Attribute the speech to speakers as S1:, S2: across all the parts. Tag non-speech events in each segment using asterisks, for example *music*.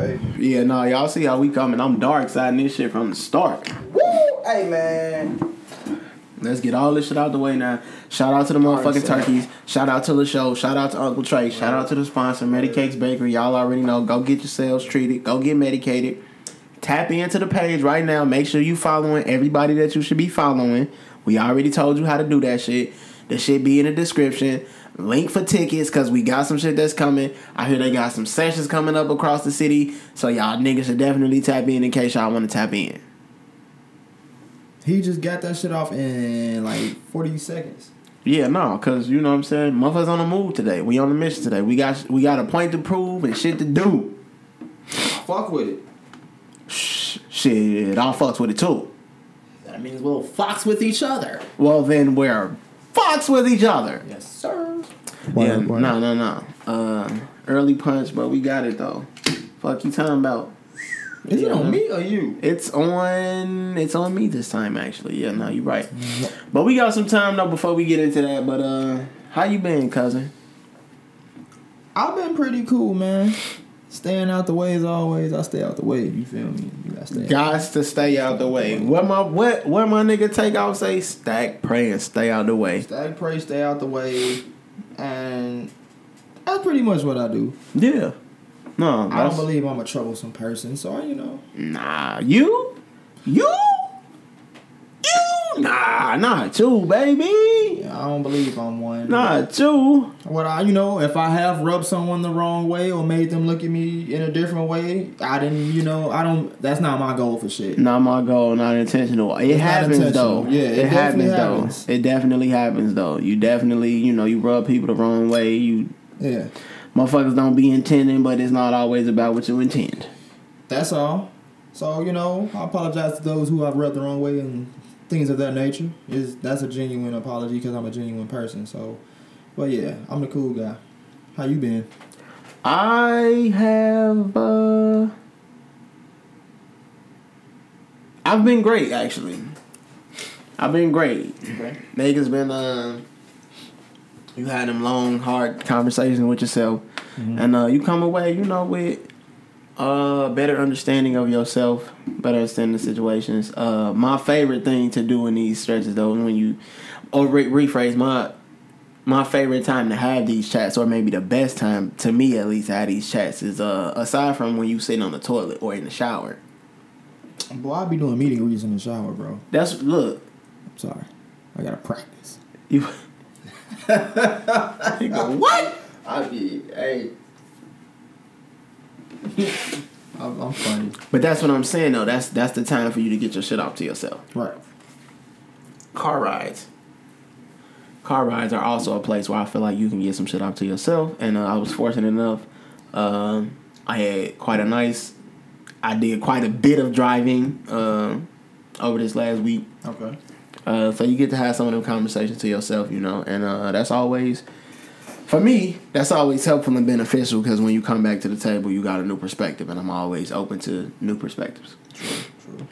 S1: baby.
S2: Yeah, no, y'all see how we coming. I'm dark side this shit from the start.
S1: Woo! Hey man.
S2: Let's get all this shit out the way now. Shout out to the motherfucking turkeys. Shout out to the show. Shout out to Uncle Trey. Shout out to the sponsor, Medicakes Bakery. Y'all already know. Go get yourselves treated. Go get medicated. Tap into the page right now. Make sure you following everybody that you should be following. We already told you how to do that shit. The shit be in the description. Link for tickets because we got some shit that's coming. I hear they got some sessions coming up across the city. So y'all niggas should definitely tap in in case y'all want to tap in.
S1: He just got that shit off in like 40 seconds.
S2: Yeah, no, cause you know what I'm saying. Motherfuckers on the move today. We on the mission today. We got we got a point to prove and shit to do.
S1: Fuck with it.
S2: Shh, shit, I'll fucks with it too.
S1: That means we'll fox with each other.
S2: Well, then we're fucks with each other.
S1: Yes, sir.
S2: yeah, no, no, no. Uh, early punch, but we got it though. Fuck you talking about?
S1: Is it on me or you?
S2: It's on. It's on me this time, actually. Yeah, no, you're right. But we got some time though before we get into that. But uh, how you been, cousin?
S1: I've been pretty cool, man. Staying out the way as always. I stay out the way. You feel me? You gotta stay.
S2: Gots to stay out the way. What my what what my nigga take off say? Stack, pray, and stay out the way.
S1: Stay, pray, stay out the way, and that's pretty much what I do.
S2: Yeah. No,
S1: I don't believe I'm a troublesome person, so you know.
S2: nah. You, you. Nah, not two, baby.
S1: I don't believe I'm one.
S2: Not two.
S1: What I, you know, if I have rubbed someone the wrong way or made them look at me in a different way, I didn't, you know, I don't. That's not my goal for shit.
S2: Not my goal. Not intentional. It
S1: It's
S2: happens
S1: intentional.
S2: though.
S1: Yeah, it
S2: it, happens,
S1: definitely
S2: though. It definitely happens though. You definitely, you know, you rub people the wrong way. You
S1: Yeah,
S2: motherfuckers don't be intending, but it's not always about what you intend.
S1: that's all. So you know, I apologize to those who I've rubbed the wrong way and things of that nature. Is that's a genuine apology because I'm a genuine person. So, but yeah, I'm the cool guy. How you been?
S2: I have uh I've been great actually. I've been great.
S1: Okay.
S2: Niggas been uh you had them long, hard conversations with yourself. And uh you come away, you know, with uh better understanding of yourself, better understanding the situations. Uh my favorite thing to do in these stretches though is when you or re- rephrase my my favorite time to have these chats, or maybe the best time to me at least to have these chats, is uh aside from when you sitting on the toilet or in the shower.
S1: Boy, I be doing meeting reads in the shower, bro.
S2: That's look
S1: I'm sorry, I gotta practice.
S2: you. *laughs* *laughs* you go what?
S1: I be hey. I'm, I'm funny.
S2: But that's what I'm saying though. That's that's the time for you to get your shit off to yourself.
S1: Right.
S2: Car rides. Car rides are also a place where I feel like you can get some shit off to yourself. And uh, I was fortunate enough. Um, I had quite a nice. I did quite a bit of driving um, over this last week.
S1: Okay.
S2: Uh, so you get to have some of them conversations to yourself, you know, and uh, that's always, for me, that's always helpful and beneficial because when you come back to the table, you got a new perspective, and I'm always open to new perspectives.
S1: True.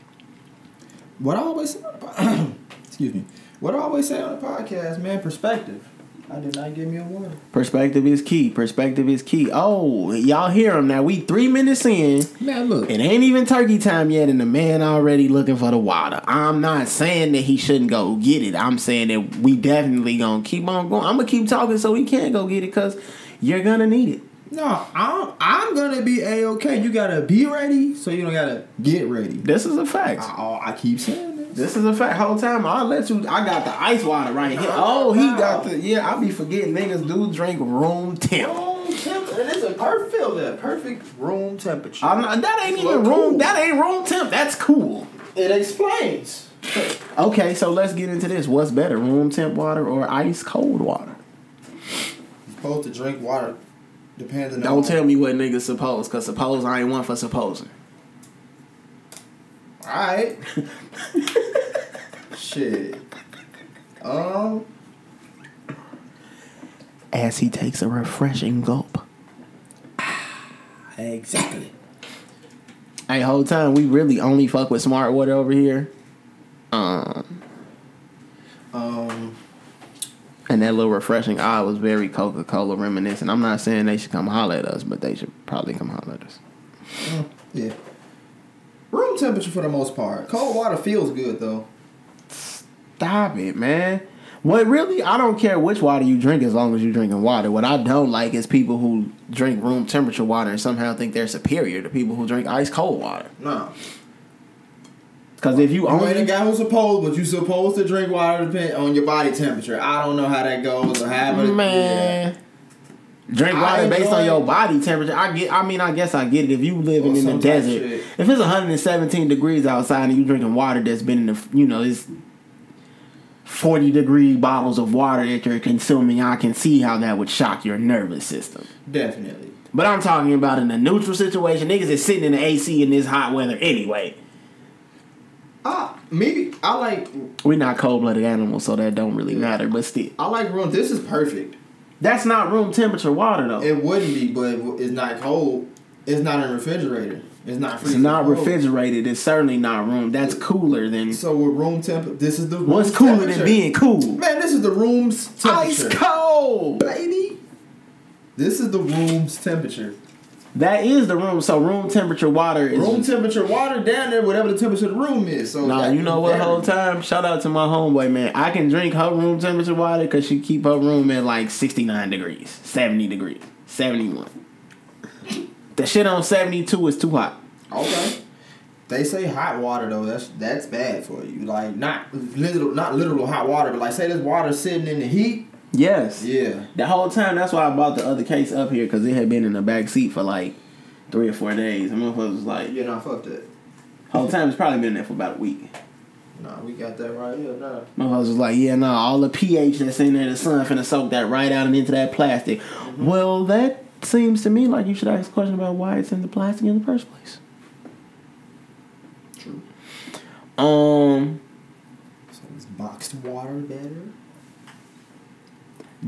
S1: What I always *coughs* excuse me. What I always say on the podcast, man, perspective. I did not give me a word.
S2: Perspective is key. Perspective is key. Oh, y'all hear him now? We three minutes in.
S1: Man, look.
S2: It ain't even turkey time yet, and the man already looking for the water. I'm not saying that he shouldn't go get it. I'm saying that we definitely gonna keep on going. I'm gonna keep talking so he can't go get it because you're gonna need it.
S1: No, I'm I'm gonna be a okay. You gotta be ready, so you don't gotta get ready.
S2: This is a fact.
S1: I, I keep saying this.
S2: Is a fact. Whole time I'll let you. I got the ice water right here. Oh, oh he got the. Yeah, I be forgetting niggas do drink room temp.
S1: Room temp, and it's a perfect perfect room temperature.
S2: I'm not, that ain't even room.
S1: cool.
S2: That ain't room temp. That's cool.
S1: it explains.
S2: Okay, so let's get into this. What's better, room temp water or ice cold water?
S1: You're supposed to drink water, depending on.
S2: Don't tell me what niggas suppose, cause suppose I ain't one for supposing.
S1: All right. *laughs* Shit. Um.
S2: As he takes a refreshing gulp. *sighs*
S1: Exactly.
S2: Hey, whole time we really only fuck with smart water over here. Um,
S1: Um.
S2: and that little refreshing eye was very Coca Cola reminiscent. I'm not saying they should come holler at us, but they should probably come holler at us.
S1: Mm, yeah. Room temperature for the most part. Cold water feels good though.
S2: Stop it, man. What really? I don't care which water you drink as long as you're drinking water. What I don't like is people who drink room temperature water and somehow think they're superior to people who drink ice cold water.
S1: No.
S2: Because if you
S1: You ain't a
S2: only
S1: guy who's supposed, but you're supposed to drink water depend on your body temperature. I don't know how that goes or how it.
S2: man. Drink water based on your body temperature. I get. I mean, I guess I get it. If you living in the
S1: some type of
S2: desert, if it's 117 degrees outside and you drinking water that's been in the, you know, it's 40 degree bottles of water that you're consuming, I can see how that would shock your nervous system.
S1: Definitely.
S2: But I'm talking about in a neutral situation. Niggas is sitting in the AC in this hot weather anyway.
S1: Ah, maybe I like.
S2: We're not cold blooded animals, so that don't really matter. But still,
S1: I like room. This is perfect.
S2: that's not room temperature water though.
S1: It wouldn't be, but it's not cold. It's not in a refrigerator. It's not
S2: it's
S1: freezing
S2: not
S1: cold.
S2: refrigerated. It's certainly not room. That's cooler than.
S1: So with room temp, this is the room
S2: What's cooler than being cool?
S1: Man, this is the room's
S2: Ice cold.
S1: baby. This is the room's temperature.
S2: That is the room. So room temperature water is.
S1: Room temperature water down there, whatever the temperature of the room is. So
S2: Nah, you know what? Whole time, shout out to my homeboy man. I can drink her room temperature water because she keep her room at like sixty nine degrees, seventy degrees, seventy one. The shit on seventy two is too hot.
S1: Okay. They say hot water though. That's that's bad for you. Like not literal, not literal hot water, but like say this water sitting in the heat.
S2: Yes.
S1: Yeah.
S2: The whole time, that's why I bought the other case up here because it had been in the back seat for like three or four days. And motherfuckers was like,
S1: Yeah, nah, fuck that.
S2: whole time it's probably been there for about a week.
S1: Nah, we got that right here. Nah.
S2: Motherfuckers was like, yeah, nah, all the pH that's in there, the sun finna soak that right out and into that plastic. Mm-hmm. Well, that seems to me like you should ask a question about why it's in the plastic in the first place.
S1: True.
S2: Um,
S1: So is boxed water better?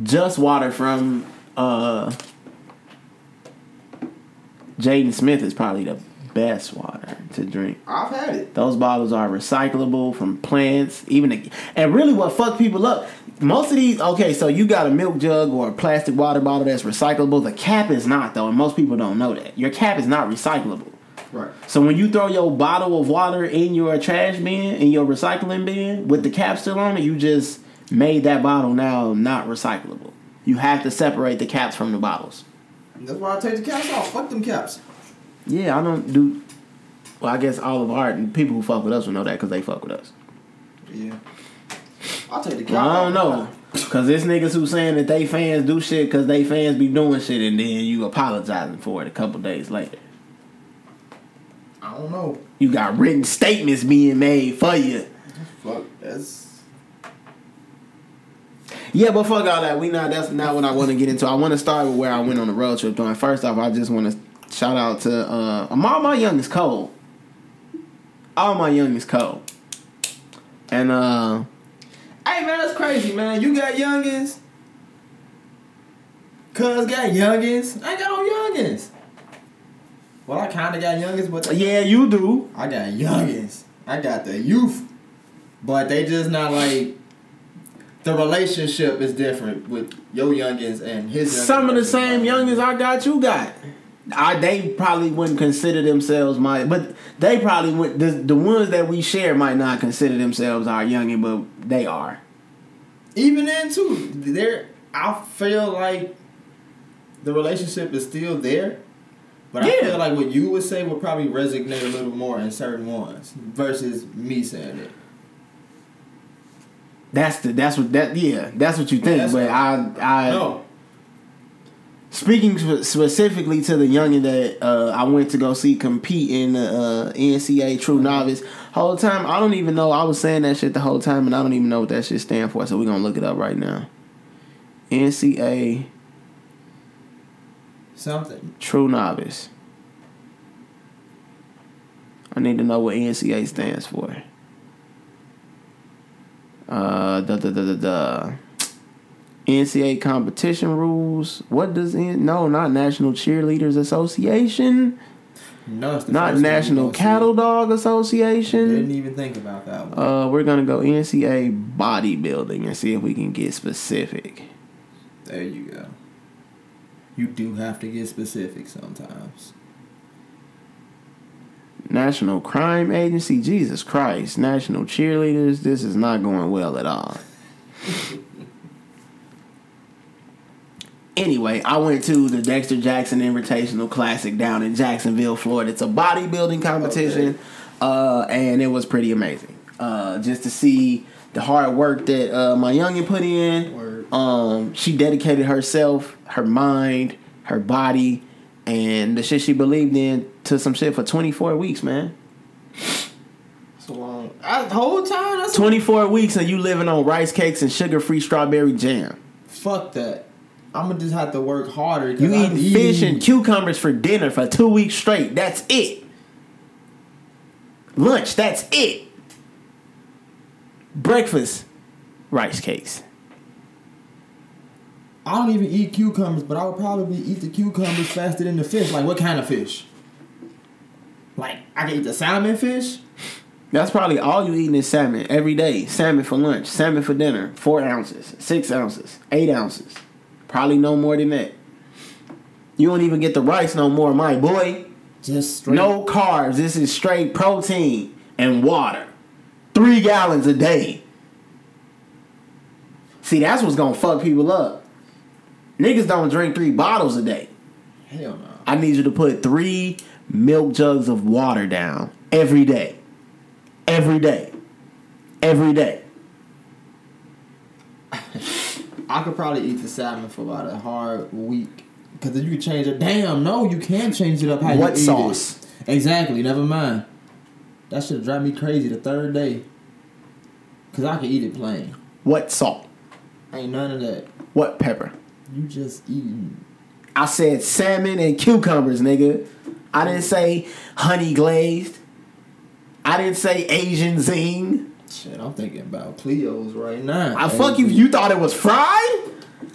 S2: just water from uh Jaden Smith is probably the best water to drink.
S1: I've had it.
S2: Those bottles are recyclable from plants, even the, and really what fuck people up. Most of these, okay, so you got a milk jug or a plastic water bottle that's recyclable. The cap is not though, and most people don't know that. Your cap is not recyclable.
S1: Right.
S2: So when you throw your bottle of water in your trash bin, in your recycling bin, with the cap still on it, you just made that bottle now not recyclable. You have to separate the caps from the bottles.
S1: That's why I take the caps off. Fuck them caps.
S2: Yeah, I don't do. Well, I guess all of our and people who fuck with us will know that because they fuck with us.
S1: Yeah. I'll take the
S2: Well, I don't know. Cause there's niggas who saying that they fans do shit because they fans be doing shit and then you apologizing for it a couple days later.
S1: I don't know.
S2: You got written statements being made for you.
S1: Fuck. That's.
S2: Yeah, but fuck all that. We not. That's not what I want to get into. I want to start with where I went on the road trip. Doing first off, I just want to shout out to uh, all my youngest Cole. All my youngest Cole. And uh,
S1: Hey man, that's crazy, man. You got youngins. Cuz got youngins. I ain't got no youngins. Well, I kind of got youngins, but
S2: yeah, you do.
S1: I got youngins. I got the youth, but they just not like. The relationship is different with your youngins and his. youngins
S2: Some of the same youngins I got, you got. I they probably wouldn't consider themselves my, but they probably would. The, the ones that we share might not consider themselves our youngin, but they are.
S1: Even then too, there. I feel like the relationship is still there, but I feel like what you would say would probably resonate a little more in certain ones versus me saying it.
S2: That's the that's what that yeah that's what you think.
S1: That's
S2: but I I
S1: No,
S2: speaking spe- specifically to the youngin that uh, I went to go see compete in the uh, NCAA True Novice. Whole time I don't even know I was saying that shit the whole time and I don't even know what that shit stand for. So we're gonna look it up right now. NCAA
S1: something.
S2: True Novice. I need to know what NCA stands for. Uh, the the the the, the NCA competition rules. What does N? No, not National Cheerleaders Association.
S1: No, it's the
S2: Not
S1: first one we
S2: National. Cattle Dog Association.
S1: Didn't even think about that one.
S2: Uh, we're gonna go NCA bodybuilding and see if we can get specific.
S1: there you go. You do have to get specific sometimes.
S2: National Crime Agency, Jesus Christ, National Cheerleaders. This is not going well at all. *laughs* anyway, I went to the Dexter Jackson Invitational Classic down in Jacksonville, Florida. It's a bodybuilding competition, uh, and it was pretty amazing. Uh, just to see the hard work that uh, my youngin put in.
S1: Word.
S2: Um, she dedicated herself, her mind, her body, and the shit she believed in to some shit for 24 weeks, man.
S1: So long. I, whole time. That's
S2: 24 weeks and you living on rice cakes and sugar-free strawberry jam.
S1: Fuck that. I'm gonna just have to work harder.
S2: You eating fish and cucumbers for dinner for two weeks straight. That's it. Lunch, that's it. Breakfast, rice cakes.
S1: I don't even eat cucumbers, but I would probably eat the cucumbers faster than the fish. Like what kind of fish? Like I can eat the salmon fish.
S2: That's probably all you eating is salmon every day. Salmon for lunch, salmon for dinner. Four ounces, six ounces, eight ounces. Probably no more than that. You don't even get the rice no more, my boy.
S1: Just straight.
S2: No carbs. This is straight protein and water. Three gallons a day. See, that's what's gonna fuck people up. Niggas don't drink three bottles a day.
S1: Hell no.
S2: I need you to put three milk jugs of water down every day. Every day. Every day.
S1: I could probably eat the salmon for about a hard week. Cause then you can change it. Damn, no, you can't change it up how
S2: What
S1: you eat
S2: sauce?
S1: it. Exactly. Never mind. That should drive me crazy the third day. Cause I can eat it plain.
S2: What salt?
S1: Ain't none of that.
S2: What pepper?
S1: You just eating.
S2: I said salmon and cucumbers, nigga. I didn't say honey glazed. I didn't say Asian zing.
S1: Shit, I'm thinking about Cleo's right now.
S2: I fuck you. You thought it was fried?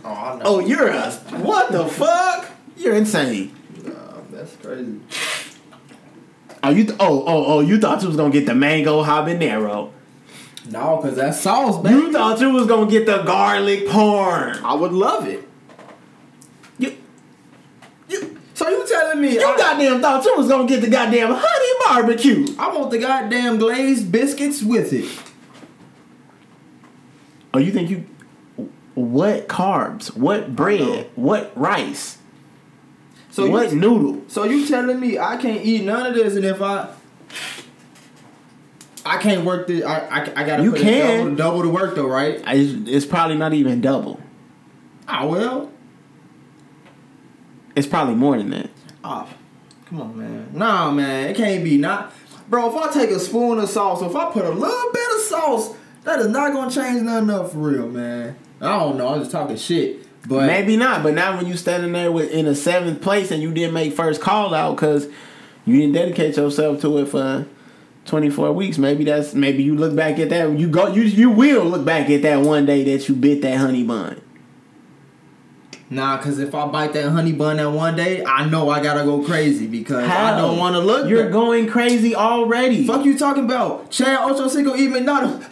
S1: Oh, I know.
S2: Oh, you're a what the fuck? You're insane.
S1: Nah, that's crazy.
S2: Are you th- oh oh oh you thought you was gonna get the mango habanero.
S1: No, cause that sauce, man.
S2: You thought you was gonna get the garlic parm.
S1: I would love it.
S2: You
S1: You. So you telling me?
S2: you
S1: I,
S2: goddamn thought you was gonna get the goddamn honey barbecue.
S1: I want the goddamn glazed biscuits with it.
S2: Oh, you think you what carbs? What bread? What rice?
S1: So
S2: what
S1: you,
S2: noodle?
S1: so you telling me I can't eat none of this, and if I I can't work this, I I, I gotta
S2: You
S1: put
S2: can.
S1: double, double the work though, right?
S2: I, it's probably not even double.
S1: Ah, I will.
S2: It's probably more than that.
S1: Oh, come on, man. Nah, man, it can't be not. Bro, if I take a spoon of sauce, if I put a little bit of sauce, that is not gonna change nothing up for real, man. I don't know. I'm just talking shit, but
S2: Maybe not, but now when you standing there with in a seventh place and you didn't make first call out because you didn't dedicate yourself to it for twenty four weeks, maybe that's maybe you look back at that. You go, you you will look back at that one day that you bit that honey bun.
S1: Nah, cause if I bite that honey bun that one day, I know I gotta go crazy because
S2: How?
S1: I don't want to look.
S2: You're
S1: bad.
S2: going crazy already.
S1: Fuck you talking about? Chad Ocho Cinco eat McDonald's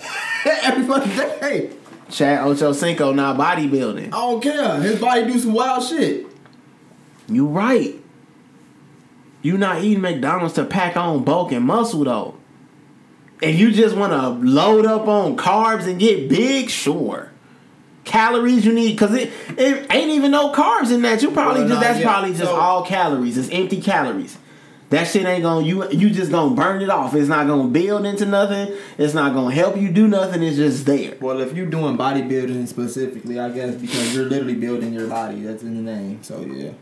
S1: *laughs* every fucking day.
S2: Chad Ocho Cinco not bodybuilding.
S1: I don't care. His body do some wild shit.
S2: You right. You not eating McDonald's to pack on bulk and muscle though. If you just want to load up on carbs and get big, sure. Calories you need, cause it it ain't even no carbs in that. You probably
S1: Well,
S2: just that's probably just
S1: so-
S2: all calories. It's empty calories. That shit ain't gonna you you just gonna burn it off. It's not gonna build into nothing. It's not gonna help you do nothing. It's just there.
S1: Well, if you're doing bodybuilding specifically, I guess because you're literally building your body. That's in the name. So yeah.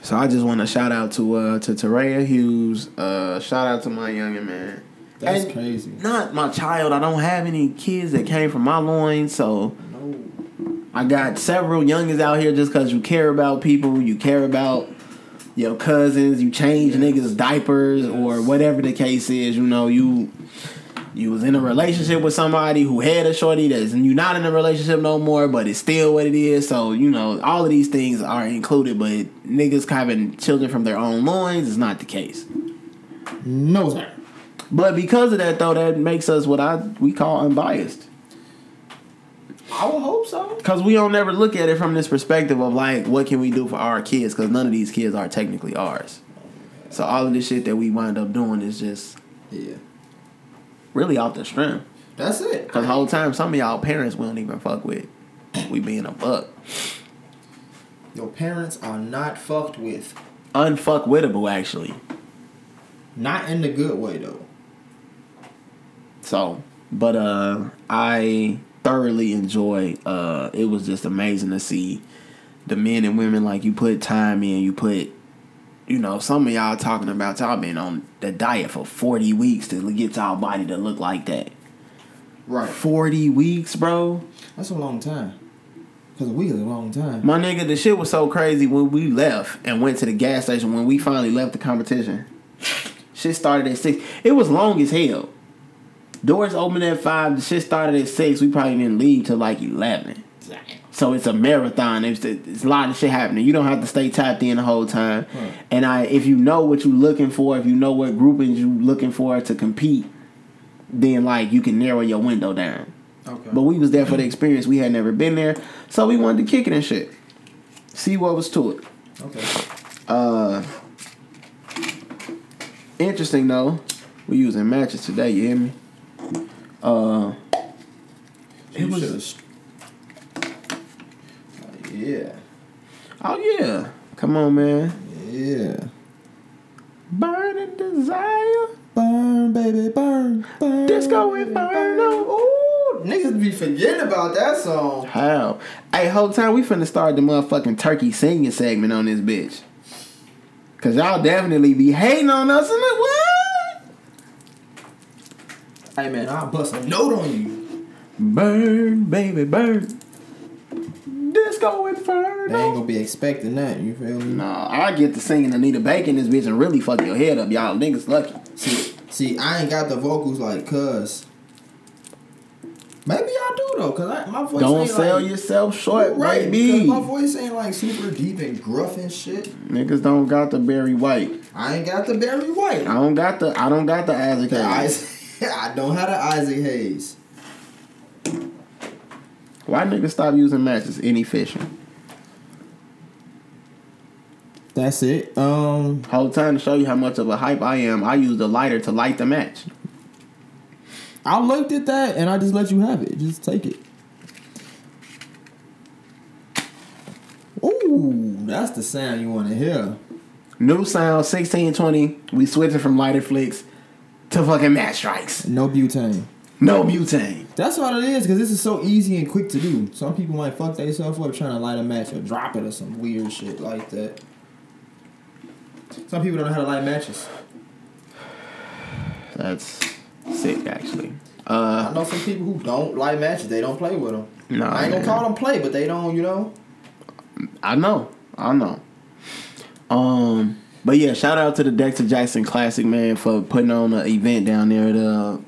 S2: So I just want to shout out to uh to Teraya Hughes. Uh, shout out to my youngin man.
S1: That's
S2: And
S1: crazy.
S2: Not my child. I don't have any kids that came from my loins, so
S1: No.
S2: I got several youngins out here just because you care about people, you care about your cousins, you change niggas' diapers or whatever the case is. You know, you you was in a relationship with somebody who had a shorty that's and you're not in a relationship no more, but it's still what it is. So you know, all of these things are included, but niggas having children from their own loins is not the case.
S1: No sir.
S2: But because of that, though, that makes us what I we call unbiased.
S1: I would hope so.
S2: Because we don't ever look at it from this perspective of like, what can we do for our kids? Because none of these kids are technically ours. So all of this shit that we wind up doing is just
S1: Yeah.
S2: Really off the strength.
S1: That's it.
S2: Cause the whole time some of y'all parents we don't even fuck with. We being a buck.
S1: Your parents are not fucked with.
S2: Unfuckwittable actually.
S1: Not in the good way though.
S2: So, but uh, I thoroughly enjoyed. Uh, it was just amazing to see the men and women like you put time in. You put, you know, some of y'all talking about y'all been on the diet for forty weeks to get y'all body to look like that.
S1: Right.
S2: Forty weeks, bro.
S1: That's a long time. Cause a week is a long time.
S2: My nigga, the shit was so crazy when we left and went to the gas station when we finally left the competition. Shit started at six. It was long as hell. Doors opened at five. The shit started at six. We probably didn't leave till like eleven. So it's a marathon. It's, it's a lot of shit happening. You don't have to stay tapped in the whole time. And I, if you know what you're looking for, if you know what groupings you're looking for to compete, then like you can narrow your window down.
S1: Okay.
S2: But we was there for the experience. We had never been there, so we wanted to kick it and shit. See what was to it.
S1: okay.
S2: Uh, interesting though. We using matches today. You hear me? Uh,
S1: It
S2: was-
S1: was. yeah.
S2: oh yeah. Come on, man.
S1: Yeah.
S2: Burning desire.
S1: Burn, baby, burn, burn.
S2: Disco Inferno.
S1: Ooh, niggas be forgetting about that song.
S2: How? Hey, whole time we finna start the motherfucking turkey singing segment on this bitch. Cause y'all definitely be hating on us in the what?
S1: Hey man, I'll bust a note on you.
S2: Burn, baby, burn. Disco Inferno.
S1: They ain't gonna be expecting that. You feel me?
S2: Nah, I get to singing Anita Bacon this bitch and really fuck your head up, y'all niggas lucky.
S1: See, see, I ain't got the vocals like cuz. Maybe I do though, cause I, my voice
S2: Don't
S1: ain't
S2: sell
S1: like,
S2: yourself short,
S1: right.
S2: baby.
S1: Because my voice ain't like super deep and gruff and shit.
S2: Niggas don't got the Barry White.
S1: I ain't got the Barry White.
S2: I don't got the I don't got the Isaac
S1: The
S2: Hayes.
S1: Isaac, *laughs* I don't have the Isaac Hayes.
S2: Why niggas stop using matches? Inefficient.
S1: That's it. Um,
S2: Whole time to show you how much of a hype I am, I used a lighter to light the match.
S1: I looked at that and I just let you have it. Just take it. Ooh, that's the sound you want to hear.
S2: New sound, 1620. We switching from lighter flicks to fucking match strikes.
S1: No butane.
S2: No butane.
S1: That's what it is, because this is so easy and quick to do. Some people might fuck themselves up trying to light a match or drop it or some weird shit like that. Some people don't know how to light matches.
S2: That's sick, actually.
S1: I
S2: Uh,
S1: know some people who don't light matches. They don't play with them.
S2: no,
S1: I ain't gonna call them play, but they don't, you know.
S2: I know. I know. Um, but yeah, shout out to the Dexter Jackson Classic man for putting on an event down there at uh,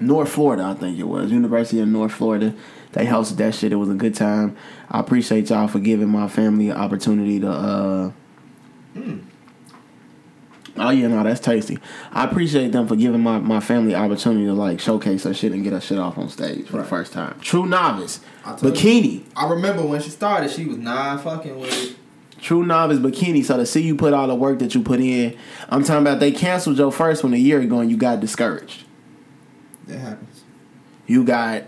S2: North Florida, I think it was University of North Florida. They hosted that shit. It was a good time. I appreciate y'all for giving my family an opportunity to. uh Oh yeah, no, that's tasty. I appreciate them for giving my, my family opportunity to like showcase her shit and get her shit off on stage for the first time. True novice, bikini.
S1: I remember when she started, she was not fucking with it.
S2: True novice bikini. So to see you put all the work that you put in, I'm talking about they canceled your first one a year ago and you got discouraged.
S1: That happens.
S2: You got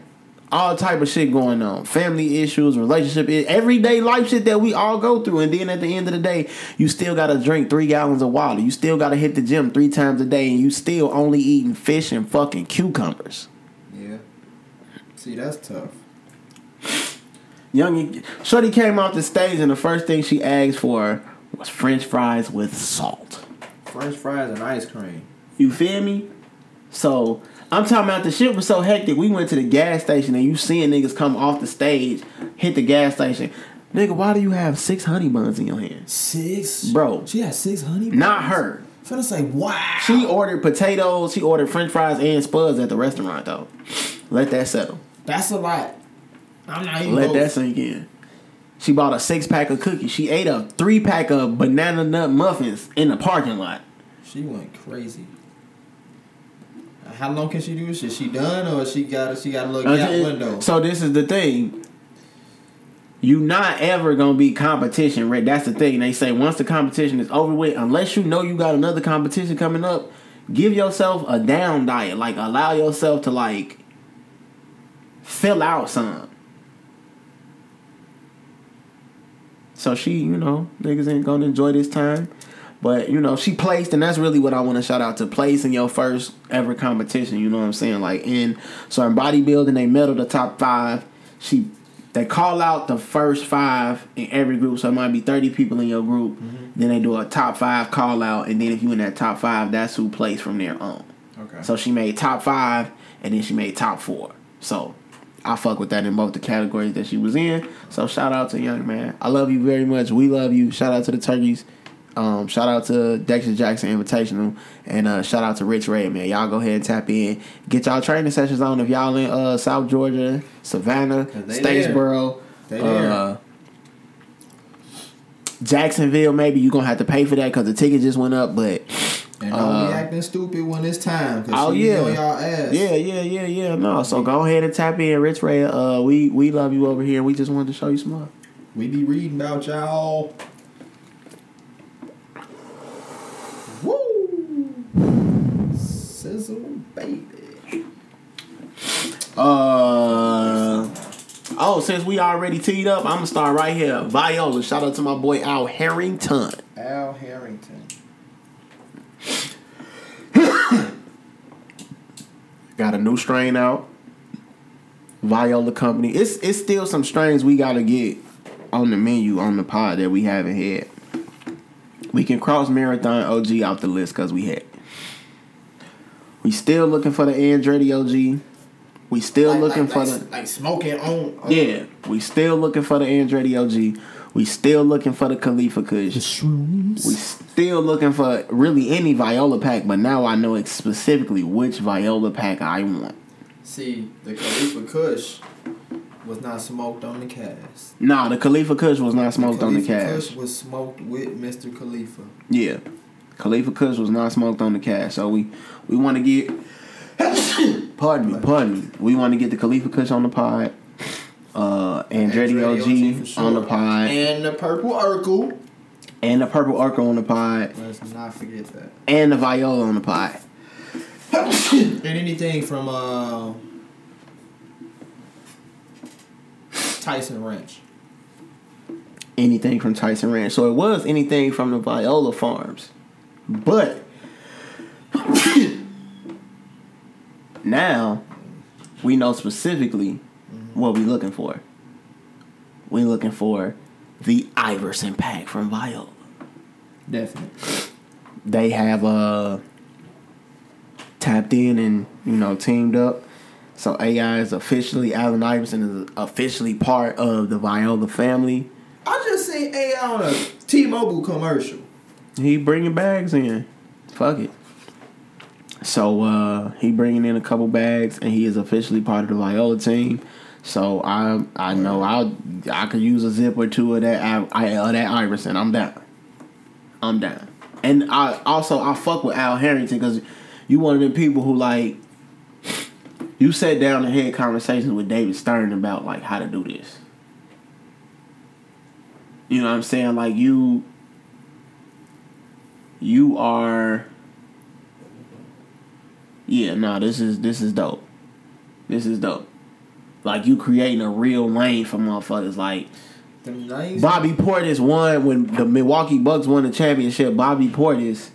S2: all type of shit going on, family issues, relationship, everyday life shit that we all go through. And then at the end of the day, you still got to drink three gallons of water. You still got to hit the gym three times a day, and you still only eating fish and fucking cucumbers.
S1: Yeah. See, that's tough.
S2: Young Shorty came off the stage, and the first thing she asked for was French fries with salt.
S1: French fries and ice cream.
S2: You feel me? So I'm talking about the shit was so hectic. We went to the gas station and you seeing niggas come off the stage, hit the gas station. Nigga, why do you have six honey buns in your hand?
S1: Six,
S2: Bro.
S1: She had six honey.
S2: Not her.
S1: Finna say wow.
S2: She ordered potatoes, she ordered french fries and spuds at the restaurant though. Let that settle.
S1: That's a lot. I'm not even.
S2: Let
S1: both.
S2: that sink in. She bought a six pack of cookies. She ate a three pack of banana nut muffins in the parking lot.
S1: She went crazy. How long can she do this Is She done or she got she got a little uh, gap
S2: Okay,
S1: window?
S2: So this is the thing. You not ever gonna be competition ready. That's the thing. They say once the competition is over with, unless you know you got another competition coming up, give yourself a down diet. Like allow yourself to like fill out some. So she, you know, niggas ain't gonna enjoy this time. But, you know, she placed, and that's really what I want to shout out to place in your first ever competition. You know what I'm saying? Like, in, so in bodybuilding, they medal the top five. She, they call out the first five in every group. So it might be 30 people in your group. Mm-hmm. Then they do a top five call out. And then if you in that top five, that's who plays from there on. Okay. So she made top five, and then she made top four. So I fuck with that in both the categories that she was in. So shout out to Young Man. I love you very much. We love you. Shout out to the turkeys. Um, shout out to Dexter Jackson Invitational and uh, shout out to Rich Ray, man. Y'all go ahead and tap in. Get y'all training sessions on if y'all in uh, South Georgia, Savannah, Statesboro, uh, Jacksonville. Maybe you're going to have to pay for that because the ticket just went up, but.
S1: And don't uh, be acting stupid when it's time. oh yeah, y'all ass.
S2: Yeah, yeah, yeah, yeah. No, so go ahead and tap in, Rich Ray. Uh, we we love you over here. We just wanted to show you some love.
S1: We be reading about y'all. Woo, sizzle, baby.
S2: Uh. Oh, since we already teed up, I'm gonna start right here. Viola. Shout out to my boy Al Harrington.
S1: Al Harrington. *coughs*
S2: Got a new strain out. Viola Company. It's it's still some strains we gotta get on the menu on the pod that we haven't had. We can cross Marathon OG off the list because we had we still looking for the Andretti OG. We still like, looking
S1: like,
S2: for
S1: like, the like smoking on,
S2: on. Yeah, we still looking for the Andretti OG. We still looking for the Khalifa Kush.
S1: The shrooms.
S2: We still looking for really any Viola pack, but now I know specifically which Viola pack I want.
S1: See, the Khalifa Kush was not smoked on the cast.
S2: Nah, the Khalifa Kush was not smoked the on the cast.
S1: Kush was smoked with Mr. Khalifa.
S2: Yeah. Khalifa Kush was not smoked on the cast. So we we want to get *coughs* pardon me, pardon me. We want to get the Khalifa Kush on the pod. Uh Andretti, Andretti OG, sure. on the pod.
S1: And the purple Urkel.
S2: And the purple Urkel on the pod.
S1: Let's not forget that.
S2: And the Viola on the pod. *coughs*
S1: and anything from uh Tyson Ranch.
S2: Anything from Tyson Ranch. So it was anything from the Viola Farms. But *coughs* now we know specifically. What we're looking for. We're looking for the Iverson pack from Viola.
S1: Definitely.
S2: They have uh tapped in and you know teamed up. So AI is officially Allen Iverson is officially part of the Viola family.
S1: I just seen AI on a T-Mobile commercial.
S2: He bringing bags in. Fuck it. So uh, he bringing in a couple bags, and he is officially part of the Viola team. So I I know I I could use a zip or two of that I, of uh, that Iverson. I'm down. I'm down. And I also I fuck with Al Harrington because you one of them people who like you sat down and had conversations with David Stern about like how to do this. You know what I'm saying? Like you you are yeah, no, this is this is dope. This is dope. Like you creating a real lane for motherfuckers. Like nice Bobby Portis won when the Milwaukee Bucks won the championship. Bobby Portis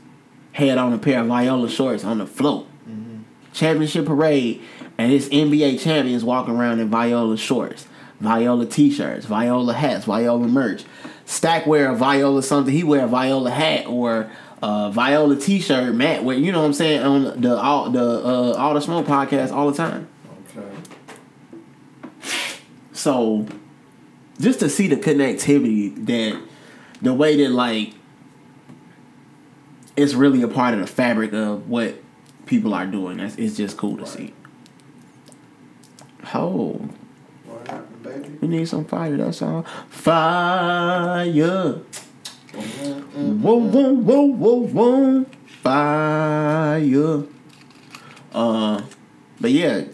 S2: had on a pair of Viola shorts on the float. Mm-hmm. Championship parade, and it's NBA champions walking around in Viola shorts, Viola t-shirts, Viola hats, Viola merch. Stack wear a Viola something. He wear a Viola hat or uh, Viola T-shirt, Matt. Where you know what I'm saying on the all the uh, all the smoke podcast all the time. So, just to see the connectivity that the way that like it's really a part of the fabric of what people are doing. That's it's just cool to see. Oh. We need some fire. That's all. Fire. Whoa, whoa, whoa, whoa, whoa, fire. Uh, but yeah,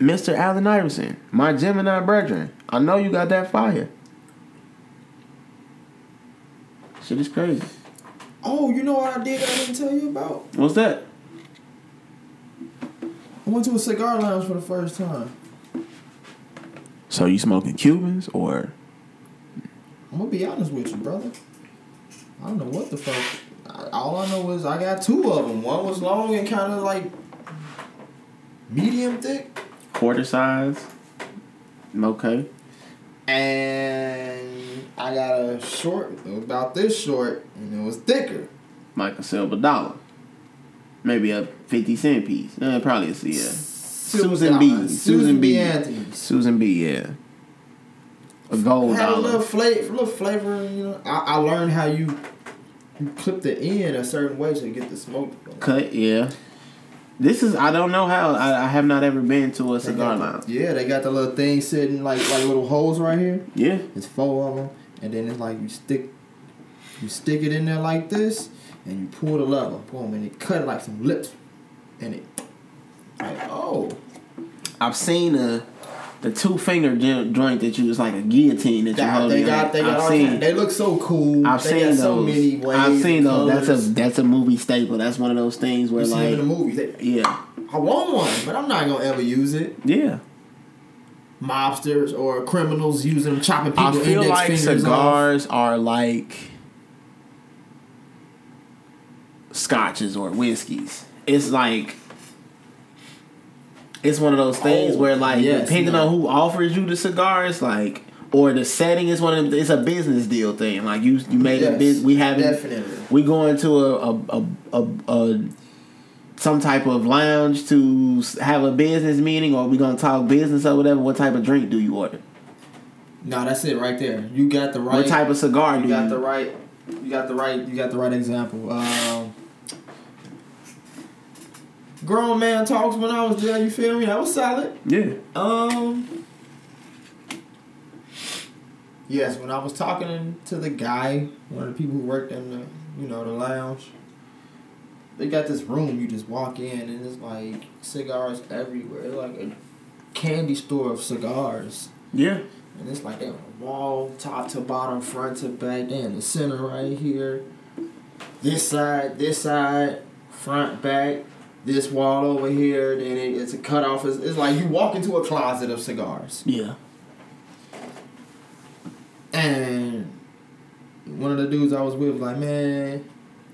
S2: Mr. Allen Iverson, my Gemini brethren, I know you got that fire. Shit is crazy.
S1: Oh, you know what I did I didn't tell you about?
S2: What's that?
S1: I went to a cigar lounge for the first time.
S2: So you smoking Cubans or?
S1: I'm gonna be honest with you, brother. I don't know what the fuck. I, all I know is I got two of them. One was long and kind of like medium thick,
S2: quarter size. Okay.
S1: and I got a short, it was about this short, and it was thicker.
S2: Like a silver dollar. Maybe a fifty cent piece. Uh, probably a yeah. Susan B.
S1: Susan,
S2: Susan
S1: B.
S2: B.
S1: Anthony's.
S2: Susan B. Yeah. A gold
S1: had a little
S2: dollar.
S1: flavor, little flavor. You know, I, I learned how you you clip the end a certain way to get the smoke.
S2: Cut. Yeah. This is I don't know how I, I have not ever been to a cigar lounge.
S1: Yeah, they got the little thing sitting like like little holes right here.
S2: Yeah.
S1: It's four of them, and then it's like you stick, you stick it in there like this, and you pull the lever, boom, and it cut like some lips, and it, like oh,
S2: I've seen the the two finger jo- joint that you was like a guillotine that you hold.
S1: they
S2: in
S1: got
S2: your
S1: they
S2: hand.
S1: got
S2: I've seen.
S1: they look so cool.
S2: I've
S1: they
S2: seen those.
S1: so many ways.
S2: I've seen those. That's a that's a movie staple. That's one of those things where
S1: You
S2: like
S1: in the movies. They,
S2: yeah
S1: I want one, but I'm not gonna ever use it.
S2: yeah.
S1: Mobsters or criminals using them, chopping people
S2: I feel like
S1: fingers off.
S2: cigars are like scotches or whiskeys. It's like it's one of those things
S1: Oh,
S2: where like
S1: yes,
S2: depending
S1: no.
S2: on who offers you the cigar, it's like or the setting is one of them, it's a business deal thing. Like you you made a business we having
S1: definitely.
S2: we going to a a, a, a, a some type of lounge to have a business meeting or we gonna talk business or whatever. What type of drink do you order?
S1: No, that's it right there. You got the right.
S2: What type of cigar do
S1: You
S2: you?
S1: got the right. You got the right. You got the right example. Um, grown man talks when I was there. You feel me? That was solid.
S2: yeah.
S1: Um. Yes, when I was talking to the guy, one of the people who worked in the, you know, the lounge. They got this room you just walk in and it's like cigars everywhere. It's like a candy store of cigars.
S2: Yeah.
S1: And it's like they on the wall, top to bottom, front to back. They in the center right here. This side, this side, front, back. This wall over here. Then it, it's a cutoff. It's, it's like you walk into a closet of cigars.
S2: Yeah.
S1: And one of the dudes I was with was like, man,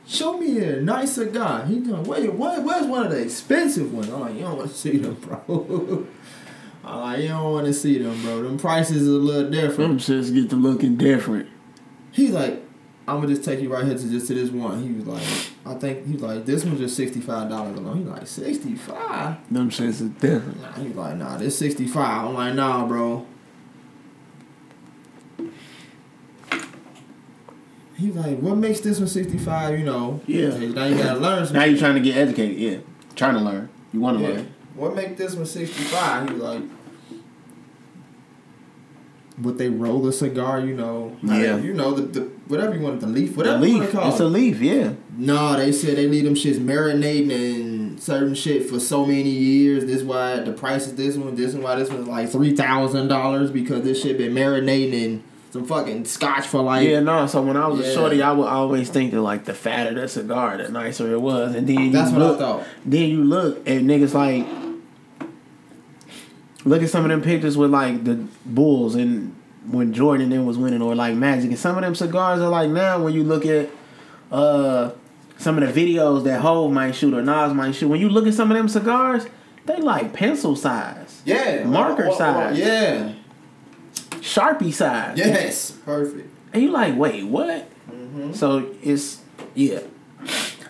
S1: show me a nice cigar. He going, wait, what, where's one of the expensive ones? I'm like, you don't want to see them, bro. *laughs* I'm like, you don't want to see them, bro. Them prices is a little different.
S2: Them shits get to looking different.
S1: He's like, I'm gonna just take you right here to just to this one. He was like, I think he was like, this one's just sixty five dollars alone. He's like, sixty five.
S2: Them shits is different.
S1: Nah, he's like, nah, this sixty five. I'm like, nah, bro. He's like, what makes this one sixty five? You know,
S2: Yeah.
S1: Now you gotta learn.
S2: Now you trying to get educated. Yeah. Trying to learn. You want to
S1: Yeah.
S2: learn.
S1: What make this one 65? He was like, would they roll a cigar, you know?
S2: Yeah.
S1: You know, the, the whatever you want, the leaf, whatever you
S2: leaf.
S1: to call
S2: It's a leaf. Yeah.
S1: No, they said they leave them shits marinating and certain shit for so many years. This why the price is this one, this one why this one's like $3,000 because this shit been marinating in some fucking scotch for like.
S2: yeah. No. So when I was a shorty, I would always think that like the fatter the cigar, the nicer it was, and then you
S1: That's what I thought.
S2: Then you look at niggas like. Look at some of them pictures with like the Bulls and when Jordan then was winning, or like Magic, and some of them cigars are like now when you look at uh some of the videos that Hove might shoot or Nas might shoot. When you look at some of them cigars, they like pencil size,
S1: Yeah.
S2: Marker size.
S1: Yeah.
S2: Sharpie size.
S1: Yes. Perfect.
S2: And you like, wait, what?
S1: Mm-hmm.
S2: So it's yeah.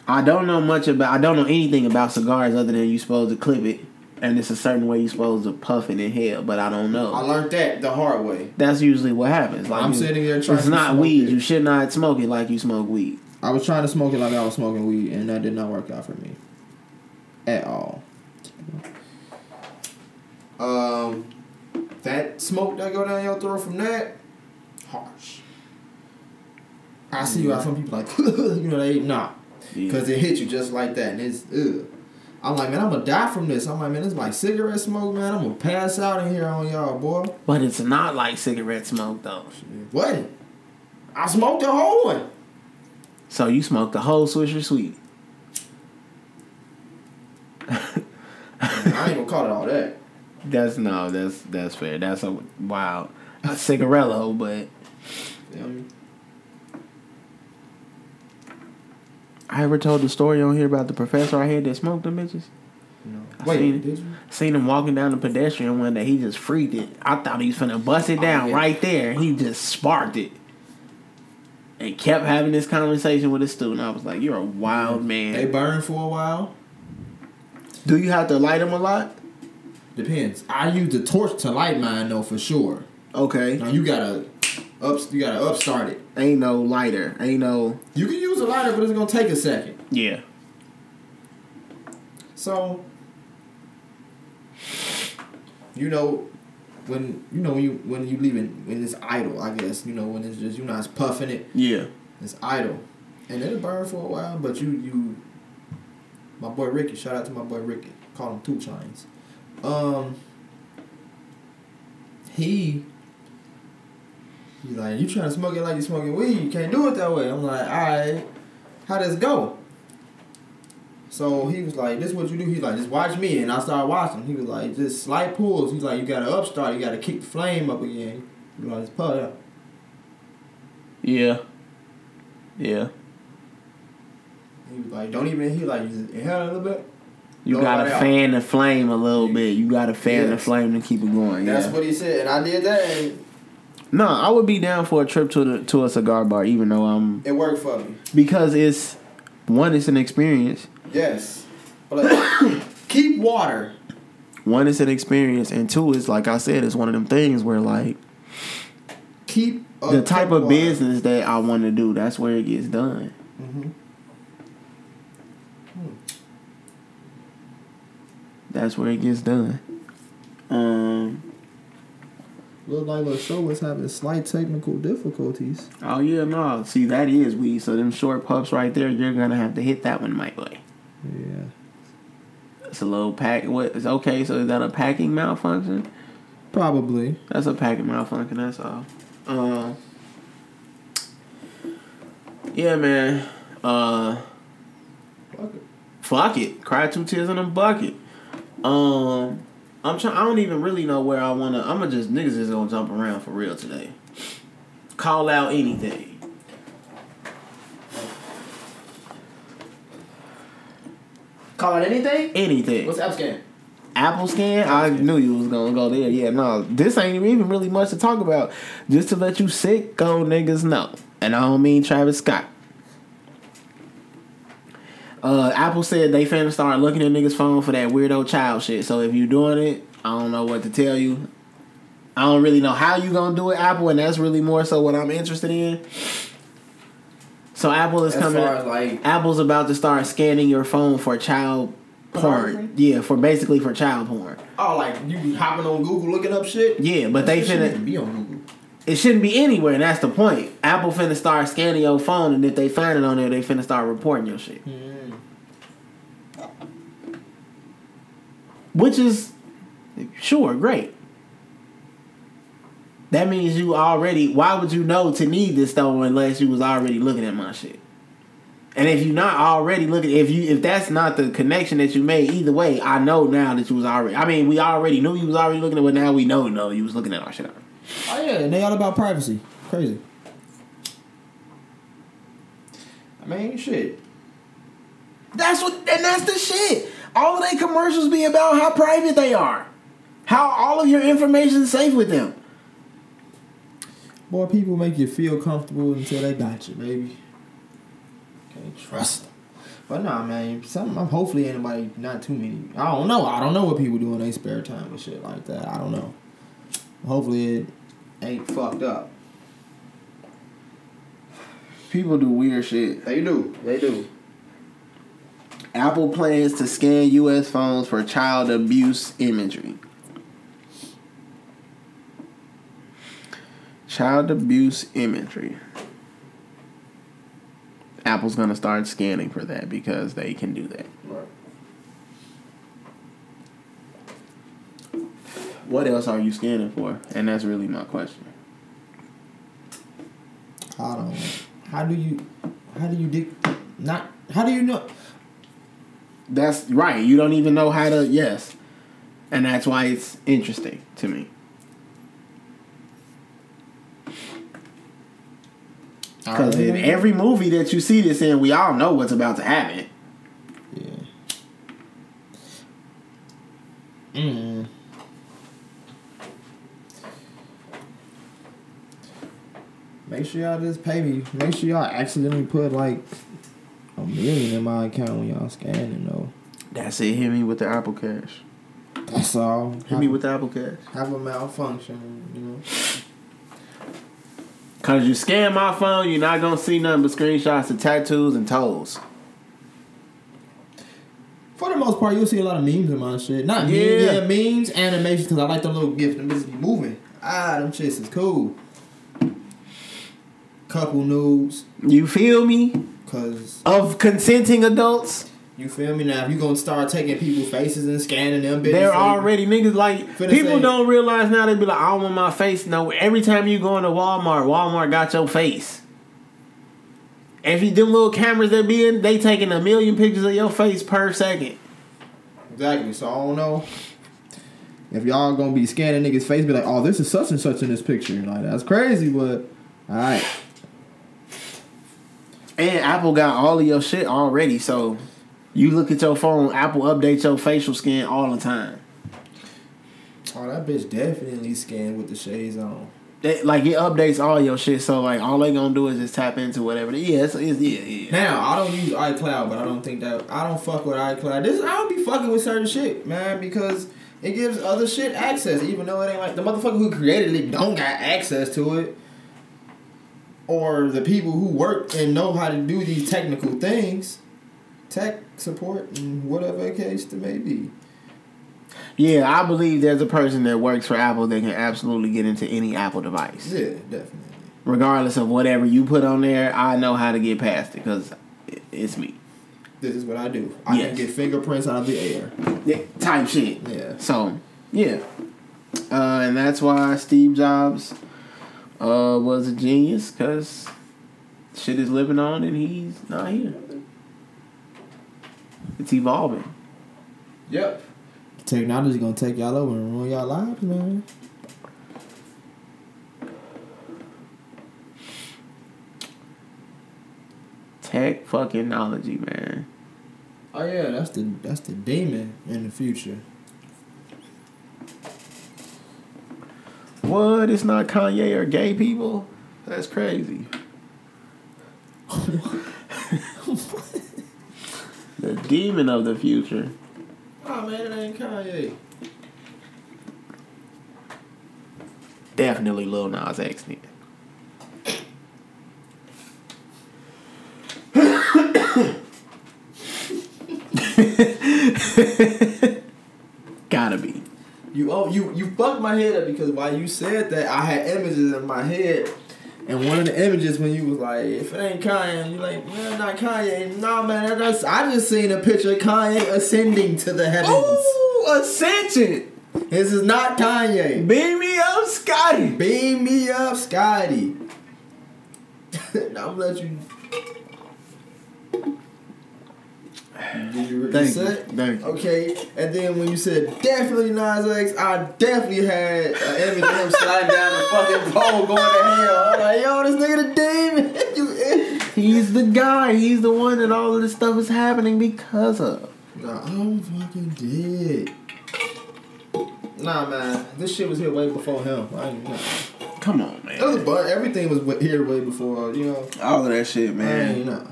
S2: I don't know much about. I don't know anything about cigars other than you supposed to clip it, and it's a certain way you're supposed to puff it in hell. But I don't know.
S1: I learned that the hard way.
S2: That's usually what happens. Like
S1: I'm
S2: you-
S1: sitting there trying
S2: It's
S1: to
S2: not weed.
S1: it.
S2: You should not smoke it like you smoke weed.
S1: I was trying to smoke it like I was smoking weed, and that did not work out for me at all. Um, that smoke that go down your throat from that, harsh. I see why some people like, *laughs* you know, they nah,
S2: Yeah.
S1: because it hits you just like that, and it's ugh. I'm like, man, I'm gonna die from this. I'm like, man, it's like cigarette smoke, man. I'm gonna pass out in here on y'all, boy.
S2: But it's not like cigarette smoke though.
S1: What? I smoked the whole one.
S2: So you smoked the whole Swisher Sweet.
S1: I ain't gonna call it all that. *laughs*
S2: That's no, that's that's fair. That's a wild a cigarello, but
S1: Um,
S2: I ever told the story on here about the professor I had that smoked them bitches.
S1: no.
S2: I
S1: Wait,
S2: seen
S1: did you?
S2: Seen him walking down the pedestrian one day. He just freaked it. I thought he was finna bust it oh, down
S1: Oh, yeah.
S2: right there. He just sparked it. And kept having this conversation with a student. I was like, "You're a wild man."
S1: They burn for a while.
S2: Do you have to light them a lot?
S1: Depends. I use the torch to light mine though for sure.
S2: Okay.
S1: Now you gotta up you gotta upstart it.
S2: Ain't no lighter. Ain't no.
S1: You can use a lighter, but it's gonna take a second.
S2: Yeah.
S1: So you know when you know when you when you leaving when it's idle, I guess you know when it's just you're not puffing it,
S2: Yeah.
S1: it's idle, and it'll burn for a while. But you you, my boy Ricky, shout out to my boy Ricky, call him Two Chains. Um, he. He's like, you trying to smoke it like you smoking weed? You can't do it that way. I'm like, all right, how does it go? So he was like, "This is what you do." He's like, "Just watch me," and I started watching. He was like, "Just slight pulls." He's like, "You gotta upstart. You gotta keep the flame up again." You like, "Just pull it up."
S2: Yeah. Yeah.
S1: He was like, "Don't even." He was like, "Just inhale a little bit."
S2: You gotta
S1: it out.
S2: fan the flame a little bit. You gotta fan the flame to keep it going.
S1: That's
S2: yeah.
S1: what he said, and I did that, and
S2: No, I would be down for a trip to the to a cigar bar, even though I'm
S1: it worked for me.
S2: because it's one, it's an experience.
S1: Yes, but like, *coughs* keep water.
S2: One, it's an experience, and two, is like I said, it's one of them things where like
S1: Keep a
S2: the type of
S1: water.
S2: business that I want to do, that's where it gets done.
S1: Mhm. Mhm.
S2: That's where it gets done. Um.
S1: Look like the show was having slight technical difficulties.
S2: Oh yeah, no. See, that is weed. So them short puffs right there, you're gonna have to hit that one my way.
S1: Yeah.
S2: It's a little pack. What? It's okay? So is that a packing malfunction?
S1: Probably.
S2: That's a packing malfunction. That's all. Um. Yeah, man. Uh.
S1: Fuck it.
S2: Fuck it. Cry two tears in a bucket. Um. I'm trying. I don't even really know where I wanna. I'm gonna just niggas is gonna jump around for real today. Call out anything.
S1: Call it anything?
S2: Anything.
S1: What's app scan?
S2: Apple scan. I knew you was gonna go there. Yeah, no, this ain't even really much to talk about. Just to let you sick go niggas know, and I don't mean Travis Scott. Uh, Apple said they finna start looking at niggas' phone for that weirdo child shit. So if you doing it, I don't know what to tell you. I don't really know how you gonna do it, Apple, and that's really more so what I'm interested in. So Apple is
S1: As
S2: coming.
S1: far as like
S2: Apple's about to start scanning your phone for child porn.
S1: Pornography?
S2: Yeah, for basically for child porn.
S1: oh like you be hopping on Google looking up shit.
S2: Yeah, but they
S1: That shit shouldn't
S2: finna.
S1: be on Google.
S2: It shouldn't be anywhere, and that's the point. Apple finna start scanning your phone, and if they find it on there, they finna start reporting your shit. Which is, sure, great. That means you already. Why would you know to need this though unless you was already looking at my shit? And if you're not already looking, if you if that's not the connection that you made, either way, I know now that you was already. I mean, we already knew you was already looking at, but now we know no, you was looking at our shit.
S1: Oh yeah, and they all about privacy. Crazy. I mean, shit.
S2: That's what, and that's the shit. All of their commercials be about how private they are, how all of your information is safe with them.
S1: Boy, people make you feel comfortable until they got you, baby. Can't trust them. But nah, man, some I'm hopefully anybody not too many. I don't know. I don't know what people do in their spare time and shit like that. I don't know. Hopefully it ain't fucked up.
S2: People do weird shit.
S1: They do. They do.
S2: Apple plans to scan U.S. phones for child abuse imagery. Child abuse imagery. Apple's gonna start scanning for that because they can do that.
S1: Right.
S2: What else are you scanning for? And that's really my question.
S1: Don't. know. How do you? How do you? Not. How do you know?
S2: That's right. You don't even know how to. Yes. and that's why it's interesting to me. Because in every movie that you see this in, we all know what's about to happen.
S1: Yeah. Mm. Make sure y'all just pay me. Make sure y'all accidentally put like a million in my account when y'all scanning though.
S2: That's it. Hit me with the Apple Cash.
S1: That's all.
S2: Hit
S1: Have,
S2: me with the Apple Cash.
S1: have a malfunction, you know.
S2: Cause you scan my phone, you're not gonna see nothing but screenshots of tattoos and toes.
S1: For the most part, you'll see a lot of memes in my shit. Not
S2: Yeah.
S1: memes, yeah, memes, animations, because I like the little gifts. Them bitches be moving. Ah, them shits is cool. Couple nudes,
S2: You feel me?
S1: Because
S2: Of consenting adults,
S1: you feel me now. If you gonna start taking people's faces and scanning them, bitches,
S2: they're already niggas like people don't realize now they be like, I don't want my face. No, every time you go into Walmart, Walmart got your face. If you them little cameras that be in, they taking a million pictures of your face per second.
S1: Exactly. So I don't know if y'all gonna be scanning niggas' face, be like, oh, this is such and such in this picture. Like that's crazy, but all right.
S2: And Apple got all of your shit already, so you look at your phone, Apple updates your facial scan all the time.
S1: Oh, that bitch definitely scanned with the shades on.
S2: They, like it updates all your shit, so like all they gonna do is just tap into whatever. Yeah, it's, it's yeah, yeah.
S1: Now I don't use iCloud, but I don't think that I don't fuck with iCloud. This I don't be fucking with certain shit, man, because it gives other shit access, even though it ain't like the motherfucker who created it don't got access to it, or the people who work and know how to do these technical things, tech support and whatever case it may be.
S2: Yeah, I believe there's a person that works for Apple that can absolutely get into any Apple device,
S1: Yeah, definitely.
S2: regardless of whatever you put on there. I know how to get past it because it's me.
S1: This is what I do. I
S2: Yes.
S1: can get fingerprints out of the air.
S2: Yeah, type shit.
S1: Yeah.
S2: So yeah, uh, and that's why Steve Jobs uh, was a genius because shit is living on and he's not here. It's evolving.
S1: Yep. Technology gonna take y'all over and ruin y'all lives, man.
S2: Tech fucking knowledge, man.
S1: Oh yeah, that's the that's the demon in the future.
S2: What? It's not Kanye or gay people? That's crazy. *laughs* the demon of the future.
S1: Oh man, it ain't Kanye.
S2: Definitely Lil Nas X. *laughs* *laughs* Gotta be.
S1: You oh you you fucked my head up because while you said that I had images in my head. And one of the images when you was like, if it ain't Kanye, you like, man, not Kanye. Nah, man, that's I just seen a picture of Kanye ascending to the heavens.
S2: Ooh, Ascension!
S1: This is not Kanye.
S2: Beam me up, Scotty!
S1: Beam me up, Scotty. *laughs* I'm gonna let you. Did you
S2: Thank you. Thank you.
S1: Okay, and then when you said definitely Nas X, I definitely had of him *laughs* sliding down the fucking pole going to hell. I'm like, yo, this nigga the demon. *laughs*
S2: He's the guy. He's the one that all of this stuff is happening because of.
S1: nah, I'm fucking dead. Nah, man, this shit was here way before him. I ain't, nah.
S2: Come on,
S1: It was
S2: man.
S1: Everything was here way before, you know.
S2: All of that shit,
S1: Man,
S2: man.
S1: nah.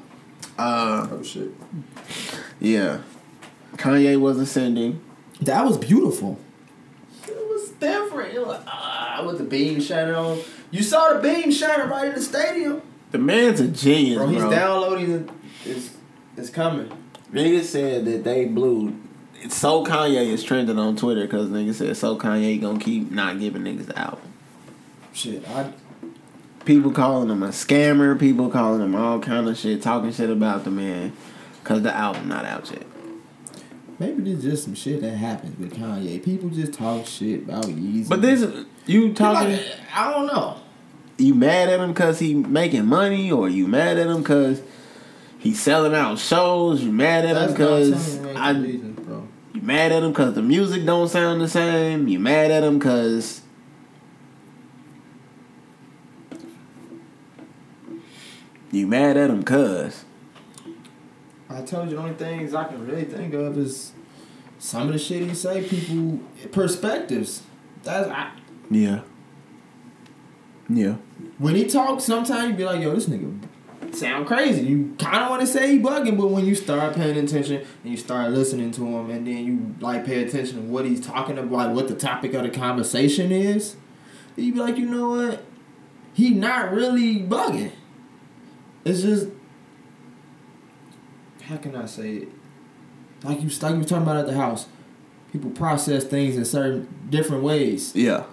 S2: Uh,
S1: Oh shit.
S2: Yeah. Kanye was ascending.
S1: That was beautiful. It was different. It was ah, with the beam shining on. You saw the beam shining right in the stadium.
S2: The man's a genius,
S1: Bro,
S2: bro.
S1: he's downloading. it. It's, it's coming.
S2: Niggas said that they blew. So Kanye is trending on Twitter because niggas said so Kanye gonna keep not giving niggas the album.
S1: Shit, I
S2: People calling him a scammer. People calling him all kind of shit, talking shit about the man because the album not out yet.
S1: maybe this is just some shit that happens with Kanye. People just talk shit about Yeezy.
S2: But this, you talking,
S1: Like, I don't know.
S2: you mad at him because he making money, or you mad at him because he's selling out shows? You mad at him
S1: That's not
S2: because I,
S1: the reasons, bro.
S2: you mad at him because the music don't sound the same. You mad at him because you mad at him because
S1: I told you the only things I can really think of is some of the shit he say. People perspectives. That's I,
S2: yeah, yeah,
S1: when he talks. Sometimes you be like, "Yo, this nigga sound crazy." You kind of want to say he bugging, but when you start paying attention and you start listening to him, and then you like pay attention to what he's talking about, like what the topic of the conversation is, you be like, you know what? He not really bugging. It's just how can I say it? Like you like you were talking about at the house. People process things in certain different ways.
S2: yeah,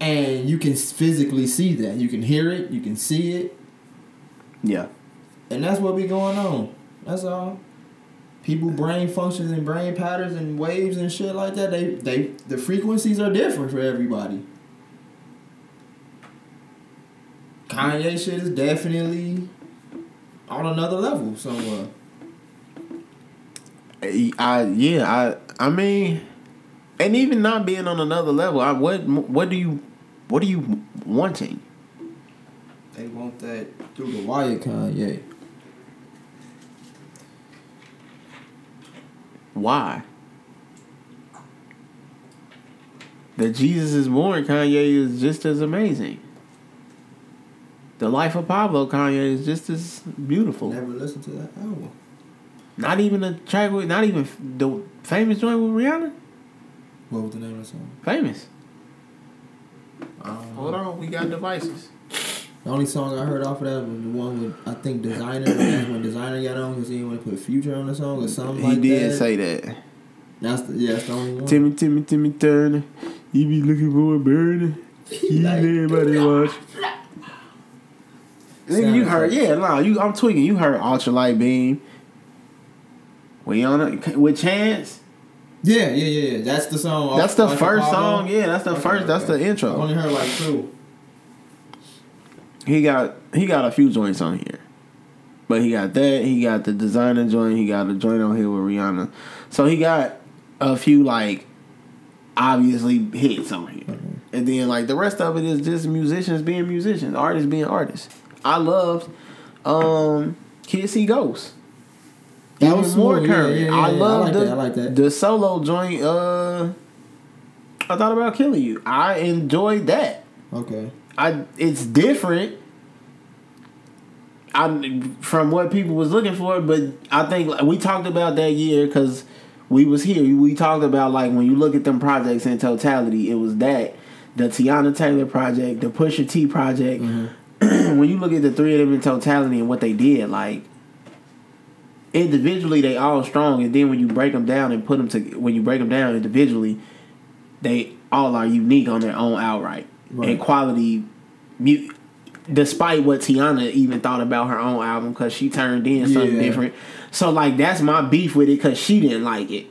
S1: And you can physically see that. You can hear it, you can see it,
S2: yeah,
S1: and that's what be going on. That's all. People brain functions and brain patterns and waves and shit like that, they they the frequencies are different for everybody. Kanye shit is definitely on another level somewhere.
S2: I yeah I I mean, and even not being on another level, I what what do you what are you wanting?
S1: They want that through the wire Kanye.
S2: Why? The Jesus is born Kanye is just as amazing. The life of Pablo Kanye is just as beautiful.
S1: Never listened to that album.
S2: Not even the track with, not even the famous joint with Rihanna.
S1: What was the name of the song?
S2: Famous.
S1: I.
S2: Hold on, we got devices.
S1: The only song I heard off of that was the one with I think Desiigner. that's when Desiigner got on because he didn't want to put Future on the song or something
S2: He
S1: like
S2: did
S1: that.
S2: say that.
S1: That's the yeah, that's the only one.
S2: Timmy, Timmy, Timmy Turner. You be looking for a bird. You *laughs*
S1: Like,
S2: everybody *laughs* watch. Nigga, you heard, yeah, nah, you, I'm tweaking. You heard Ultralight Beam. We on it with Chance.
S1: Yeah, yeah, yeah, yeah. That's the song.
S2: That's the first song. Yeah, that's the
S1: Okay,
S2: first. That's
S1: okay.
S2: the
S1: I
S2: intro.
S1: only heard like two.
S2: He got he got a few joints on here, but he got that. He got the Desiigner joint. He got a joint on here with Rihanna. So he got a few like obviously hits on here, mm-hmm. and then like the rest of it is just musicians being musicians, artists being artists. I loved um Kids See Ghosts.
S1: That
S2: Even
S1: was
S2: more
S1: smooth. Yeah,
S2: current.
S1: yeah, yeah,
S2: I love
S1: like
S2: the.
S1: I like that.
S2: the solo joint. Uh, I thought about killing you. I enjoyed that.
S1: Okay.
S2: I it's different. I from what people was looking for, but I think like, we talked about that year because we was here. We talked about like when you look at them projects in totality, it was that the Teyana Taylor project, the Pusha T project. *clears throat* when you look at the three of them in totality and what they did, like individually they all strong, and then when you break them down and put them to when you break them down individually, they all are unique on their own outright
S1: Right.
S2: and quality. Mu- despite what Teyana even thought about her own album, because she turned in something
S1: Yeah.
S2: different. So like that's my beef with it, because she didn't like it.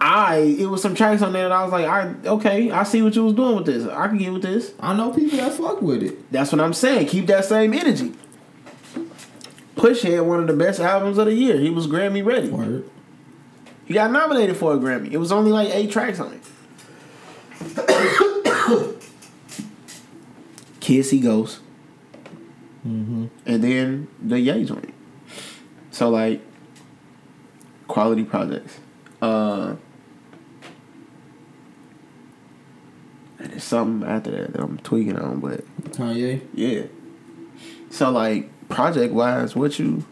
S2: I it was some tracks on there that I was like, I okay, I see what you was doing with this. I can get with this.
S1: I know people that fuck with it.
S2: That's what I'm saying. Keep that same energy. Push had one of the best albums of the year. He was Grammy ready.
S1: Word.
S2: He got nominated for a Grammy. It was only like eight tracks on it. *coughs* Kids See Ghosts.
S1: Mm-hmm.
S2: And then the Ye joint. So like quality projects. Uh and there's something after that that I'm tweaking on, but
S1: Kanye.
S2: yeah. So like project wise, what you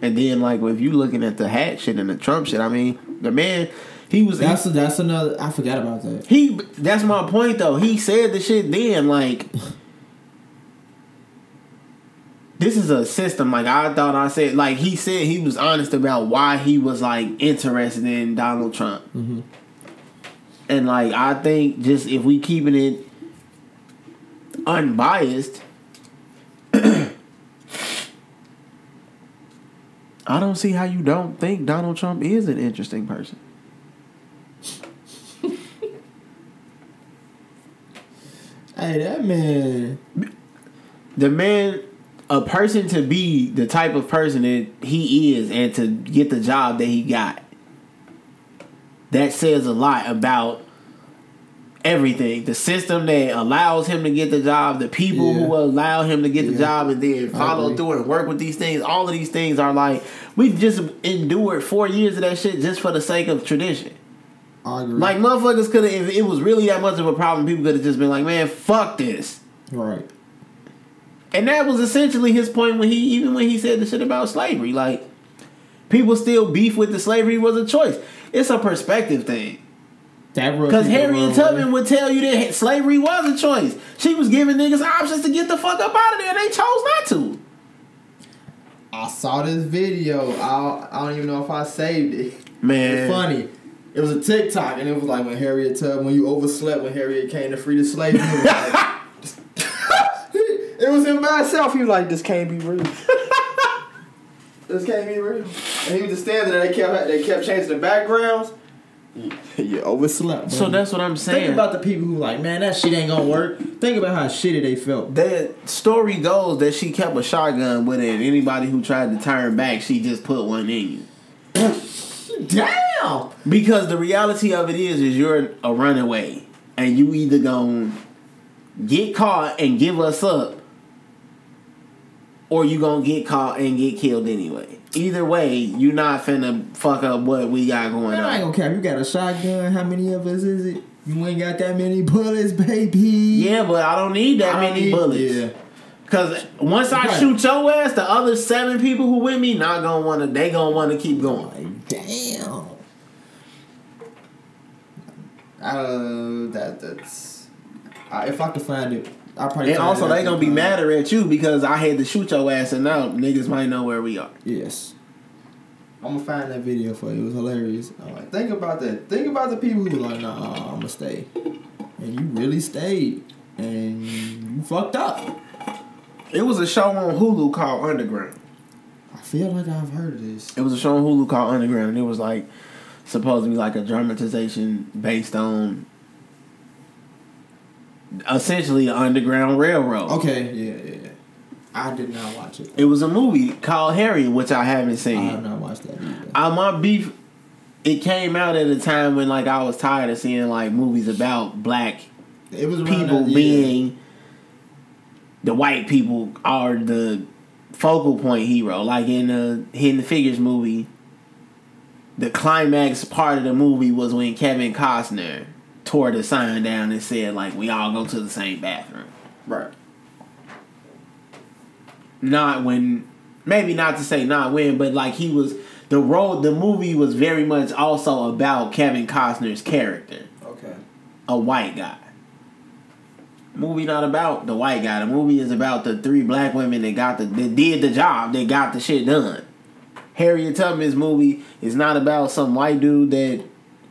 S2: and then like if you looking at the hat shit and the Trump shit, I mean, the man he was
S1: That's that's another. I forgot about that.
S2: he that's my point though. He said the shit then like *laughs* this is a system like I thought I said like he said he was honest about why he was like interested in Donald Trump.
S1: Mm-hmm.
S2: And like I think just if we keeping it unbiased *clears throat* I don't see how you don't think Donald Trump is an interesting person. *laughs*
S1: Hey, that man.
S2: the man a person to be the type of person that he is and to get the job that he got that says a lot about everything. The system that allows him to get the job, the people
S1: Yeah.
S2: who allow him to get the job and then follow through and work with these things. All of these things are like we've just endured four years of that shit just for the sake of tradition.
S1: I agree.
S2: Like motherfuckers could have if it was really that much of a problem, people could have just been like, Man, fuck this.
S1: right.
S2: And that was essentially his point when he even when he said the shit about slavery. Like people still beef with the slavery was a choice. It's a perspective thing.
S1: That
S2: Because Harriet Tubman would tell you that slavery was a choice. She was giving niggas options to get the fuck up out of there, and they chose not to.
S1: I saw this video. I, I don't even know if I saved it.
S2: Man,
S1: It's funny. It was a TikTok, and it was like when Harriet Tubman, when you overslept when Harriet came to free the slaves. *laughs* *laughs* It was, like, it was him by himself. He was like, "This can't be real. *laughs* this can't be real." And he was just standing there. They kept they kept changing the backgrounds. *laughs* You overslept.
S2: So that's what I'm saying.
S1: Think about the people who like, man, that shit ain't gonna work. Think about how shitty they felt.
S2: the story goes that she kept a shotgun with it, and anybody who tried to turn back, she just put one in you. *laughs*
S1: Damn.
S2: Because the reality of it is, is you're a runaway, and you either gonna get caught and give us up, or you gonna get caught and get killed anyway. Either way, you're not finna fuck up what we got going
S1: Man, I ain't
S2: on.
S1: gonna cap. You got a shotgun. How many of us is it? You ain't got that many bullets, baby.
S2: Yeah, but I don't need that
S1: I
S2: many
S1: need-
S2: bullets.
S1: Yeah.
S2: Cause once I
S1: Right.
S2: shoot your ass, the other seven people who with me not gonna wanna. They gonna wanna keep going.
S1: Like, damn. Uh, that that's. I, if I could find it, I probably.
S2: And also, they gonna be
S1: time.
S2: madder at you because I had to shoot your ass, and now niggas might know where we are.
S1: Yes. I'm gonna find that video for you. It was hilarious. I'm like, think about that. Think about the people who were like, nah, I'm gonna stay, and you really stayed, and you fucked up.
S2: It was a show on Hulu called Underground.
S1: I feel like I've heard of this.
S2: It was a show on Hulu called Underground, and it was like supposed to be like a dramatization based on essentially the Underground Railroad.
S1: Okay, yeah, yeah. I did not watch it.
S2: It was a movie called Harry, which I haven't seen.
S1: I have not watched that either.
S2: I my beef. It came out at a time when like I was tired of seeing like movies about black
S1: It was
S2: people
S1: that, yeah.
S2: being the white people are the focal point hero. Like in the Hidden Figures movie, the climax part of the movie was when Kevin Costner tore the sign down and said like we all go to the same bathroom.
S1: right.
S2: Not when maybe not to say not when, but like he was the role the movie was very much also about Kevin Costner's character.
S1: Okay.
S2: a white guy. Movie not about the white guy. The movie is about the three black women that got the that did the job, that got the shit done. Harriet Tubman's movie is not about some white dude that.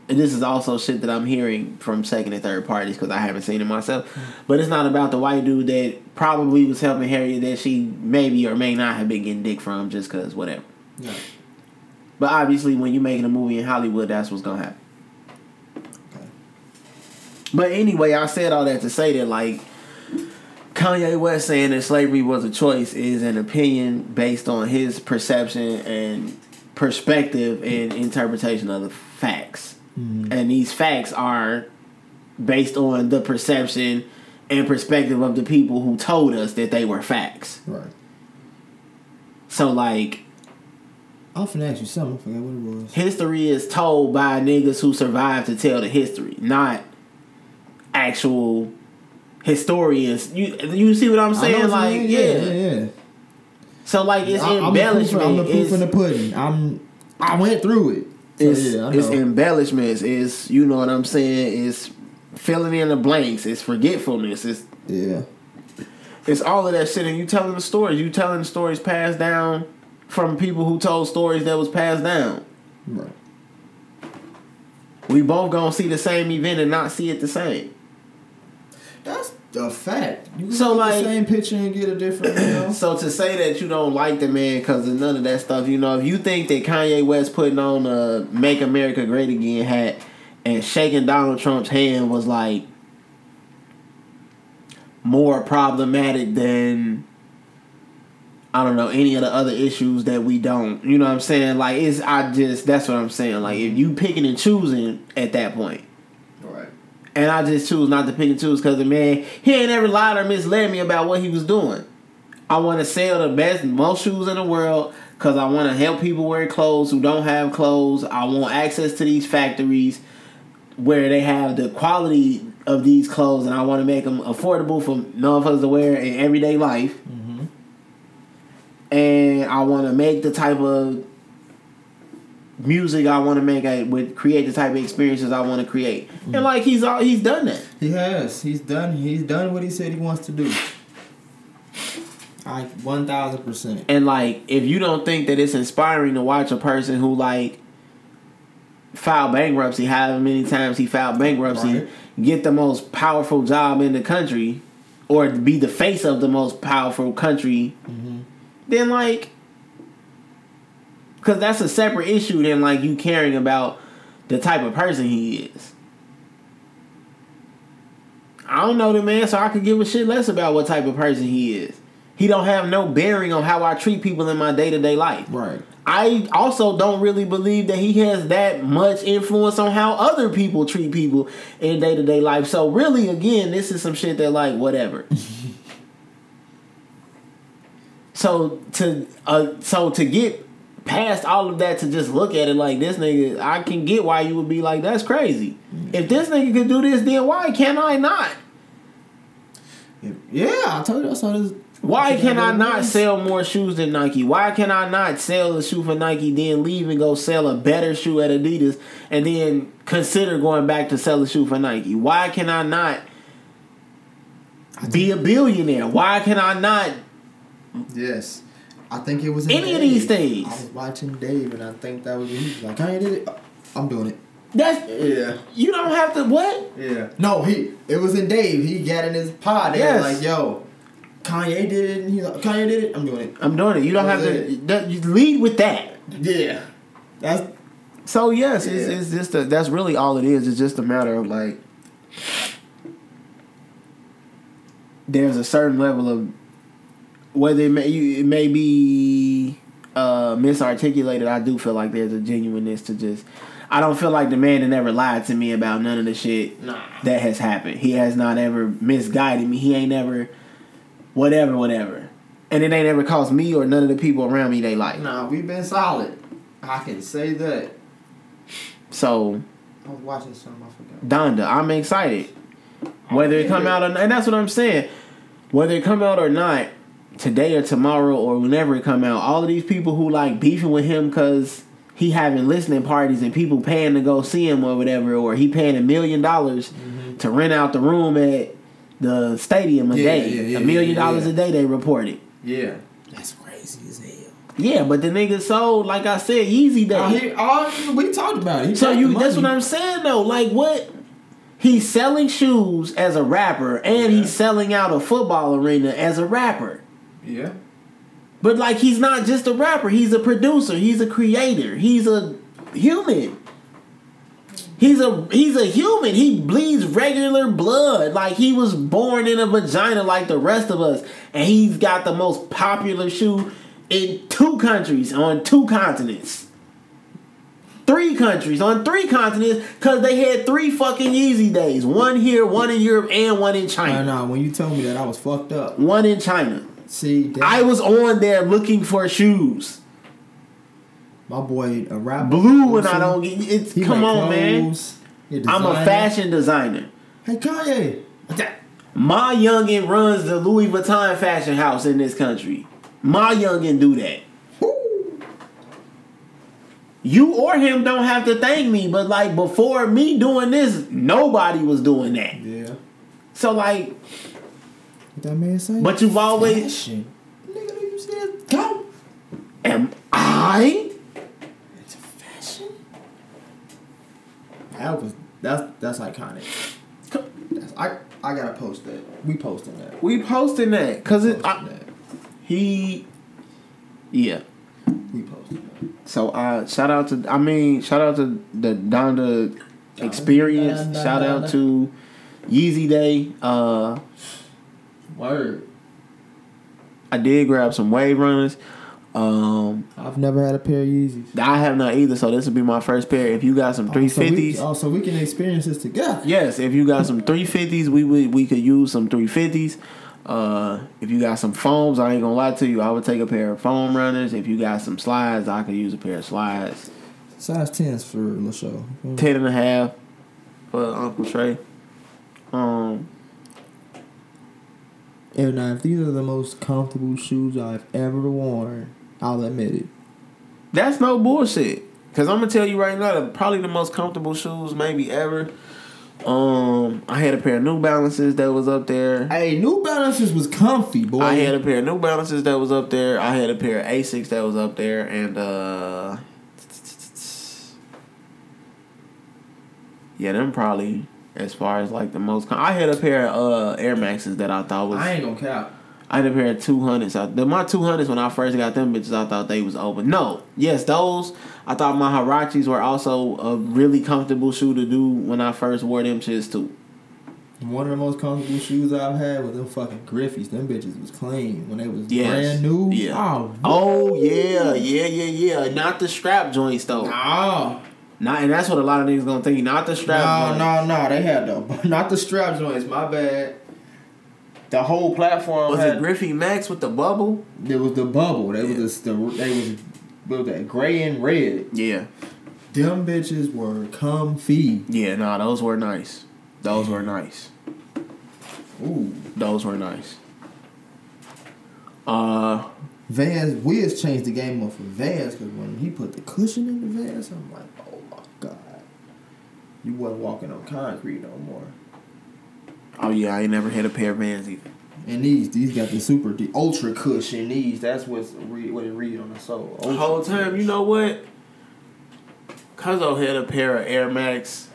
S2: And this is also shit that I'm hearing from second and third parties because I haven't seen it myself. But it's not about the white dude that probably was helping Harriet that she maybe or may not have been getting dick from just because whatever.
S1: Yeah.
S2: But obviously, when you're making a movie in Hollywood, that's what's gonna happen.
S1: Okay.
S2: But anyway, I said all that to say that like Kanye West saying that slavery was a choice is an opinion based on his perception and perspective and interpretation of the facts. Mm-hmm. And these facts are based on the perception and perspective of the people who told us that they were facts.
S1: Right.
S2: So like
S1: I finna ask you something. I forgot what it was.
S2: history is told by niggas who survived to tell the history, not actual historians. You you see what I'm saying?
S1: what
S2: Like yeah.
S1: yeah, yeah.
S2: So like it's
S1: I- I'm the proof,
S2: embellishment.
S1: I'm the proof in the pudding. I'm. I went through it. So,
S2: it's,
S1: yeah,
S2: it's embellishments. It's you know what I'm saying. It's filling in the blanks. It's forgetfulness. It's
S1: yeah.
S2: it's all of that shit. And you telling the stories. You telling the stories passed down from people who told stories that was passed down.
S1: Right.
S2: We both gonna see the same event and not see it the same.
S1: That's a fact. You can
S2: So, like-
S1: the same picture and get a different. You *clears throat* know?
S2: So to say that you don't like the man because of none of that stuff, you know, if you think that Kanye West putting on a "Make America Great Again" hat and shaking Donald Trump's hand was like more problematic than I don't know any of the other issues that we don't. You know what I'm saying? Like it's I just that's what I'm saying. Like if you picking and choosing at that point. And I just choose not to pick and choose because the man he ain't ever lied or misled me about what he was doing. I want to sell the best, most shoes in the world because I want to help people wear clothes who don't have clothes. I want access to these factories where they have the quality of these clothes, and I want to make them affordable for motherfuckers to wear in everyday life.
S1: Mm-hmm.
S2: And I want to make the type of music I want to make. I would create the type of experiences I want to create, and mm-hmm. like he's all he's done that.
S1: He has. He's done. He's done what he said he wants to do. Like one thousand percent.
S2: And like, if you don't think that it's inspiring to watch a person who like filed bankruptcy, however many times he filed bankruptcy,
S1: Right.
S2: get the most powerful job in the country, or be the face of the most powerful country, mm-hmm. then like, because that's a separate issue than like you caring about the type of person he is. I don't know the man, so I could give a shit less about what type of person he is. He don't have no bearing on how I treat people in my day to day life.
S1: Right.
S2: I also don't really believe that he has that much influence on how other people treat people in day to day life. So really, again, this is some shit that like whatever. *laughs* so to uh, so to get past all of that to just look at it like this nigga, I can get why you would be like that's crazy. If this nigga could do this, then why can I not?
S1: Yeah, I told you I saw this.
S2: Why can I not sell more shoes than Nike? Why can I not sell a shoe for Nike, then leave and go sell a better shoe at Adidas, and then consider going back to sell a shoe for Nike? Why can I not be a billionaire? Why can I not?
S1: Yes. I think it was in
S2: Any of these things.
S1: I was watching Dave, and I think that was he was like Kanye did it. I'm doing it.
S2: That's
S1: Yeah.
S2: you don't have to what?
S1: Yeah. No, he. It was in Dave. He got in his pod. They
S2: Yes.
S1: was like, "Yo, Kanye did it." And he like, "Kanye did it. I'm doing it."
S2: I'm doing it. You don't have to you lead with that.
S1: Yeah. That's
S2: So yes, it's, it's just a, that's really all it is. It's just a matter of like there's a certain level of whether it may it may be uh, misarticulated. I do feel like there's a genuineness to just. I don't feel like the man that never lied to me about none of the shit
S1: nah.
S2: that has happened. He has not ever misguided me. He ain't ever whatever, whatever. And it ain't ever cost me or none of the people around me they like.
S1: Nah, we've been solid. I can say that.
S2: So
S1: I was watching something. I forgot.
S2: Donda, I'm excited. Whether it come out or not, and that's what I'm saying. Whether it come out or not, today or tomorrow or whenever it come out, all of these people who like beefing with him because he having listening parties and people paying to go see him or whatever, or he paying a million dollars mm-hmm. to rent out the room at the stadium a
S1: Yeah,
S2: day,
S1: yeah, yeah,
S2: a million dollars a day they reported.
S1: Yeah. That's crazy as hell.
S2: Yeah, but the nigga sold like I said, Yeezy Day.
S1: Oh, he, oh, we talked about it. He
S2: So you, that's what. I'm saying though. Like what he's selling shoes as a rapper and
S1: Yeah.
S2: he's selling out a football arena as a rapper.
S1: Yeah.
S2: But like he's not just a rapper, he's a producer, he's a creator, he's a human. He's a he's a human. He bleeds regular blood. Like he was born in a vagina like the rest of us. And he's got the most popular shoe in two countries on two continents. Three countries on three continents because they had three fucking Yeezy Days. One here, one in Europe, and one in China.
S1: know. When you told me that, I was fucked up.
S2: One in China.
S1: See, that,
S2: I was on there looking for shoes.
S1: my boy a rapper.
S2: Blue and I don't get it's
S1: He
S2: come on man.
S1: clothes. He a
S2: I'm a fashion designer.
S1: Hey Kanye.
S2: My youngin runs the Louis Vuitton fashion house in this country. My youngin do that. You or him don't have to thank me, but like before me doing this, nobody was doing that.
S1: Yeah.
S2: So like,
S1: that man say?
S2: but you've always
S1: Fashion. Nigga, you? Go.
S2: am I?
S1: It's a fashion. That was that's that's iconic. That's, I I gotta post that. We posting that.
S2: We posting that because it I,
S1: that.
S2: he, yeah.
S1: We posting that.
S2: So uh, shout out to I mean shout out to the Donda experience. Shout out to Yeezy Day. Uh,
S1: Word.
S2: I did grab some wave runners. Um,
S1: I've never had a pair of Yeezys.
S2: I have not either, so this will be my first pair. If you got some three
S1: Oh, so we-
S2: fifties,
S1: Oh, so we can experience this together.
S2: yes. If you got some three fifties, we would we could use some three fifties. Uh, if you got some foams, I ain't gonna lie to you, I would take a pair of foam runners. If you got some slides, I could use a pair of slides.
S1: Size tens for LaShow.
S2: Ten and a half for Uncle Trey. Um,
S1: And now, if these are the most comfortable shoes I've ever worn, I'll admit it.
S2: That's no bullshit. Cause I'm gonna tell you right now, probably the most comfortable shoes maybe ever. Um, I had a pair of New Balances that was up there.
S1: Hey, New Balances was comfy, boy.
S2: I had a pair of New Balances that was up there. I had a pair of Asics that was up there, and uh, yeah, them probably as far as like the most. Com- I had a pair of uh Air Maxes that I thought was.
S1: I ain't gonna cap.
S2: I had a pair of two hundreds. The my two hundreds when I first got them bitches, I thought they was open. No, yes, those. I thought my Huaraches were also a really comfortable shoe to do when I first wore them shits too.
S1: One of the most comfortable shoes I've had was them fucking Griffeys. Them bitches was clean when they was
S2: Yes.
S1: brand new.
S2: Yeah.
S1: Oh,
S2: Oh yeah, yeah, yeah, yeah. Not the strap joints though.
S1: no.
S2: Not, and that's what a lot of niggas gonna think. Not the strap.
S1: No,
S2: joints.
S1: no, no. They had the *laughs* not the strap joints. My bad. The whole platform
S2: Was
S1: had
S2: it Griffey Max with the bubble?
S1: There was the bubble. They was the, the they was what was that gray and red.
S2: Yeah,
S1: Them bitches were comfy.
S2: yeah. Nah, those were nice. Those were nice.
S1: Ooh.
S2: Those were nice. Uh,
S1: Vans, Wiz changed the game up for Vans because when he put the cushion in the Vans, I'm like, my god, you wasn't walking on concrete no more.
S2: oh yeah, I ain't never had a pair of Vans either.
S1: And these, these got the super, the ultra cushion. These, that's what's read, what it read on the sole.
S2: The whole time, you know what? Cuzzo had a pair of Air Max.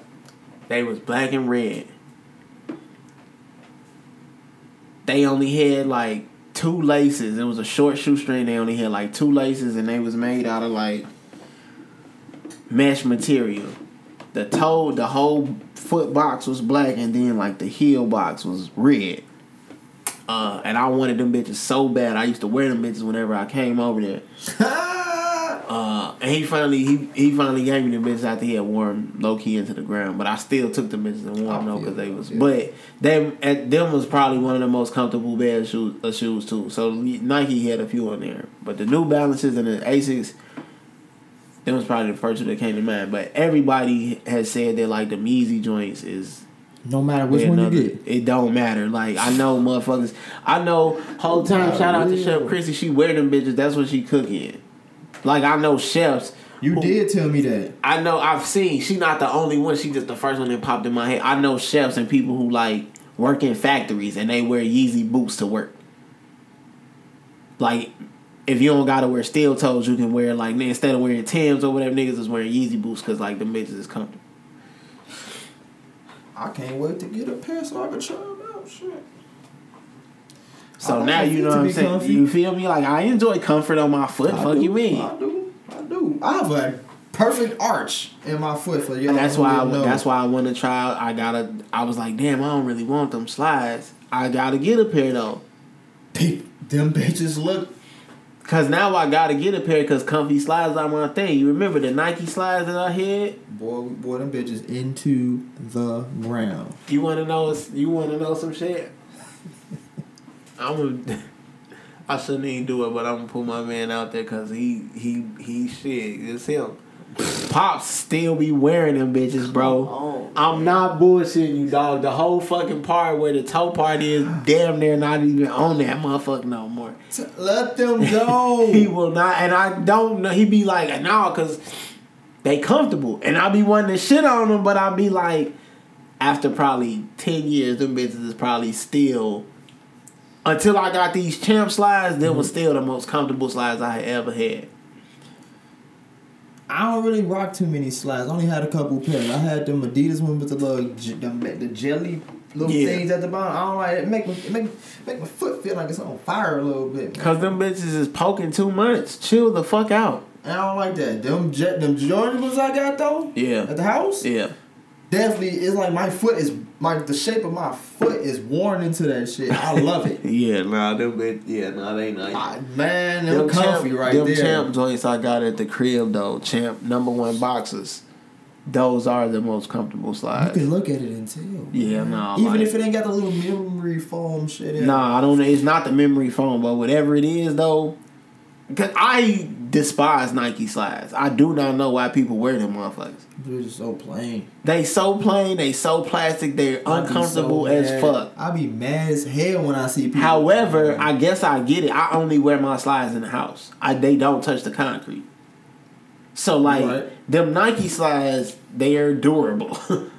S2: They was black and red. They only had like two laces. It was a short shoestring. They only had like two laces, and they was made out of like mesh material. The toe, the whole foot box was black, and then like the heel box was red. Uh, and I wanted them bitches so bad. I used to wear them bitches whenever I came over there. *laughs* Uh, and he finally he he finally gave me the bitches after he had worn low key into the ground. But I still took the bitches and wore them though because they was.
S1: yeah.
S2: But them at them was probably one of the most comfortable bad shoes uh, shoes too. So Nike had a few on there, but the New Balances and the Asics. Them was probably the first one that came to mind. But everybody has said that like the Yeezy joints is
S1: no matter which one you get.
S2: It don't matter. Like I know motherfuckers. I know whole time. Shout out to. Chef Chrissy. She wear them bitches. That's what she cook in. Like I know chefs.
S1: You
S2: who-
S1: did tell me that.
S2: I know. I've seen. She not the only one. She just the first one that popped in my head. I know chefs and people who like work in factories and they wear Yeezy boots to work. Like. If you don't gotta wear steel toes, you can wear like instead of wearing Tims or whatever, niggas is wearing Yeezy boots because like the bitches is comfortable.
S1: I can't wait to get a pair so I can try them out. Shit.
S2: So
S1: like
S2: now you know what I'm saying.
S1: comfy.
S2: You feel me? Like I enjoy comfort on my foot.
S1: I
S2: Fuck
S1: do,
S2: you mean?
S1: I do. I do. I have a perfect arch in my foot for y'all.
S2: That's why I,
S1: know.
S2: that's why I want to try. I gotta. I was like, damn, I don't really want them slides. I gotta get a pair though,
S1: Peep, them bitches look.
S2: Cause now I gotta get a pair. Cause comfy slides are my thing. You remember the Nike slides that I had?
S1: Boy, we boy, them bitches into the ground.
S2: You wanna know? You wanna know some shit? *laughs* I'm. *laughs* I shouldn't even do it, but I'm gonna put my man out there because he he he shit. It's him. Pops still be wearing them bitches, bro. I'm not bullshitting you, dog. The whole fucking part where the toe part is damn near not even on that motherfucker no more.
S1: Let them *laughs* go.
S2: He will not, and I don't know. He be like, nah, cause they comfortable, and I be wanting to shit on them, but I be like, after probably ten years, them bitches is probably still. Until I got these champ slides, them was still the most comfortable slides I had ever had.
S1: I don't really rock too many slides. I only had a couple pairs. I had them Adidas ones with the little j- the, the jelly little
S2: Yeah.
S1: things at the bottom. I don't like it. Make me make make my foot feel like it's on fire a little bit. man.
S2: Cause them bitches is poking too much. Chill the fuck out.
S1: I don't like that. Them jet them Jordans I got though
S2: Yeah.
S1: at the house.
S2: Yeah.
S1: Definitely it's like my foot is my the shape of my foot is worn into that shit. I love it. *laughs*
S2: Yeah, nah, them bit, yeah, nah, they nice.
S1: Ah, man, them, comfy
S2: champ,
S1: right
S2: them
S1: there.
S2: champ joints I got at the crib though, champ number one boxes. Those are the most comfortable slides.
S1: You can look at it and tell.
S2: Yeah,
S1: man.
S2: nah,
S1: Even
S2: like-
S1: if it ain't got the little memory foam shit in it.
S2: Nah, I don't know. It's not the memory foam, but whatever it is though, cause I despise Nike slides. I do not know why people wear them motherfuckers.
S1: They're just so plain.
S2: They so plain, they so plastic, they're
S1: I
S2: uncomfortable
S1: so
S2: as fuck.
S1: I be mad as hell when I see people.
S2: However, I guess I get it. I only wear my slides in the house. I they don't touch the concrete. So like
S1: Right.
S2: them Nike slides, they are durable. *laughs*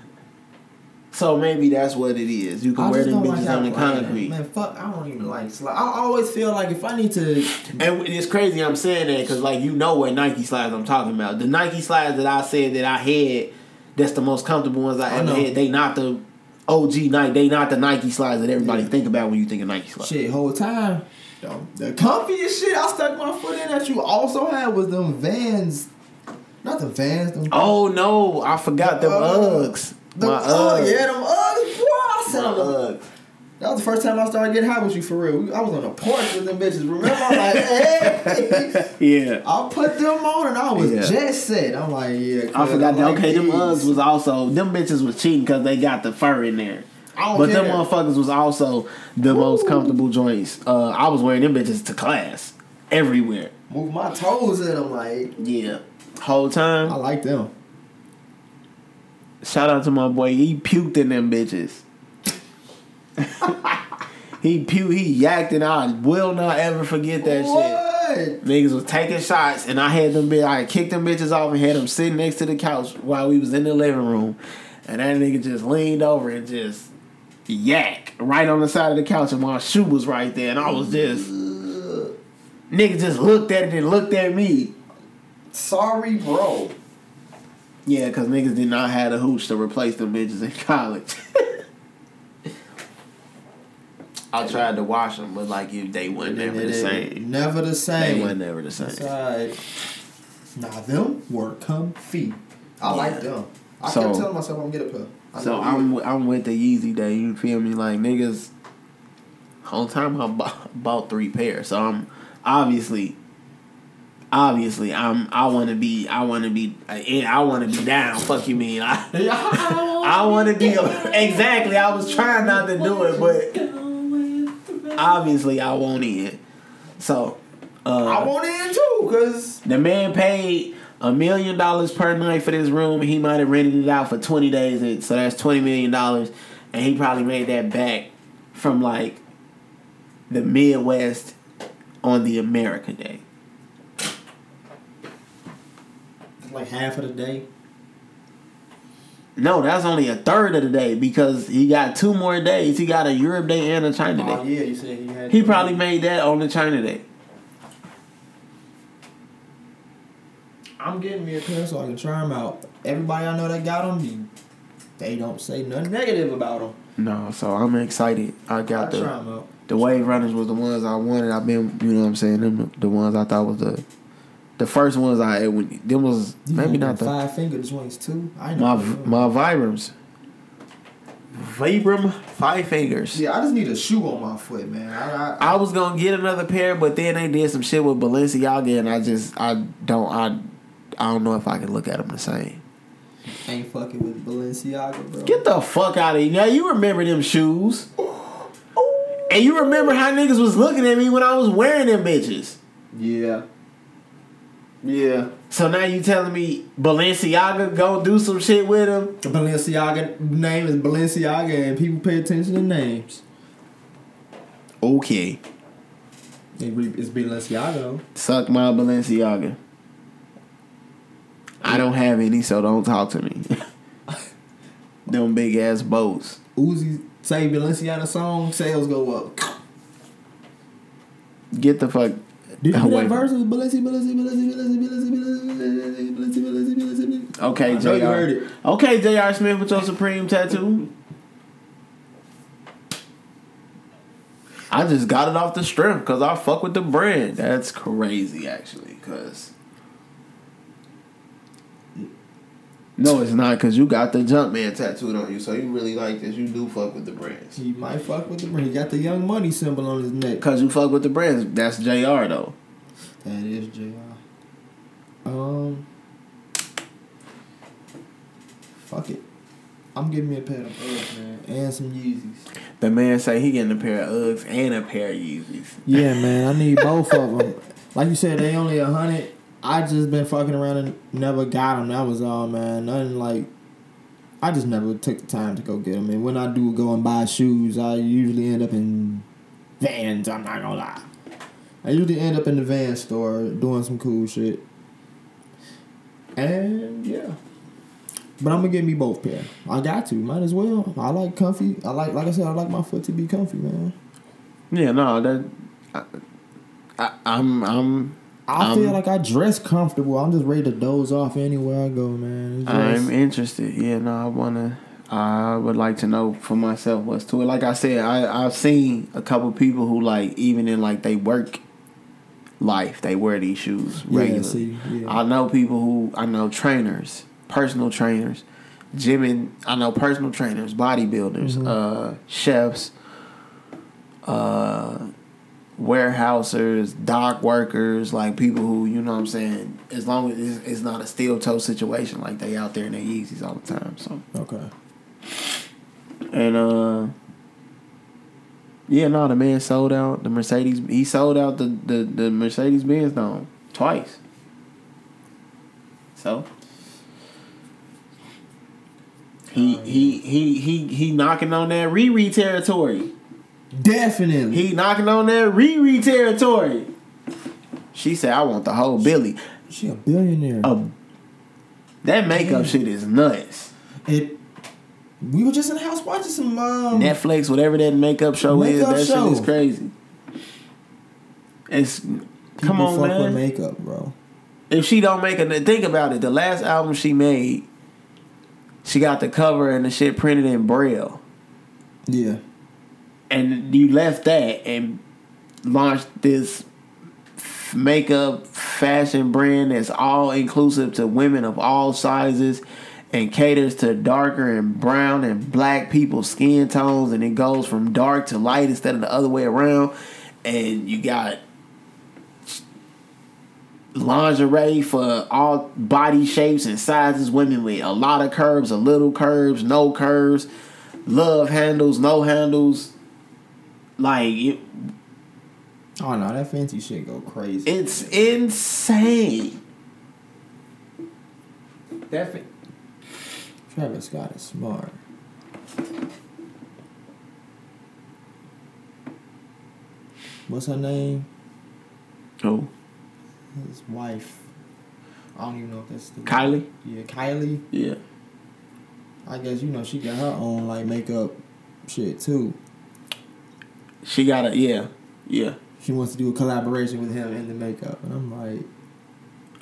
S2: so maybe that's what it is. You can
S1: I
S2: wear them
S1: don't like
S2: bitches on the concrete.
S1: Man, fuck, I don't even like slide. I always feel like if I need to,
S2: And it's crazy I'm saying that because like you know what Nike slides I'm talking about. The Nike slides that I said that I had, that's the most comfortable ones I,
S1: I
S2: ever
S1: know.
S2: had. They not the OG Nike. They not the Nike slides that everybody
S1: Yeah.
S2: think about when you think of Nike slides.
S1: shit, whole time, the, the comfiest shit I stuck my foot in that you also had was them Vans, not the Vans. Them,
S2: Oh no, I forgot them
S1: Uh,
S2: Uggs.
S1: Them,
S2: My
S1: oh
S2: Uggs.
S1: yeah, them Uggs. Boy, I
S2: My
S1: said the, that was the first time I started getting high with you for real. I was on the porch with them bitches. Remember, I'm like, *laughs* hey.
S2: Yeah.
S1: I put them on and I was
S2: Yeah.
S1: just set. I'm like, yeah.
S2: I forgot that.
S1: like
S2: Okay, them. Uggs was also them bitches was cheating because they got the fur in there.
S1: I don't
S2: But
S1: care.
S2: them motherfuckers was also the most comfortable joints. Uh, I was wearing them bitches to class everywhere.
S1: Move my toes in them like.
S2: Yeah, whole time.
S1: I like them.
S2: Shout out to my boy. He puked in them bitches. *laughs* he puked. He yacked, and I will not ever forget that shit. Niggas was taking shots, and I had them. Bitch, I kicked them bitches off and had them sitting next to the couch while we was in the living room, and that nigga just leaned over and just yak right on the side of the couch, and my shoe was right there, and I was just nigga just looked at it and looked at me.
S1: Sorry, bro.
S2: Yeah, cause niggas did not have the hooch to replace them bitches in college. *laughs* I tried to wash them, but like you, they weren't never the
S1: It- it-
S2: same.
S1: Never the same.
S2: They
S1: same.
S2: weren't never the same.
S1: Side. Nah, them were comfy. I like them. I
S2: So-
S1: kept telling myself I'm gonna get a pair. I
S2: So I'm
S1: you.
S2: I'm with the Yeezy day. You feel me? Like niggas, whole time I bought, *laughs* bought three pairs. So I'm obviously, obviously I'm I want to be I want to be I want to be down. Fuck you mean I *laughs* I want to be exactly. I was trying not to do it, but obviously I won't in. So
S1: I
S2: uh,
S1: want in too, cause
S2: the man paid a million dollars per night for this room. He might have rented it out for twenty days, and so that's twenty million dollars, and he probably made that back from like the Midwest on the America Day.
S1: it's like half of the day.
S2: No, that's only a third of the day because he got two more days. He got a Europe Day and a China
S1: Oh
S2: Day.
S1: yeah, you said he had.
S2: He probably made that on the China Day.
S1: I'm getting me a pair so I can try them out. Everybody I know that got them, they don't say nothing negative about them.
S2: No, so I'm excited. I
S1: I
S2: got
S1: try
S2: the
S1: them out.
S2: the Wave Runners was the ones I wanted. I've been, you know what I'm saying, them the ones I thought was the the first ones I when them was
S1: You
S2: maybe not the
S1: five finger joints too. I
S2: my
S1: know.
S2: my Vibrams. Vibram five fingers.
S1: Yeah, I just need a shoe on my foot, man. I, I,
S2: I was gonna get another pair, but then they did some shit with Balenciaga, and I just I don't I I don't know if I can look at them the same.
S1: ain't fucking with Balenciaga, bro.
S2: Get the fuck out of here! Now you remember them shoes, and you remember how niggas was looking at me when I was wearing them bitches.
S1: yeah. Yeah.
S2: So now you telling me Balenciaga go do some shit with him?
S1: Balenciaga name is Balenciaga, and people pay attention to names.
S2: Okay,
S1: It re- It's Balenciaga though.
S2: suck my Balenciaga. I don't have any, so don't talk to me. *laughs* them big ass boats.
S1: Uzi say Balenciaga song, sales go up.
S2: Get the fuck
S1: Did you hear that
S2: from-
S1: verse? Balenci, Balenci, Balenci, Balenci, Balenci, Balenci, Balenci, Balenci, Balenci, Balenci.
S2: Okay,
S1: I know you heard
S2: Jr.
S1: it.
S2: Okay, Jr. Smith with your Supreme tattoo. I just got it off the strip because I fuck with the brand. That's crazy, actually. Cause No, it's not because you got the Jumpman tattooed on you, so you really like this. You do fuck with the brands.
S1: He might fuck with the brand. He got the Young Money symbol on his neck.
S2: Cause you fuck with the brands. That's Jr. though.
S1: That is Jr. Um, fuck it. I'm getting me a pair of Uggs, man, and some Yeezys.
S2: The man say he getting a pair of Uggs and a pair of Yeezys.
S1: Yeah, man, I need both of them. *laughs* Like you said, they only a hundred. I just been fucking around and never got them. That was all, man. Nothing like. I just never took the time to go get them. And when I do go and buy shoes, I usually end up in Vans. I'm not gonna lie. I usually end up in the van store doing some cool shit. And yeah. But I'm gonna get me both pair. I got to. Might as well. I like comfy. I like, like I said, I like my foot to be comfy, man.
S2: Yeah, no, that I, I, I'm I'm
S1: I
S2: Um,
S1: feel like I dress comfortable. I'm just ready to doze off anywhere I go, man. Just-
S2: I'm interested. Yeah, no, I wanna. I would like to know for myself what's to it. Like I said, I I've seen a couple people who like even in like they work life, they wear these shoes
S1: yeah,
S2: regularly.
S1: see, yeah.
S2: I know people who I know trainers, personal trainers, gym and I know personal trainers, bodybuilders,
S1: Mhm.
S2: uh, chefs, uh, warehousers, dock workers, like people who you know what I'm saying. As long as it's, it's not a steel toe situation, like they out there in their Yeezys all the time. So
S1: okay.
S2: and uh. Yeah, no, the man sold out the Mercedes. He sold out the the, the Mercedes Benz dome twice. So he he he he he knocking on that Riri territory.
S1: Definitely.
S2: He knocking on that Riri territory. She said, "I want the whole Billy."
S1: she a billionaire.
S2: Uh, that makeup
S1: Damn.
S2: shit is nuts.
S1: It. We were just in the house watching some. Um,
S2: Netflix, whatever that makeup show is, that
S1: show.
S2: shit is crazy. It's
S1: people
S2: come on,
S1: fuck
S2: man.
S1: with makeup, bro.
S2: if she don't make a think about it, the last album she made, she got the cover and the shit printed in braille,
S1: Yeah.
S2: And you left that and launched this makeup fashion brand that's all inclusive to women of all sizes and caters to darker and brown and black people's skin tones. And it goes from dark to light instead of the other way around. And you got lingerie for all body shapes and sizes. Women with a lot of curves a little curves no curves. Love handles no handles like it,
S1: Oh no, that fancy shit go crazy.
S2: it's insane that fa-
S1: Travis Scott is smart. What's her name?
S2: oh
S1: His wife. I don't even know if that's the
S2: Kylie
S1: Yeah, Kylie.
S2: yeah
S1: I guess you know she got her own like makeup shit too.
S2: She got a yeah yeah
S1: She wants to do a collaboration with him in the makeup, and I'm like,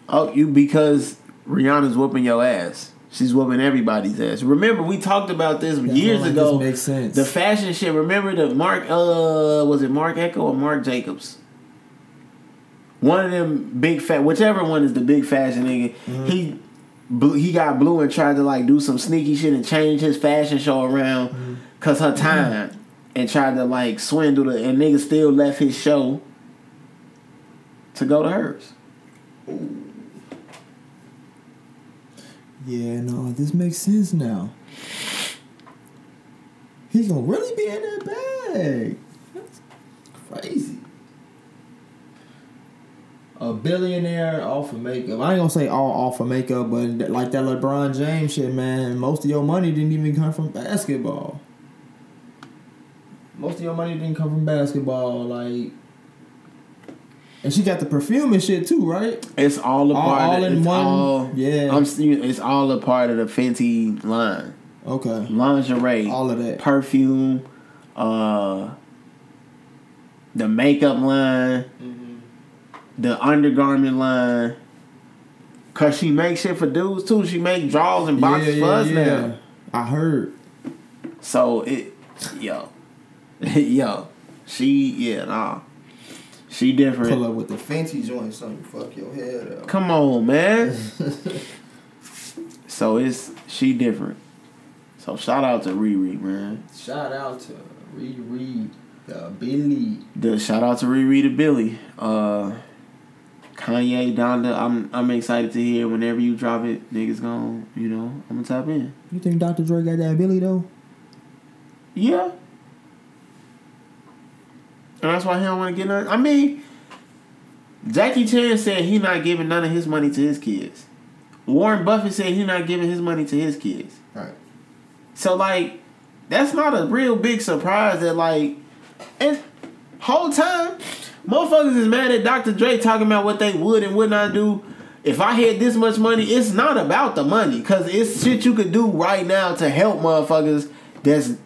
S2: Oh, you because Rihanna's whooping your ass. She's whooping everybody's ass. Remember, we talked about this
S1: that's
S2: years
S1: like,
S2: ago.
S1: This makes sense.
S2: The fashion shit. Remember the Mark? Uh, was it Marc Ecko or Marc Jacobs? One of them big fat, whichever one is the big fashion nigga.
S1: Mhm.
S2: He, he got blue and tried to like do some sneaky shit and change his fashion show around,
S1: Mhm.
S2: cause her time, and tried to like swindle the and nigga still left his show to go to hers.
S1: Yeah, no, this makes sense now. He's gonna really be in that bag. That's crazy. A billionaire off of makeup. I ain't gonna say all off of makeup, but like that LeBron James shit, man. Most of your money didn't even come from basketball. Most of your money didn't come from basketball, like. And she got the perfume and shit too, right?
S2: It's all a part.
S1: all
S2: of,
S1: in one?
S2: All,
S1: Yeah.
S2: I'm. It's all a part of the Fenty line,
S1: Okay.
S2: lingerie,
S1: All of that.
S2: perfume, uh, the makeup line, Mm. the undergarment line. Cause she makes shit for dudes too. She make drawers and boxes for us now.
S1: I heard.
S2: So it, yo, *laughs* yo, she yeah nah, she different.
S1: Pull up with the fancy joint, something fuck your head up.
S2: Come on, man. *laughs* So it's she different. So shout out to Riri, man.
S1: Shout out to Riri, the Billy.
S2: The shout out to Riri to Billy. Uh, Kanye, Donda. I'm I'm excited to hear whenever you drop it. Niggas gon' you know I'm gonna tap in.
S1: You think Dr. Dre got that Billy though?
S2: Yeah. And that's why he don't want to get none. I mean, Jackie Chan said he not giving none of his money to his kids. Warren Buffett said he not giving his money to his kids.
S1: Right.
S2: So like, that's not a real big surprise that like, and whole time, motherfuckers is mad at Dr. Dre talking about what they would and would not do. If I had this much money, it's not about the money, cause it's shit you could do right now to help motherfuckers that's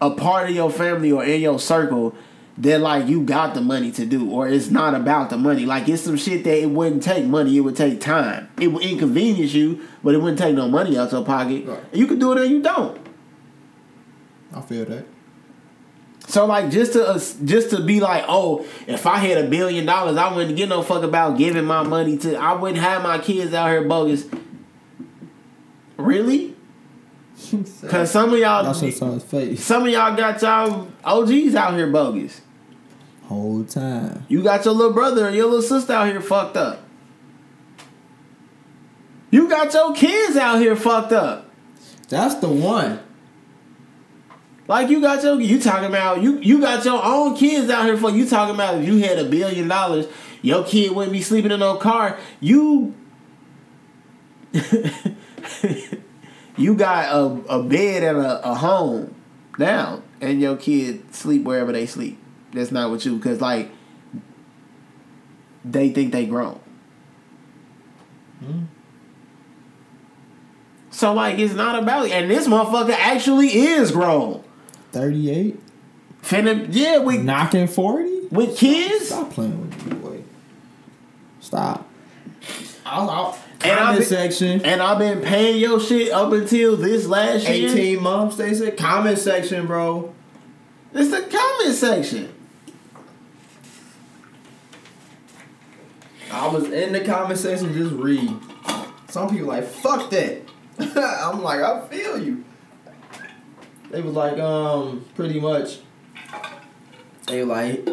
S2: a part of your family or in your circle that like you got the money to do, or it's not about the money. Like it's some shit that it wouldn't take money; it would take time. It would inconvenience you, but it wouldn't take no money out your pocket.
S1: Right.
S2: You can do it or you don't.
S1: I feel that.
S2: So like just to uh, just to be like, oh, if I had a billion dollars, I wouldn't give no fuck about giving my money to. I wouldn't have my kids out here bogus. Really? Cause some of y'all,
S1: I should saw his face
S2: some of y'all got y'all OGs out here bogus.
S1: whole time.
S2: You got your little brother and your little sister out here fucked up. You got your kids out here fucked up.
S1: That's the one.
S2: Like you got your you talking about you you got your own kids out here for you talking about if you had a billion dollars, your kid wouldn't be sleeping in no car. You *laughs* you got a, a bed and a, a home now, and your kid sleep wherever they sleep. That's not what you because like they think they grown. Mm-hmm. So like it's not about and this motherfucker actually is grown.
S1: 38?
S2: Finna yeah with
S1: Knocking 40?
S2: with kids.
S1: Stop playing with me, boy. Stop. I'll, I'll,
S2: And I've
S1: comment
S2: been-
S1: section.
S2: And I've been paying your shit up until this last year.
S1: 18 months, they said. Comment section, bro.
S2: It's the comment section.
S1: I was in the comment section just read. Some people like, fuck that. *laughs* I'm like, I feel you. They was like, um, pretty much. They like,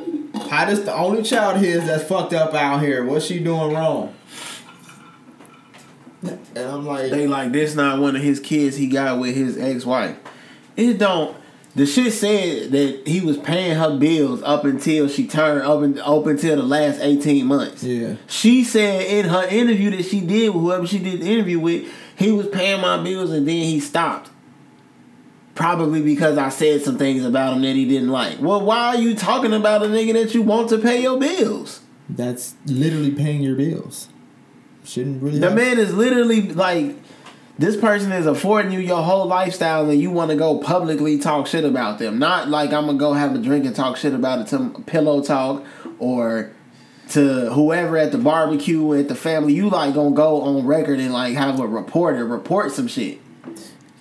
S1: how this the only child here that's fucked up out here? What's she doing wrong? And I'm like,
S2: They like this not one of his kids he got with his ex wife. It don't. The shit said that he was paying her bills up until she turned up, and, up until the last eighteen months.
S1: yeah.
S2: She said in her interview that she did with whoever she did the interview with, he was paying my bills and then he stopped. Probably because I said some things about him that he didn't like. Well, why are you talking about a nigga that you want to pay your bills?
S1: That's literally paying your bills. Shouldn't really.
S2: The
S1: have-
S2: man is literally like, this person is affording you your whole lifestyle and you want to go publicly talk shit about them. Not like I'm going to go have a drink and talk shit about it to Pillow Talk or to whoever at the barbecue at the family. You like going to go on record and like have a reporter report some shit.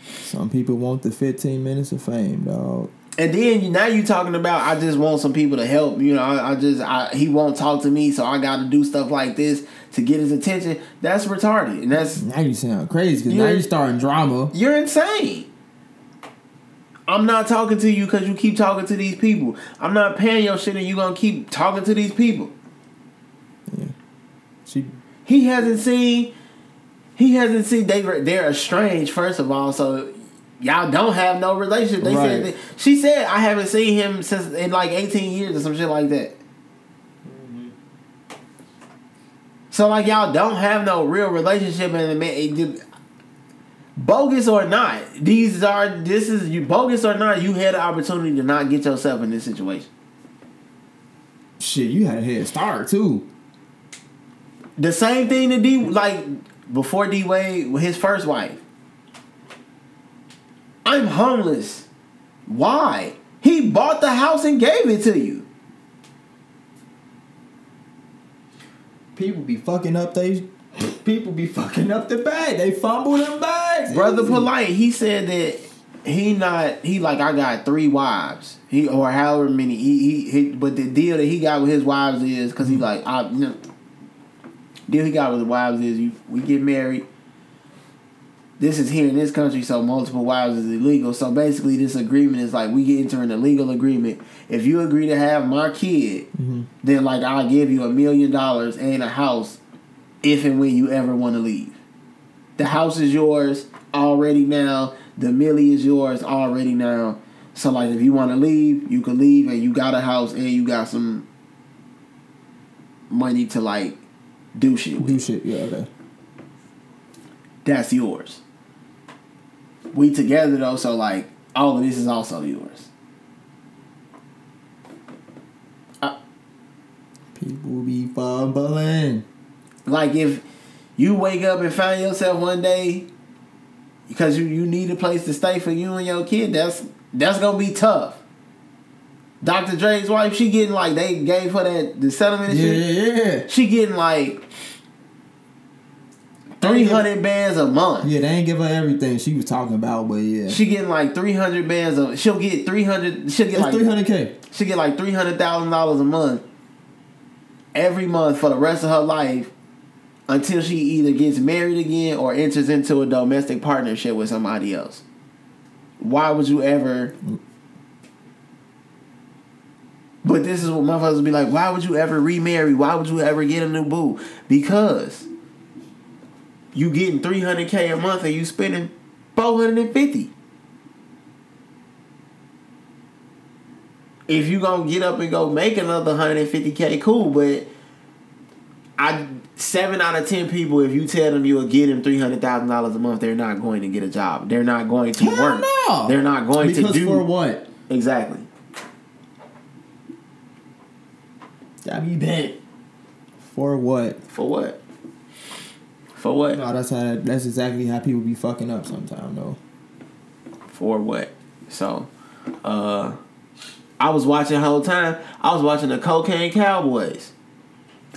S1: Some people want the 15 minutes of fame, dog.
S2: And then you- now you talking about I just want some people to help. You know, I, I just I, he won't talk to me, so I got to do stuff like this to get his attention. That's retarded, and that's
S1: Now you sound crazy because now
S2: You're-
S1: starting drama.
S2: you're insane. I'm not talking to you because you keep talking to these people. I'm not paying your shit, and you gonna keep talking to these people.
S1: She
S2: He hasn't seen. He hasn't seen they they're estranged first of all, so y'all don't have no relationship. They said
S1: Right.
S2: that, she said I haven't seen him since in like eighteen years or some shit like that. Mm-hmm. So like y'all don't have no real relationship and the man, bogus or not, these are this is you bogus or not, you had the opportunity to not get yourself in this situation.
S1: shit, you had a head start too.
S2: The same thing to D like before D Wade with his first wife. I'm homeless. Why? He bought the house and gave it to you.
S1: People be fucking up they. People be fucking up the bag. They fumble them bags.
S2: Brother. Polight, he said that he not he like I got three wives. He or however many he, he, he but the deal that he got with his wives is because he mm-hmm. like I you know, deal he got with the wives is you we get married this is here in this country, so multiple wives is illegal. So basically, this agreement is like we get into an illegal agreement. If you agree to have my kid, mm-hmm. then like I'll give you a million dollars and a house if and when you ever want to leave. The house is yours already now. The millie is yours already now. So like if you want to leave, you can leave and you got a house and you got some money to like do shit with.
S1: Do shit. Yeah. Okay.
S2: That's yours. We together though, so like all of this is also yours.
S1: People be fumbling.
S2: Like if you wake up and find yourself one day because you, you need a place to stay for you and your kid, that's that's gonna be tough. Dr. Dre's wife, she getting like they gave her that the settlement
S1: Yeah,
S2: shit.
S1: yeah, yeah.
S2: She getting like three hundred bands a month.
S1: Yeah, they ain't give her everything she was talking about, but yeah.
S2: She getting like three hundred bands of she'll get three hundred she'll get
S1: it's
S2: like
S1: three hundred k.
S2: she get like three hundred thousand dollars a month every month for the rest of her life until she either gets married again or enters into a domestic partnership with somebody else. Why would you ever? But this is what my motherfuckers be like. Why would you ever remarry? Why would you ever get a new boo? Because you getting three hundred k a month and you spending four hundred and fifty. if you gonna get up and go make another 150k, cool. But I seven out of ten people, if you tell them you will get them three hundred thousand dollars a month, they're not going to get a job. They're not going to
S1: Hell
S2: work.
S1: no.
S2: They're not going
S1: because
S2: to do
S1: for what?
S2: exactly.
S1: I be bet. For what?
S2: For what? For what?
S1: No, that's how. That's exactly how people be fucking up sometimes, though.
S2: For what? So, uh, I was watching the whole time. I was watching the Cocaine Cowboys.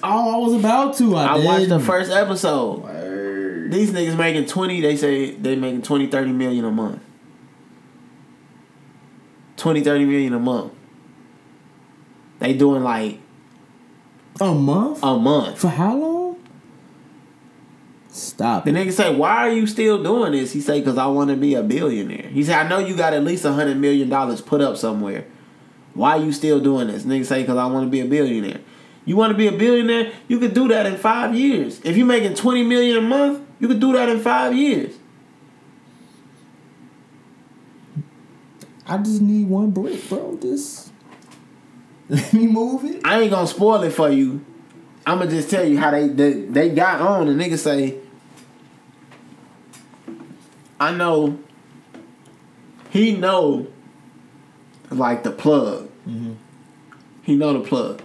S1: Oh, I was about to. I,
S2: I watched the first episode.
S1: Word.
S2: These niggas making 20, they say they making 20, 30 million a month. 20, 30 million a month. They doing like
S1: A month?
S2: a month.
S1: For how long? Stop
S2: The
S1: it.
S2: nigga say, why are you still doing this? He say, cause I want to be a billionaire. He said, I know you got at least a hundred million dollars put up somewhere. Why are you still doing this? Nigga say, cause I want to be a billionaire. You want to be a billionaire? You could do that in five years. If you're making 20 million a month, you could do that in five years.
S1: I just need one brick, bro. Just let me move it.
S2: I ain't gonna spoil it for you. I'ma just tell you how they they, they got on. and nigga say, I know. He know, like the plug. Mm-hmm. He know the plug.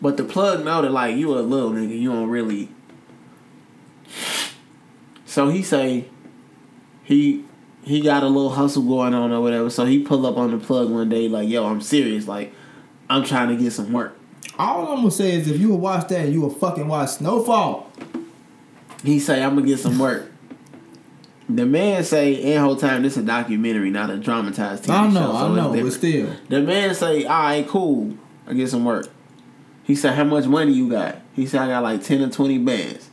S2: But the plug know that like you a little nigga, you don't really. So he say, he he got a little hustle going on or whatever. So he pull up on the plug one day like, yo, I'm serious. Like, I'm trying to get some work.
S1: All I'm gonna say is if you will watch that, you will fucking watch Snowfall.
S2: He say, I'm gonna get some work. The man say, in whole time, this is a documentary, not a dramatized TV
S1: I know,
S2: show. so
S1: I know, but still.
S2: The man say, all right, cool. I get some work. He said, how much money you got? He said, I got like 10 or 20 bands.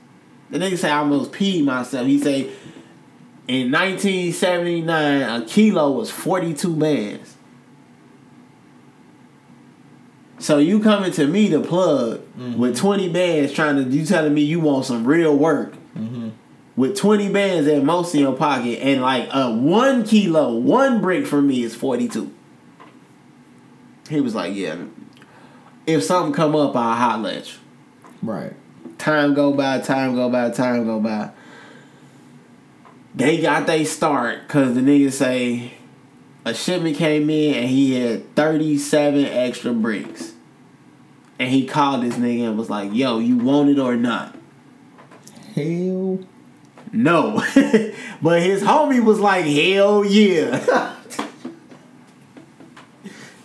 S2: The nigga say, I almost peed myself. He say, in 1979, a kilo was 42 bands. So you coming to me to plug with mm-hmm. 20 bands trying to, you telling me you want some real work with 20 bands at most in your pocket and like a one kilo, one brick for me is 42. He was like, yeah, if something come up, I'll holler at you.
S1: Right.
S2: Time go by, time go by, time go by. They got they start because the niggas say a shipment came in and he had 37 extra bricks. And he called this nigga and was like, yo, you want it or not?
S1: Hell.
S2: No. *laughs* but his homie was like, hell yeah. *laughs*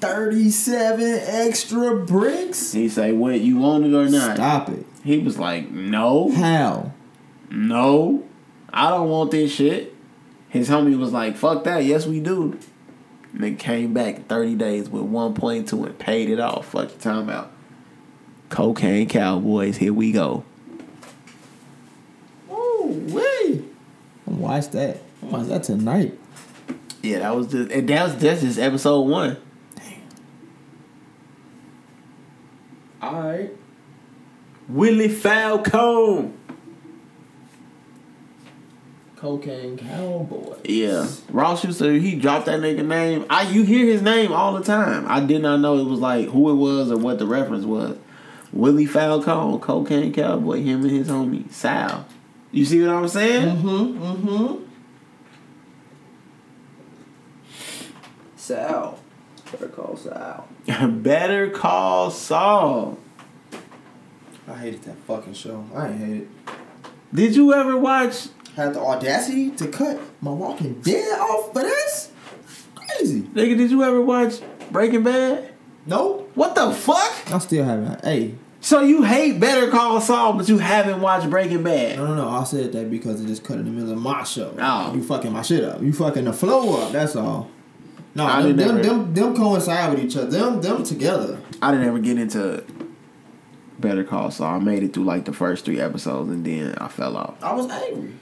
S1: 37 extra bricks?
S2: he say, what, you want it or not?
S1: Stop it.
S2: He was like, no.
S1: How?
S2: No, I don't want this shit. His homie was like, fuck that, yes we do. And then came back 30 days with 1.2 and paid it off. Fuck you talking about. Cocaine Cowboys, here we go.
S1: Watch that. I watch that tonight.
S2: Yeah, that was just and that was that's just episode one.
S1: All right.
S2: Willie Falcone.
S1: Cocaine Cowboy.
S2: Yeah, Ross used to he dropped that nigga name. I you hear his name all the time. I did not know it was like who it was or what the reference was. Willie Falcone, Cocaine Cowboy, him and his homie Sal. You see what I'm saying?
S1: Mm-hmm. Mm-hmm. Sal. Better call Sal. *laughs*
S2: Better Call Saul.
S1: I hated that fucking show. I ain't hate it.
S2: Did you ever watch?
S1: Had the audacity to cut my Walking Dead off for this? Crazy.
S2: Nigga, did you ever watch Breaking Bad?
S1: No.
S2: What the fuck?
S1: I still haven't. Hey.
S2: So you hate Better Call Saul, but you haven't watched Breaking Bad?
S1: No, no, no. I said that because it just cut in the middle of my show.
S2: Oh.
S1: You fucking my shit up. You fucking the flow up. That's all. No,
S2: I
S1: them, them,
S2: ever-
S1: them, them coincide with each other. Them, them together.
S2: I didn't ever get into Better Call Saul. I made it through like the first three episodes, and then I fell off.
S1: I was angry.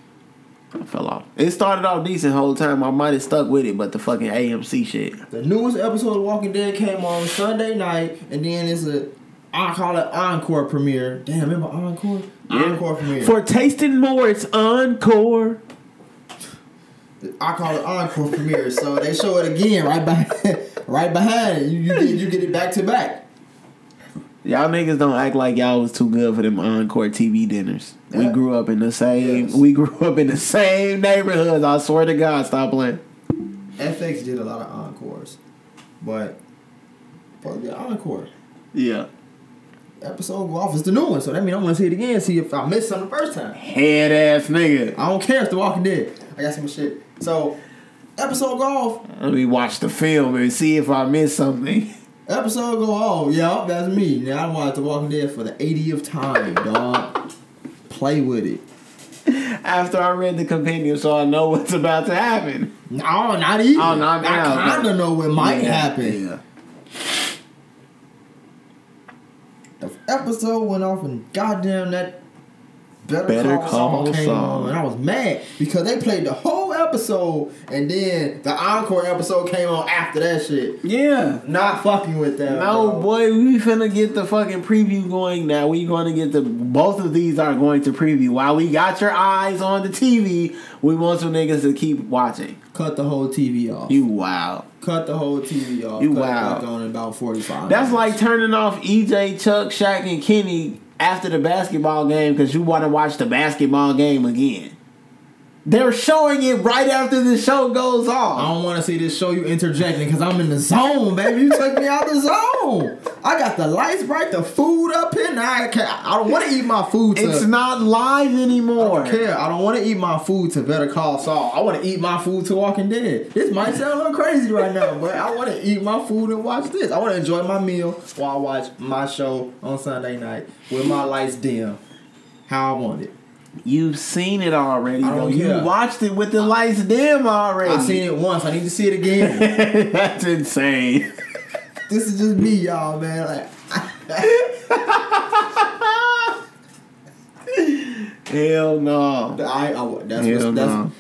S2: I fell off. It started off decent whole time. I might have stuck with it, but the fucking AMC shit.
S1: The newest episode of Walking Dead came on Sunday night, and then it's a I call it encore premiere. Damn, remember On-Cor? Encore premiere.
S2: For tasting more, it's On-Cor.
S1: I call it encore premiere. So they show it again right behind, *laughs* right behind it. You, you get you get it back to back.
S2: Y'all niggas don't act like y'all was too good for them On-Cor TV dinners. We grew up in the same.
S1: Yes.
S2: We grew up in the same neighborhoods. I swear to God, stop playing.
S1: FX did a lot of encores, but supposed to be an encore.
S2: Yeah.
S1: Episode go off. It's the new one, so that means I want to see it again. See if I missed something the first time.
S2: Head ass nigga.
S1: I don't care if the Walking Dead. I got some shit. So episode go off.
S2: Let me watch the film and see if I missed something.
S1: Episode go off. Yeah, that's me. Now I watched The Walking Dead for the 80th time, dog. Play with it.
S2: After I read the compendium, so I know what's about to happen.
S1: No, not even.
S2: Oh, not
S1: I kind of know what might
S2: Yeah,
S1: happen.
S2: Yeah.
S1: The episode went off and goddamn that Better,
S2: Better
S1: Call,
S2: Call
S1: Saul came
S2: Saul.
S1: on, and I was mad because they played the whole episode, and then the encore episode came on after that shit.
S2: Yeah.
S1: Not fucking with that.
S2: No,
S1: bro.
S2: boy, we finna get the fucking preview going now. We gonna get the both of these are going to preview. While we got your eyes on the TV, we want you niggas to keep watching.
S1: Cut the whole TV off.
S2: You wow.
S1: cut the whole TV off.
S2: You
S1: cut
S2: wow.
S1: back on in about forty five.
S2: That's like turning off EJ, Chuck, Shaq, and Kenny after the basketball game because you want to watch the basketball game again. They're showing it right after the show goes off.
S1: I don't want to see this show you interjecting because I'm in the zone, baby. You took me out the zone. I got the lights bright, the food up here. Now I, can't, I don't want to eat my food. To,
S2: It's not live anymore.
S1: I don't care. I don't want to eat my food to Better Call Saul. I want to eat my food to Walking Dead. This might sound a little crazy right now, but I want to eat my food and watch this. I want to enjoy my meal while I watch my show on Sunday night with my lights dim. How I want it.
S2: You've seen it already.
S1: I don't
S2: though.
S1: care.
S2: You watched it with the lights dim already.
S1: I've seen it once. I need to see it again. *laughs*
S2: That's insane.
S1: this is just me, y'all, man. Like. *laughs*
S2: Hell no.
S1: I, I that's,
S2: Hell
S1: that's
S2: no.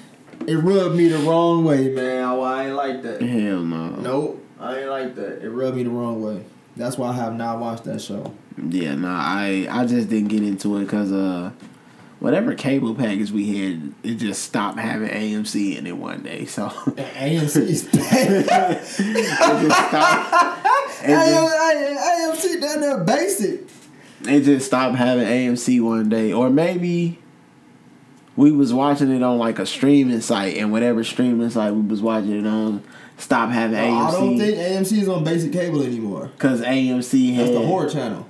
S1: it rubbed me the wrong way, man. I, I ain't like that.
S2: Hell no.
S1: Nope, I ain't like that. It rubbed me the wrong way. That's why I have not watched that show.
S2: Yeah, nah. I I just didn't get into it because uh, whatever cable package we had, it just stopped having AMC in it one day. So *laughs*
S1: AMC is *laughs* bad.
S2: it just stopped. It just,
S1: AMC down there basic.
S2: it just stopped having AMC one day, or maybe we was watching it on like a streaming site, and whatever streaming site we was watching it on stopped having AMC.
S1: I don't think AMC is on basic cable anymore.
S2: because AMC had
S1: That's the horror channel.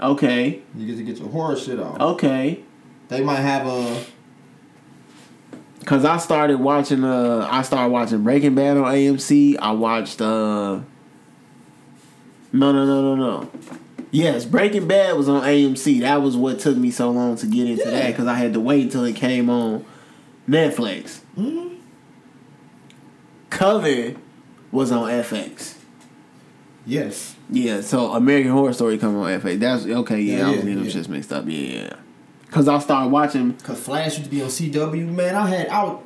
S2: Okay,
S1: You get to get your horror shit off.
S2: okay.
S1: They might have a.
S2: Cause I started watching uh I started watching Breaking Bad on AMC. I watched uh No no no no no. Yes, Breaking Bad was on AMC. That was what took me so long to get into
S1: Yeah.
S2: that because I had to wait until it came on Netflix.
S1: Mhm.
S2: Coven was on FX.
S1: Yes.
S2: Yeah, so American Horror Story come on FA. That's okay. Yeah,
S1: Yeah,
S2: I was
S1: yeah,
S2: getting them shits mixed up. Yeah, yeah. Cause I started watching
S1: Cause Flash used to be on CW. Man, I had out.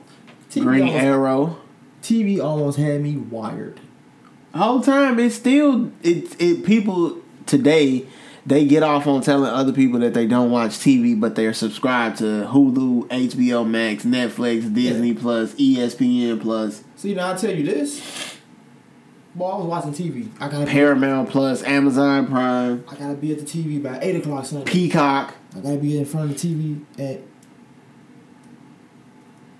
S1: TV
S2: Green
S1: almost,
S2: Arrow.
S1: TV almost had me wired.
S2: whole time it's still it it people today they get off on telling other people that they don't watch TV but they're subscribed to Hulu, HBO Max, Netflix, Disney Plus, E ESPN Plus,
S1: See, now I tell you this. Boy, I was watching TV. I be,
S2: Paramount Plus, Amazon Prime,
S1: I gotta be at the TV by eight o'clock Sunday.
S2: Peacock.
S1: I gotta be in front of the TV at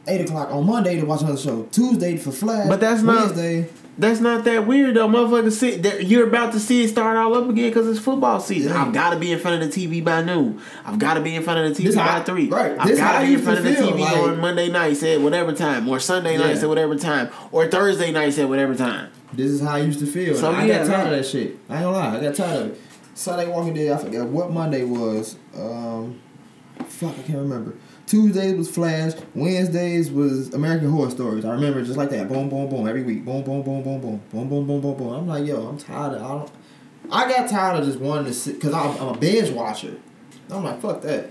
S1: eight o'clock on Monday to watch another show. Tuesday for Flash.
S2: But that's not-
S1: Wednesday.
S2: That's not that weird though, motherfucker. Sit there, you're about to see it start all up again because it's football season.
S1: Yeah.
S2: I've got to be in front of the TV by noon. I've got to be in front of the TV
S1: This
S2: by
S1: how-
S2: three.
S1: right.
S2: I've got to be in front of the TV
S1: like-
S2: on Monday nights at whatever time, or Sunday nights
S1: Yeah.
S2: at whatever time, or Thursday nights at whatever time.
S1: This is how I used to feel.
S2: So,
S1: I
S2: yeah,
S1: got tired
S2: man.
S1: of that shit. I ain't gonna lie, I got tired of it. Sunday Walking Dead, I forgot what Monday was. Um, fuck, I can't remember. Tuesdays was Flash. Wednesdays was American Horror Stories. I remember just like that. Boom, boom, boom. Every week. Boom, boom, boom, boom, boom. Boom, boom, boom, boom, boom. I'm like, yo, I'm tired of. I don't. I got tired of just wanting to sit because I'm, I'm a binge watcher. I'm like, fuck that.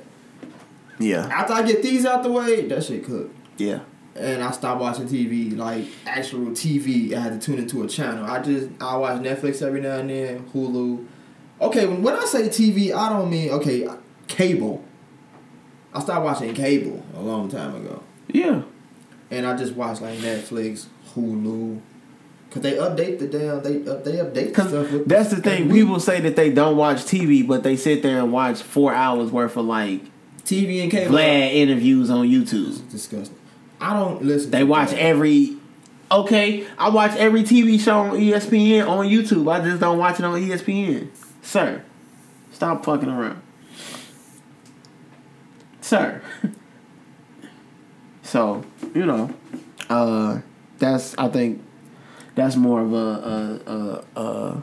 S2: Yeah,
S1: After I get these out the way, that shit cooked.
S2: yeah.
S1: And I stopped watching TV, like actual TV. I had to tune into a channel. I just I watch Netflix every now and then, Hulu. Okay, when, I say TV, I don't mean okay cable. I stopped watching cable a long time ago,
S2: Yeah.
S1: and I just watch like Netflix, Hulu, cause they update the damn they up they update the stuff.
S2: That's the thing. People say that they don't watch TV, but they sit there and watch four hours worth of like
S1: TV and cable.
S2: Vlad interviews on
S1: It's
S2: YouTube.
S1: disgusting. I don't listen.
S2: They
S1: to
S2: watch
S1: that.
S2: every. Okay, I watch every TV show on ESPN on YouTube. I just don't watch it on ESPN, sir. Stop fucking around, sir. *laughs* so you know, uh, that's I think that's more of a, a, a, a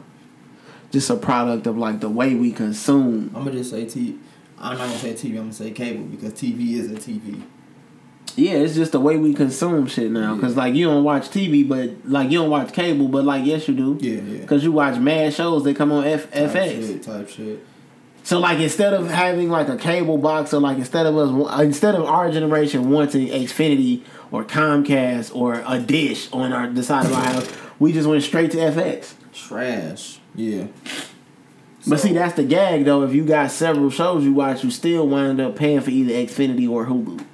S2: just a product of like the way we consume.
S1: I'm gonna just say TV. I'm not gonna say TV. I'm gonna say cable because TV is a TV.
S2: Yeah, it's just the way we consume shit now. Cause like you don't watch TV, but like you don't watch cable, but like yes you do.
S1: Yeah, yeah.
S2: Cause you watch mad shows that come on F-
S1: type
S2: FX.
S1: shit, type shit.
S2: So like instead of having like a cable box, or like instead of us, instead of our generation wanting Xfinity or Comcast or a dish on our the side of our house, we just went straight to FX.
S1: Trash. Yeah.
S2: But
S1: So-
S2: see, that's the gag though. If you got several shows you watch, you still wind up paying for either Xfinity or Hulu.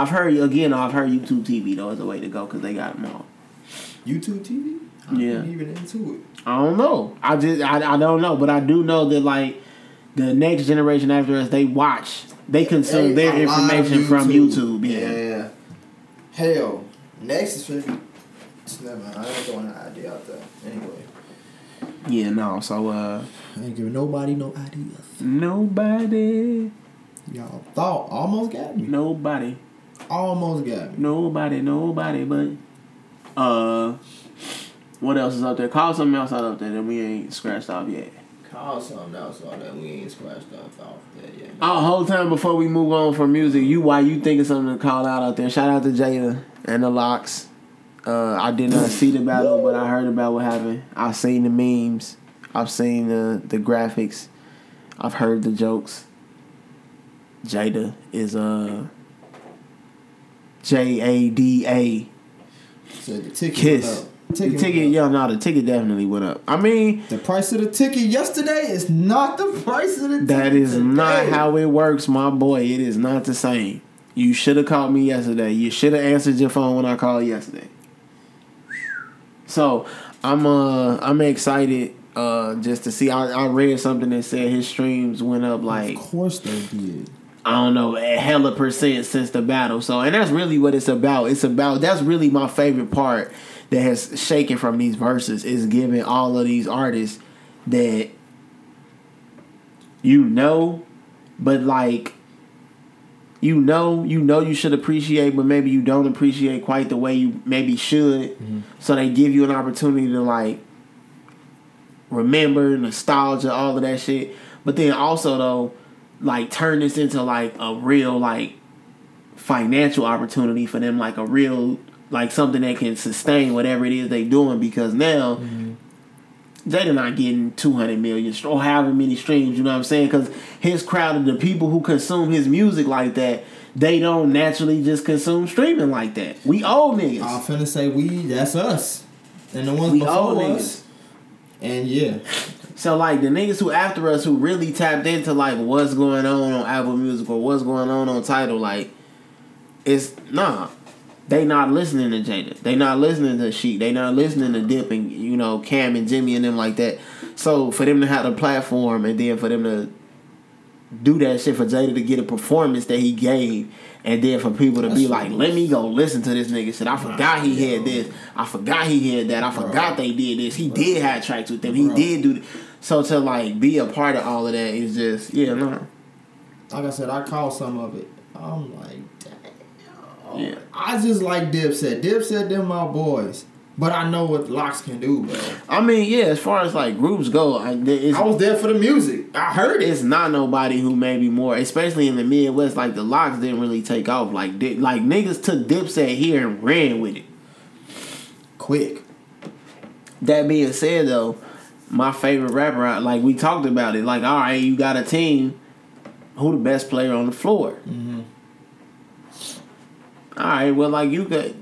S2: I've heard again. I've heard YouTube TV though is the way to go because they got them all.
S1: YouTube TV. I
S2: Yeah.
S1: even into it.
S2: I don't know. I just I, I don't know, but I do know that like the next generation after us, they watch, they consume their
S1: lot of
S2: information from YouTube. Yeah.
S1: Yeah. Hell, next is gonna be. Never mind. I ain't throwing that idea out there. Anyway,
S2: yeah, no. So uh,
S1: I ain't giving nobody no ideas.
S2: nobody,
S1: Y'all thought almost got me.
S2: nobody,
S1: Almost got me.
S2: nobody, nobody, but uh, what else is up there? Call something else out up there that we ain't scratched off yet.
S1: Call something else out that we ain't scratched off off yet.
S2: Oh, whole time before we move on from music, you why you thinking something to call out out there? Shout out to Jada and the LOX. Uh, I did not *laughs* see the battle, but I heard about what happened. I've seen the memes. I've seen the the graphics. I've heard the jokes. Jada is uh J A D A
S1: So the ticket.
S2: Kiss.
S1: up.
S2: The
S1: Ticket.
S2: ticket, yo, no, the ticket definitely went up. I mean,
S1: The price of the ticket yesterday is not the price of the ticket.
S2: That is not how it works, my boy. It is not the same. You should have called me yesterday. You should have answered your phone when I called yesterday. So I'm uh I'm excited uh just to see. I, I read something that said his streams went up like
S1: Of course they did.
S2: I don't know a hella percent since the battle. So and that's really what it's about. It's about that's really my favorite part that has shaken from these verses is giving all of these artists that you know, but like you know, you know you should appreciate, but maybe you don't appreciate quite the way you maybe should. Mm-hmm. So they give you an opportunity to like remember nostalgia, all of that shit. But then also though, like turn this into like a real like financial opportunity for them, like a real like something that can sustain whatever it is they doing because now mm-hmm. they're not getting 200 million or however many streams, you know what I'm saying? Because his crowd of the people who consume his music like that, they don't naturally just consume streaming like that. We old niggas.
S1: I'm finna say we, that's us. And the ones
S2: We old
S1: before
S2: niggas.
S1: us. And yeah.
S2: So like the niggas who after us who really tapped into like what's going on on Apple Music or what's going on on Tidal, like it's nah. They not listening to Jada. They not listening to Sheek. They not listening to Dip and you know Cam and Jimmy and them like that. So for them to have a platform and then for them to do that shit for Jada to get a performance that he gave, and then for people to be
S1: That's
S2: like,
S1: true.
S2: "Let me go listen to this nigga shit." I forgot he had this. I forgot he had that. I forgot they did this. He did have tracks with them. He
S1: Bro.
S2: did do. Th- so to like be a part of all of that is just yeah no
S1: Like I said, I caught some of it. I'm like, damn.
S2: Yeah.
S1: I just like Dipset. Dipset, them my boys. But I know what LOX can do, bro.
S2: I mean yeah as far as like groups go I,
S1: I was there for the music. I heard it.
S2: it's not nobody who maybe more especially in the Midwest like the LOX didn't really take off like di- like niggas took Dipset here and ran with it.
S1: Quick.
S2: That being said, though, my favorite rapper, I- like we talked about it, like all right, you got a team. Who the best player on the floor?
S1: Mm-hmm.
S2: All right, well, like you could.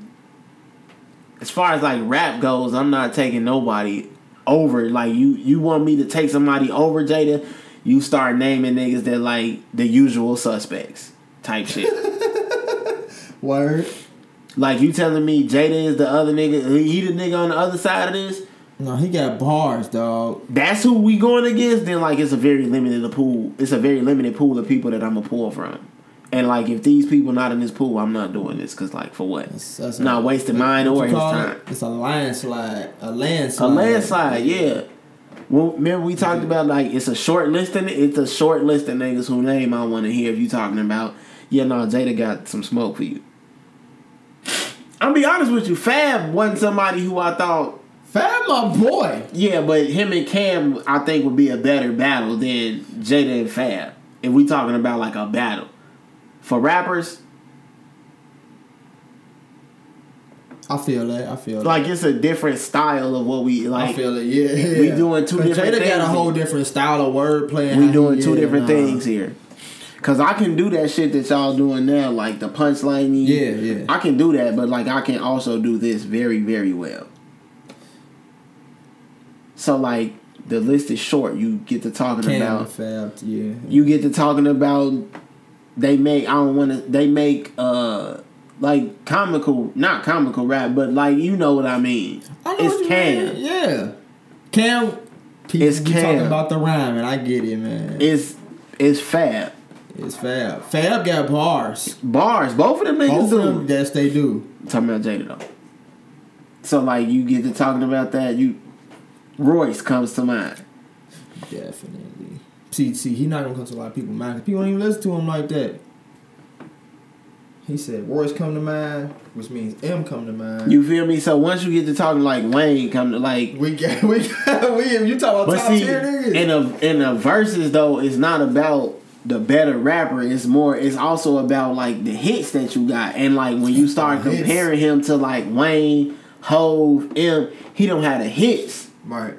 S2: As far as like rap goes, I'm not taking nobody over. Like you, you want me to take somebody over Jada? You start naming niggas that like the usual suspects type shit. *laughs*
S1: Word.
S2: like you telling me Jada is the other nigga? He the nigga on the other side of this?
S1: No, he got bars, dog.
S2: that's who we going against, then like it's a very limited pool. It's a very limited pool of people that I'm gonna pull from. And like if these people not in this pool, I'm not doing this because like for what?
S1: That's, that's
S2: not wasting mine
S1: what
S2: or his time.
S1: it? It's a landslide. A landslide.
S2: A landslide, yeah. Well, remember we talked about like it's a short list and it's a short list of niggas whose name I want to hear if you talking about. Yeah, no, Jada got some smoke for you. I'll be honest with you, Fab wasn't somebody who I thought
S1: Fab, my boy.
S2: Yeah, but him and Cam, I think, would be a better battle than Jada and Fab. If we talking about like a battle for rappers,
S1: I feel that. I feel that.
S2: like it's a different style of what we like.
S1: I feel it. Yeah, yeah.
S2: we doing two different
S1: Jada got a whole
S2: here.
S1: different style of wordplay.
S2: We doing two
S1: is,
S2: different
S1: nah.
S2: things here. Cause I can do that shit that y'all doing now, like the punchline.
S1: Yeah, yeah.
S2: I can do that, but like I can also do this very, very well. So like the list is short. You get to talking
S1: Cam
S2: about
S1: Fab, yeah.
S2: you get to talking about they make I don't want to they make uh like comical not comical rap but like you know what I mean.
S1: I know what
S2: it's Cam.
S1: mean, Yeah. Cam. People
S2: It's Cam.
S1: talking about the rhyme, and I get it, man.
S2: It's it's Fab
S1: it's Fab. Fab got bars.
S2: bars. Both of them niggas do.
S1: them, yes, they do.
S2: Talking about Jada though. So like you get to talking about that you Royce comes to mind.
S1: Definitely. See, see, he not gonna come to a lot of people mind. People don't even listen to him like that. He said Royce come to mind, which means M come to mind.
S2: You feel me? So once you get to talking like Wayne come to like
S1: we got, *laughs* we got, we. You talk about top
S2: see,
S1: tier niggas.
S2: in a in a verses though, it's not about the better rapper. It's more. It's also about like the hits that you got, and like when you start comparing him to like Wayne, Hove, M, he don't have the hits.
S1: Right.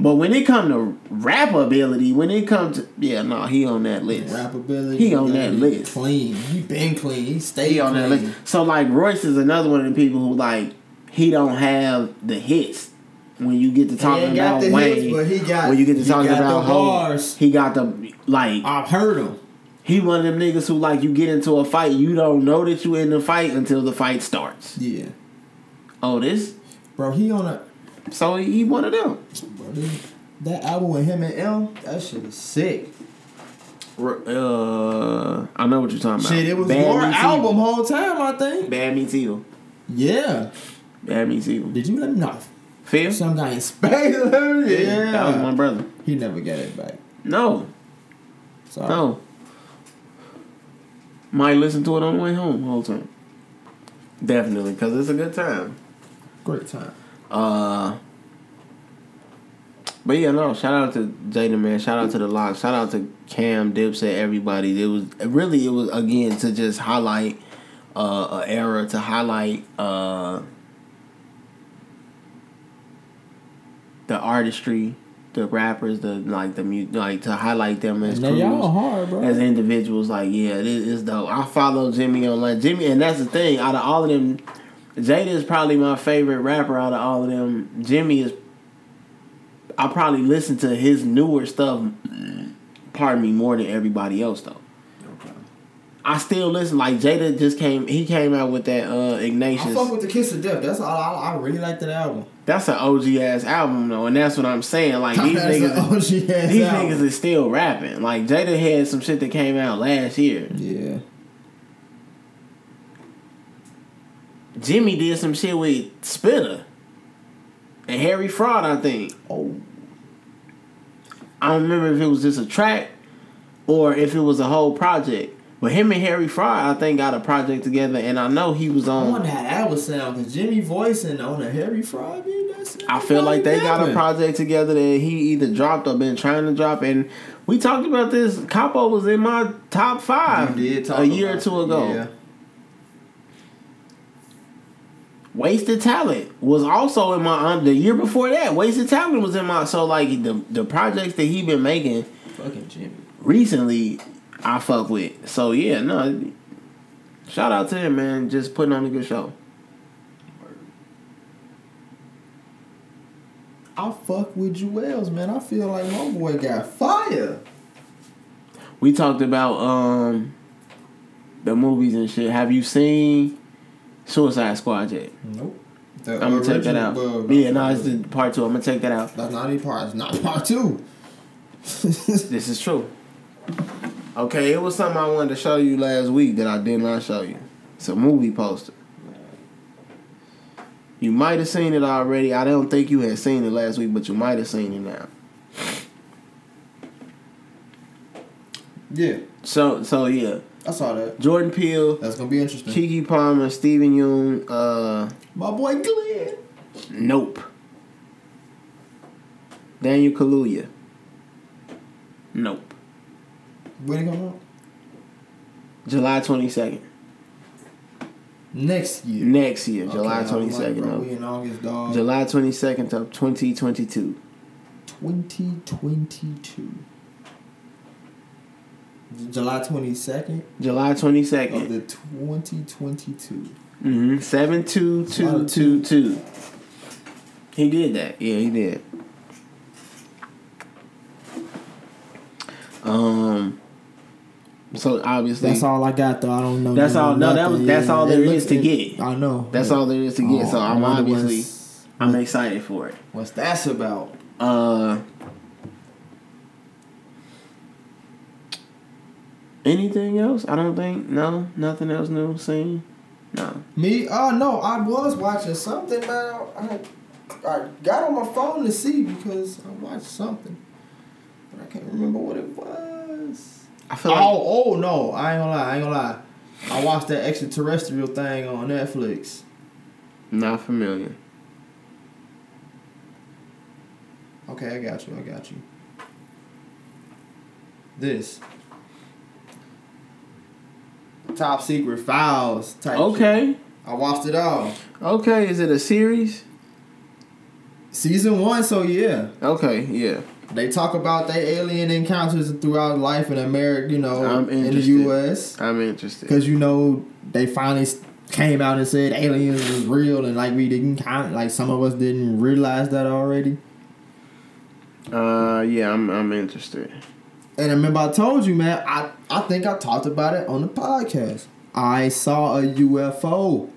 S2: But when it come to rap ability, when it comes to yeah, no, he on that list.
S1: Rap ability.
S2: He on that list.
S1: Clean. He been clean. He stayed
S2: He on
S1: clean.
S2: that list. So like Royce is another one of the people who like he don't have the hits. When you get to talking about
S1: the
S2: Wayne,
S1: hits, but he got-
S2: when you get to talking about
S1: the
S2: Hov, he got the like
S1: I've heard him.
S2: He one of them niggas who like you get into a fight, you don't know that you in the fight until the fight starts.
S1: Yeah,
S2: Oh, this?
S1: Bro. He on a
S2: So he one of them.
S1: bro. That album with him and M, that shit is sick.
S2: Uh, I know what you're talking about.
S1: Shit, it was
S2: Bad
S1: album
S2: Evil.
S1: whole time. I think.
S2: Bad meets evil.
S1: Yeah.
S2: Bad meets evil.
S1: Did you let him know?
S2: Feel?
S1: Some guy in space. *laughs* yeah.
S2: That was my brother.
S1: He never got it back.
S2: No,
S1: Sorry.
S2: no. Might listen to it on the way home whole time. Definitely, because it's a good time.
S1: Great time.
S2: Uh, but yeah, no. Shout out to Jada, man. Shout out to the Lock. Shout out to Cam, Dipset, everybody. It was really it was again to just highlight uh, a era to highlight uh, the artistry, the rappers, the like the mu- like to highlight them as
S1: all
S2: crews,
S1: hard, bro.
S2: as individuals. Like yeah, it is is dope. I follow Jimmy online. Jimmy, and that's the thing. Out of all of them, Jada is probably my favorite rapper. Out of all of them, Jimmy is. I probably listen to his newer stuff. Pardon me, more than everybody else though. I still listen. Like Jada just came. He came out with that uh
S1: I
S2: Ignatius.
S1: fuck with the Kiss of Death. That's all. I, I really like that album.
S2: That's an OG ass album though, and that's what I'm saying. Like these *laughs*
S1: That's
S2: niggas, these
S1: album.
S2: niggas is still rapping. Like Jada had some shit that came out last year.
S1: Yeah.
S2: Jimmy did some shit with Spinner and Harry Fraud. I think.
S1: Oh.
S2: I don't remember if it was just a track or if it was a whole project. But him and Harry Fraud, I think, got a project together, and I know he was on.
S1: I
S2: on.
S1: wonder how that would sound because Jimmy voicing on a Harry Fraud. That's
S2: I feel like they got a project together that he either dropped or been trying to drop. And we talked about this. Capo was in my top five
S1: You did talk
S2: a year or two ago.
S1: Yeah.
S2: Wasted Talent was also in my um, the year before that. Wasted Talent was in my so like the the projects that he been making
S1: Fucking Jimmy.
S2: recently. I fuck with. So yeah, no. Shout out to him, man. Just putting on a good show.
S1: I fuck with Jewels, man. I feel like my boy got fire.
S2: We talked about um the movies and shit. Have you seen Suicide Squad yet?
S1: Nope.
S2: I'm gonna take that out. yeah, no, it's the part two. I'm gonna take that out.
S1: That's not any part. It's not part two. *laughs*
S2: This is true. Okay, it was something I wanted to show you last week that I did not show you. It's a movie poster. You might have seen it already. I don't think you had seen it last week, but you might have seen it now.
S1: yeah,
S2: So, so yeah,
S1: I saw that.
S2: Jordan Peele,
S1: That's gonna be interesting.
S2: Keke Palmer, Steven Yeun, uh,
S1: My boy Glenn.
S2: Nope. Daniel Kaluuya. Nope.
S1: When it come out?
S2: July twenty second.
S1: Next year.
S2: Next year,
S1: Okay,
S2: July
S1: I'm like, We in August, dog.
S2: July twenty second of twenty twenty two.
S1: 2022. July 22nd
S2: July 22nd.
S1: of the 2022.
S2: Mm-hmm. Seven two two two two. He did that. Yeah, he did. Um. So obviously,
S1: That's all I got, though. I don't know.
S2: That's all- no, that was- that's all there
S1: looks-
S2: to get.
S1: I know.
S2: that's all there is to get. so
S1: Oh,
S2: I'm obviously I'm excited for it.
S1: What's that's about?
S2: Uh. Anything else? I don't think. No, nothing else new. Seen? No.
S1: Me? Oh no, I was watching something, man. I, I got on my phone to see because I watched something, but I can't remember what it was.
S2: I feel like
S1: Oh, oh no! I ain't gonna lie. I ain't gonna lie. I watched that extraterrestrial thing on Netflix.
S2: not familiar.
S1: Okay, I got you. I got you. This top secret files type. shit.
S2: Okay.
S1: I watched it all.
S2: Okay. Is it a series?
S1: Season one, so yeah.
S2: Okay. Yeah.
S1: They talk about their alien encounters throughout life in America, you know,
S2: I'm
S1: in the. U.S.
S2: I'm interested.
S1: Because you know they finally came out and said aliens was real, and like we didn't kind like some of us didn't realize that already.
S2: Uh. Yeah. I'm. I'm interested.
S1: And I remember I told you, man. I I think I talked about it on the podcast. I saw a UFO.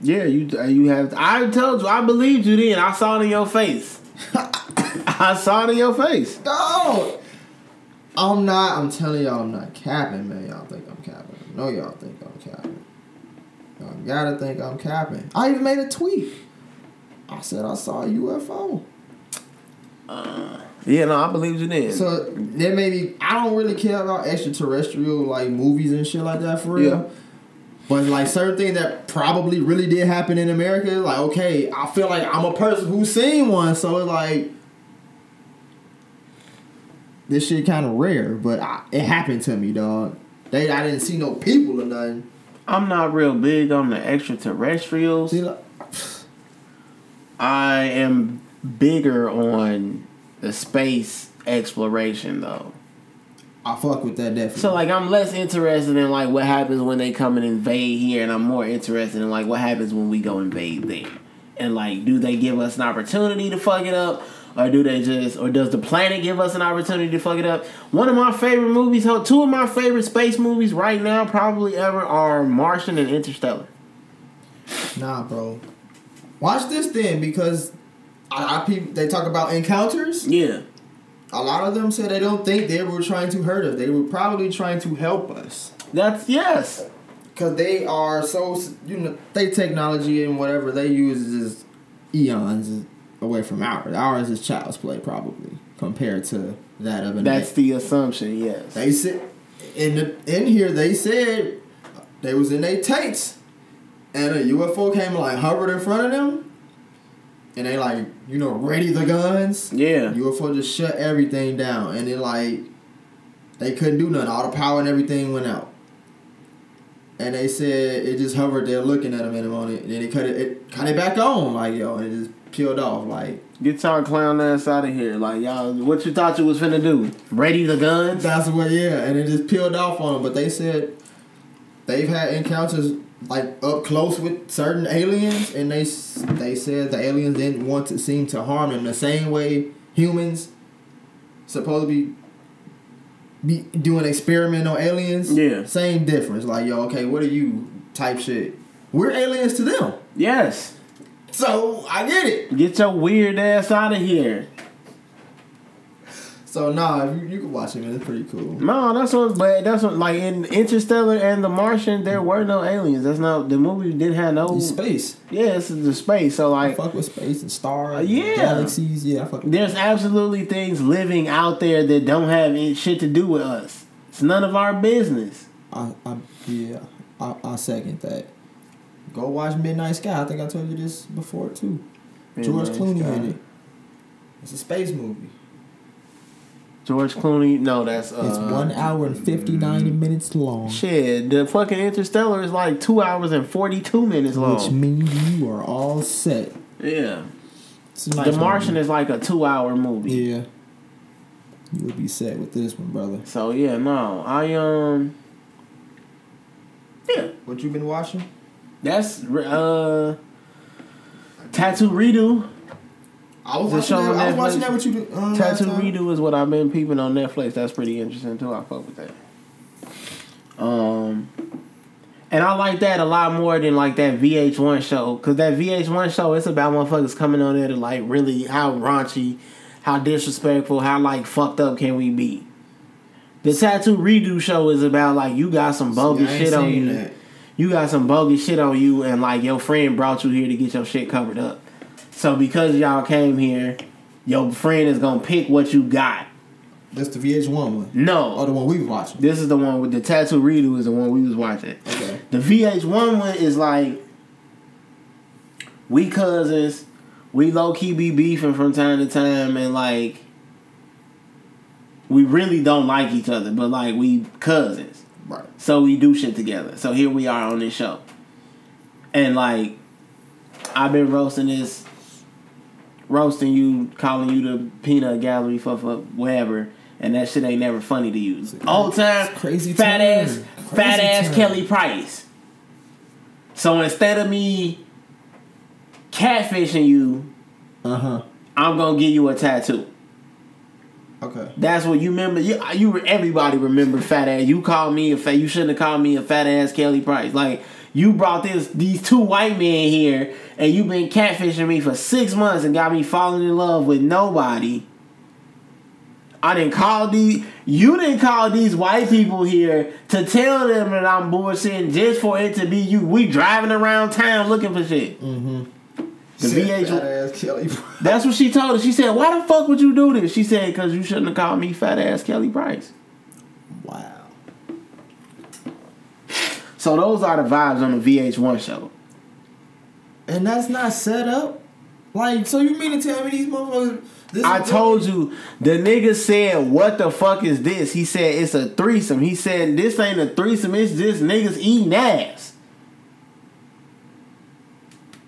S2: Yeah. You. uh, You have. I told you. I believed you then. I saw it in your face. *laughs* I saw it in your face.
S1: Dog. I'm not. I'm telling y'all, I'm not capping, man. Y'all think I'm capping. I know y'all think I'm capping. Y'all gotta think I'm capping. I even made a tweet. I said I saw a UFO.
S2: Uh, yeah. No. I believed you then.
S1: So there may be. I don't really care about extraterrestrial like movies and shit like that for real.
S2: Yeah.
S1: But like certain things that probably really did happen in America, like okay, I feel like I'm a person who's seen one, so it's like this shit kind of rare, but I, it happened to me, dog. They I didn't see no people or nothing.
S2: I'm not real big on the extraterrestrials.
S1: See, like,
S2: I am bigger on the space exploration though.
S1: I fuck with that definitely.
S2: So like I'm less interested in like what happens when they come and invade here, and I'm more interested in like what happens when we go invade there, and like do they give us an opportunity to fuck it up, or do they just, or does the planet give us an opportunity to fuck it up? One of my favorite movies, two of my favorite space movies right now, probably ever, are Martian and Interstellar.
S1: Nah, bro. Watch this then, because I, I people they talk about encounters.
S2: Yeah
S1: a lot of them said they don't think they were trying to hurt us. They were probably trying to help us.
S2: That's yes.
S1: Because they are so you know they technology and whatever they use is eons away from ours. Ours is child's play probably compared to that of an.
S2: That's the assumption. Yes.
S1: They said in the in here they said they was in their tanks, and a UFO came like hovered in front of them and they like you know ready the guns.
S2: Yeah.
S1: UFO just shut everything down, and then like they couldn't do nothing. All the power and everything went out. And they said it just hovered there looking at them in a moment. And then it cut it, it cut it back on, like yo, and it just peeled off, like.
S2: Get y'all clown ass out of here, like y'all. What you thought you was finna do? Ready the guns?
S1: That's what, yeah. And it just peeled off on them. But they said they've had encounters like up close with certain aliens, and they they said the aliens didn't want to seem to harm them the same way humans supposed to be be doing experiment on aliens.
S2: Yeah.
S1: Same difference. Like yo, okay, what are you type shit? We're aliens to them.
S2: Yes.
S1: So I get it.
S2: Get your weird ass out of here.
S1: So nah, you, you can watch it, man. It's pretty cool.
S2: No, that's what. But that's what. Like in Interstellar and The Martian, there were no aliens. That's not the movie. Didn't have no
S1: it's space.
S2: Yeah, it's the space. So like,
S1: I fuck with space and stars. Uh,
S2: yeah,
S1: galaxies. Yeah, fuck.
S2: there's absolutely things living out there that don't have any shit to do with us. It's none of our business.
S1: I, I yeah, I, I second that. Go watch Midnight Sky. I think I told you this before too. Midnight George Clooney Sky. in it. It's a space movie.
S2: George Clooney. No, that's
S1: uh, it's one hour and fifty nine minutes long.
S2: Shit, the fucking Interstellar is like two hours and forty two minutes long.
S1: Which means you are all set.
S2: Yeah. Nice the Martian movie. is like a two hour movie.
S1: Yeah. You would be set with this one, brother.
S2: So yeah, no, I um. Yeah.
S1: What you been watching?
S2: That's uh. Tattoo Redo.
S1: I was, watching that, I was watching that with you.
S2: Um, Tattoo Redo is what I've been peeping on Netflix. That's pretty interesting too. I fuck with that. Um, and I like that a lot more than like that VH1 show because that VH1 show it's about motherfuckers coming on there to like really how raunchy, how disrespectful, how like fucked up can we be. The Tattoo Redo show is about like you got some bogus See, shit on you. That. You got some bogus shit on you, and like your friend brought you here to get your shit covered up. So because y'all came here, your friend is gonna pick what you got.
S1: That's the VH1 one.
S2: No.
S1: Oh, the one we watching.
S2: This is the one with the tattoo redo is the one we was watching.
S1: Okay.
S2: The VH1 one is like we cousins, we low key be beefing from time to time, and like we really don't like each other, but like we cousins.
S1: Right.
S2: So we do shit together. So here we are on this show, and like I've been roasting this roasting you, calling you the peanut gallery for, for whatever, and that shit ain't never funny to you. Old time,
S1: crazy
S2: fat
S1: time.
S2: ass, crazy fat ass. Kelly Price. So instead of me catfishing you,
S1: uh huh,
S2: I'm gonna give you a tattoo.
S1: Okay.
S2: That's what you remember. You, you everybody remember fat ass. You called me a fat. You shouldn't have called me a fat ass Kelly Price. Like you brought this these two white men here and you've been catfishing me for six months and got me falling in love with nobody. I didn't call these you didn't call these white people here to tell them that I'm bullshitting just for it to be you. We driving around town looking for shit.
S1: Mm-hmm.
S2: The VH. That's what she told us. She said, "Why the fuck would you do this?" She said, "Because you shouldn't have called me fat ass Kelly Price."
S1: Wow.
S2: So those are the vibes on the VH1 show.
S1: And that's not set up? Like, so you mean to tell me these motherfuckers.
S2: I told you, the nigga said, What the fuck is this? He said, It's a threesome. He said, This ain't a threesome, it's just niggas eating ass.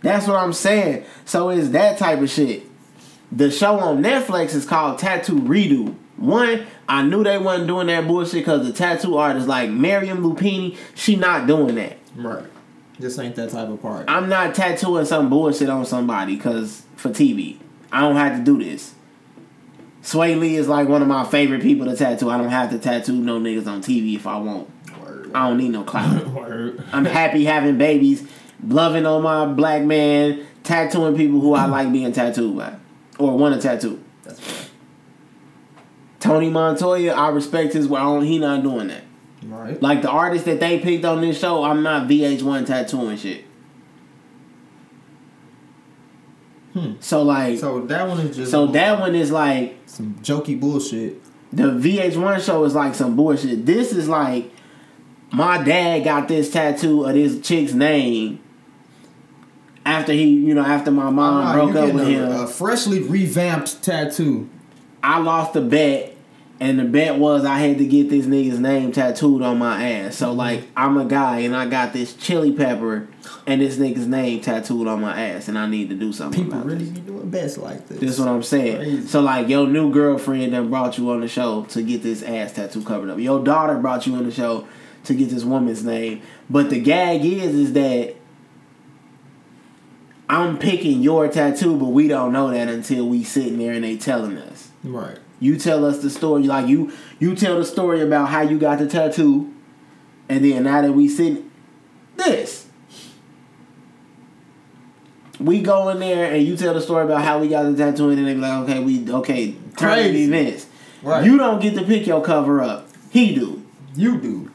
S2: That's what I'm saying. So it's that type of shit. The show on Netflix is called Tattoo Redo. One, I knew they wasn't doing that bullshit because the tattoo artist like Miryam Lumpini, she not doing that.
S1: Right. This ain't that type of party.
S2: I'm not tattooing some bullshit on somebody because for TV. I don't have to do this. Swae Lee is like one of my favorite people to tattoo. I don't have to tattoo no niggas on TV if I want.
S1: Word.
S2: I don't need no clout. *laughs*
S1: Word.
S2: I'm happy having babies, loving on my black man, tattooing people who I like being tattooed by or want to tattoo.
S1: That's right.
S2: Tony Montoya, I respect his well. He not doing that.
S1: Right.
S2: Like the artist that they picked on this show, I'm not VH1 tattooing shit.
S1: Hmm.
S2: So like, so,
S1: that one is just so
S2: that one is like
S1: some jokey bullshit.
S2: the VH1 show is like some bullshit. This is like my dad got this tattoo of this chick's name after he, you know, after my mom
S1: Nah,
S2: broke up with him.
S1: a freshly revamped tattoo.
S2: I lost a bet, and the bet was I had to get this nigga's name tattooed on my ass. So mm-hmm. like I'm a guy and I got this chili pepper and this nigga's name tattooed on my ass, and I need to do something
S1: People really
S2: this.
S1: be doing best like this.
S2: This is what I'm saying.
S1: Crazy.
S2: So like your new girlfriend that brought you on the show to get this ass tattoo covered up. Your daughter brought you on the show to get this woman's name. But the gag is is that I'm picking your tattoo, but we don't know that until we sitting there and they telling us.
S1: Right.
S2: You tell us the story, like you you tell the story about how you got the tattoo, and then now that we sit this, we go in there and you tell the story about how we got the tattoo, and then they be like, okay, we okay, turn events.
S1: Right.
S2: You don't get to pick your cover up. He do.
S1: You do.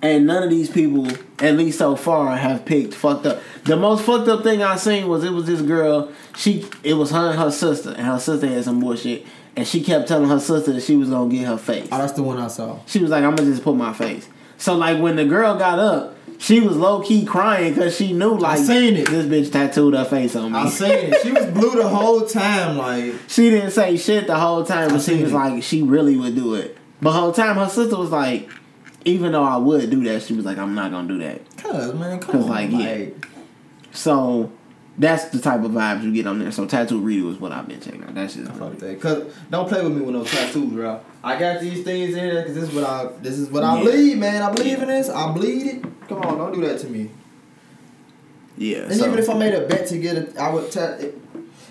S2: And none of these people, at least so far, have picked fucked up. The most fucked up thing I seen was it was this girl. She it was her and her sister, and her sister had some bullshit, and she kept telling her sister that she was gonna get her face.
S1: Oh, that's the one I saw.
S2: She was like, "I'm gonna just put my face." So like when the girl got up, she was low key crying because she knew like I
S1: seen it.
S2: this bitch tattooed her face on me.
S1: I seen it. She was blue the whole time. Like
S2: she didn't say shit the whole time, but she was
S1: it.
S2: like, she really would do it. But whole time her sister was like, even though I would do that, she was like, I'm not gonna do that.
S1: Cause man, come
S2: 'Cause,
S1: on,
S2: like,
S1: like,
S2: yeah. So that's the type of vibes you get on there. So tattoo redo is what I've been checking out. That's just
S1: Fuck that. Cause don't play with me with no tattoos, bro. I got these things in there because this is what I this is what I
S2: Yeah.
S1: believe, man. I believe in this. I bleed it. Come on, don't do that to me.
S2: yeah.
S1: And
S2: so-
S1: even if I made a bet to get it, I would. Ta-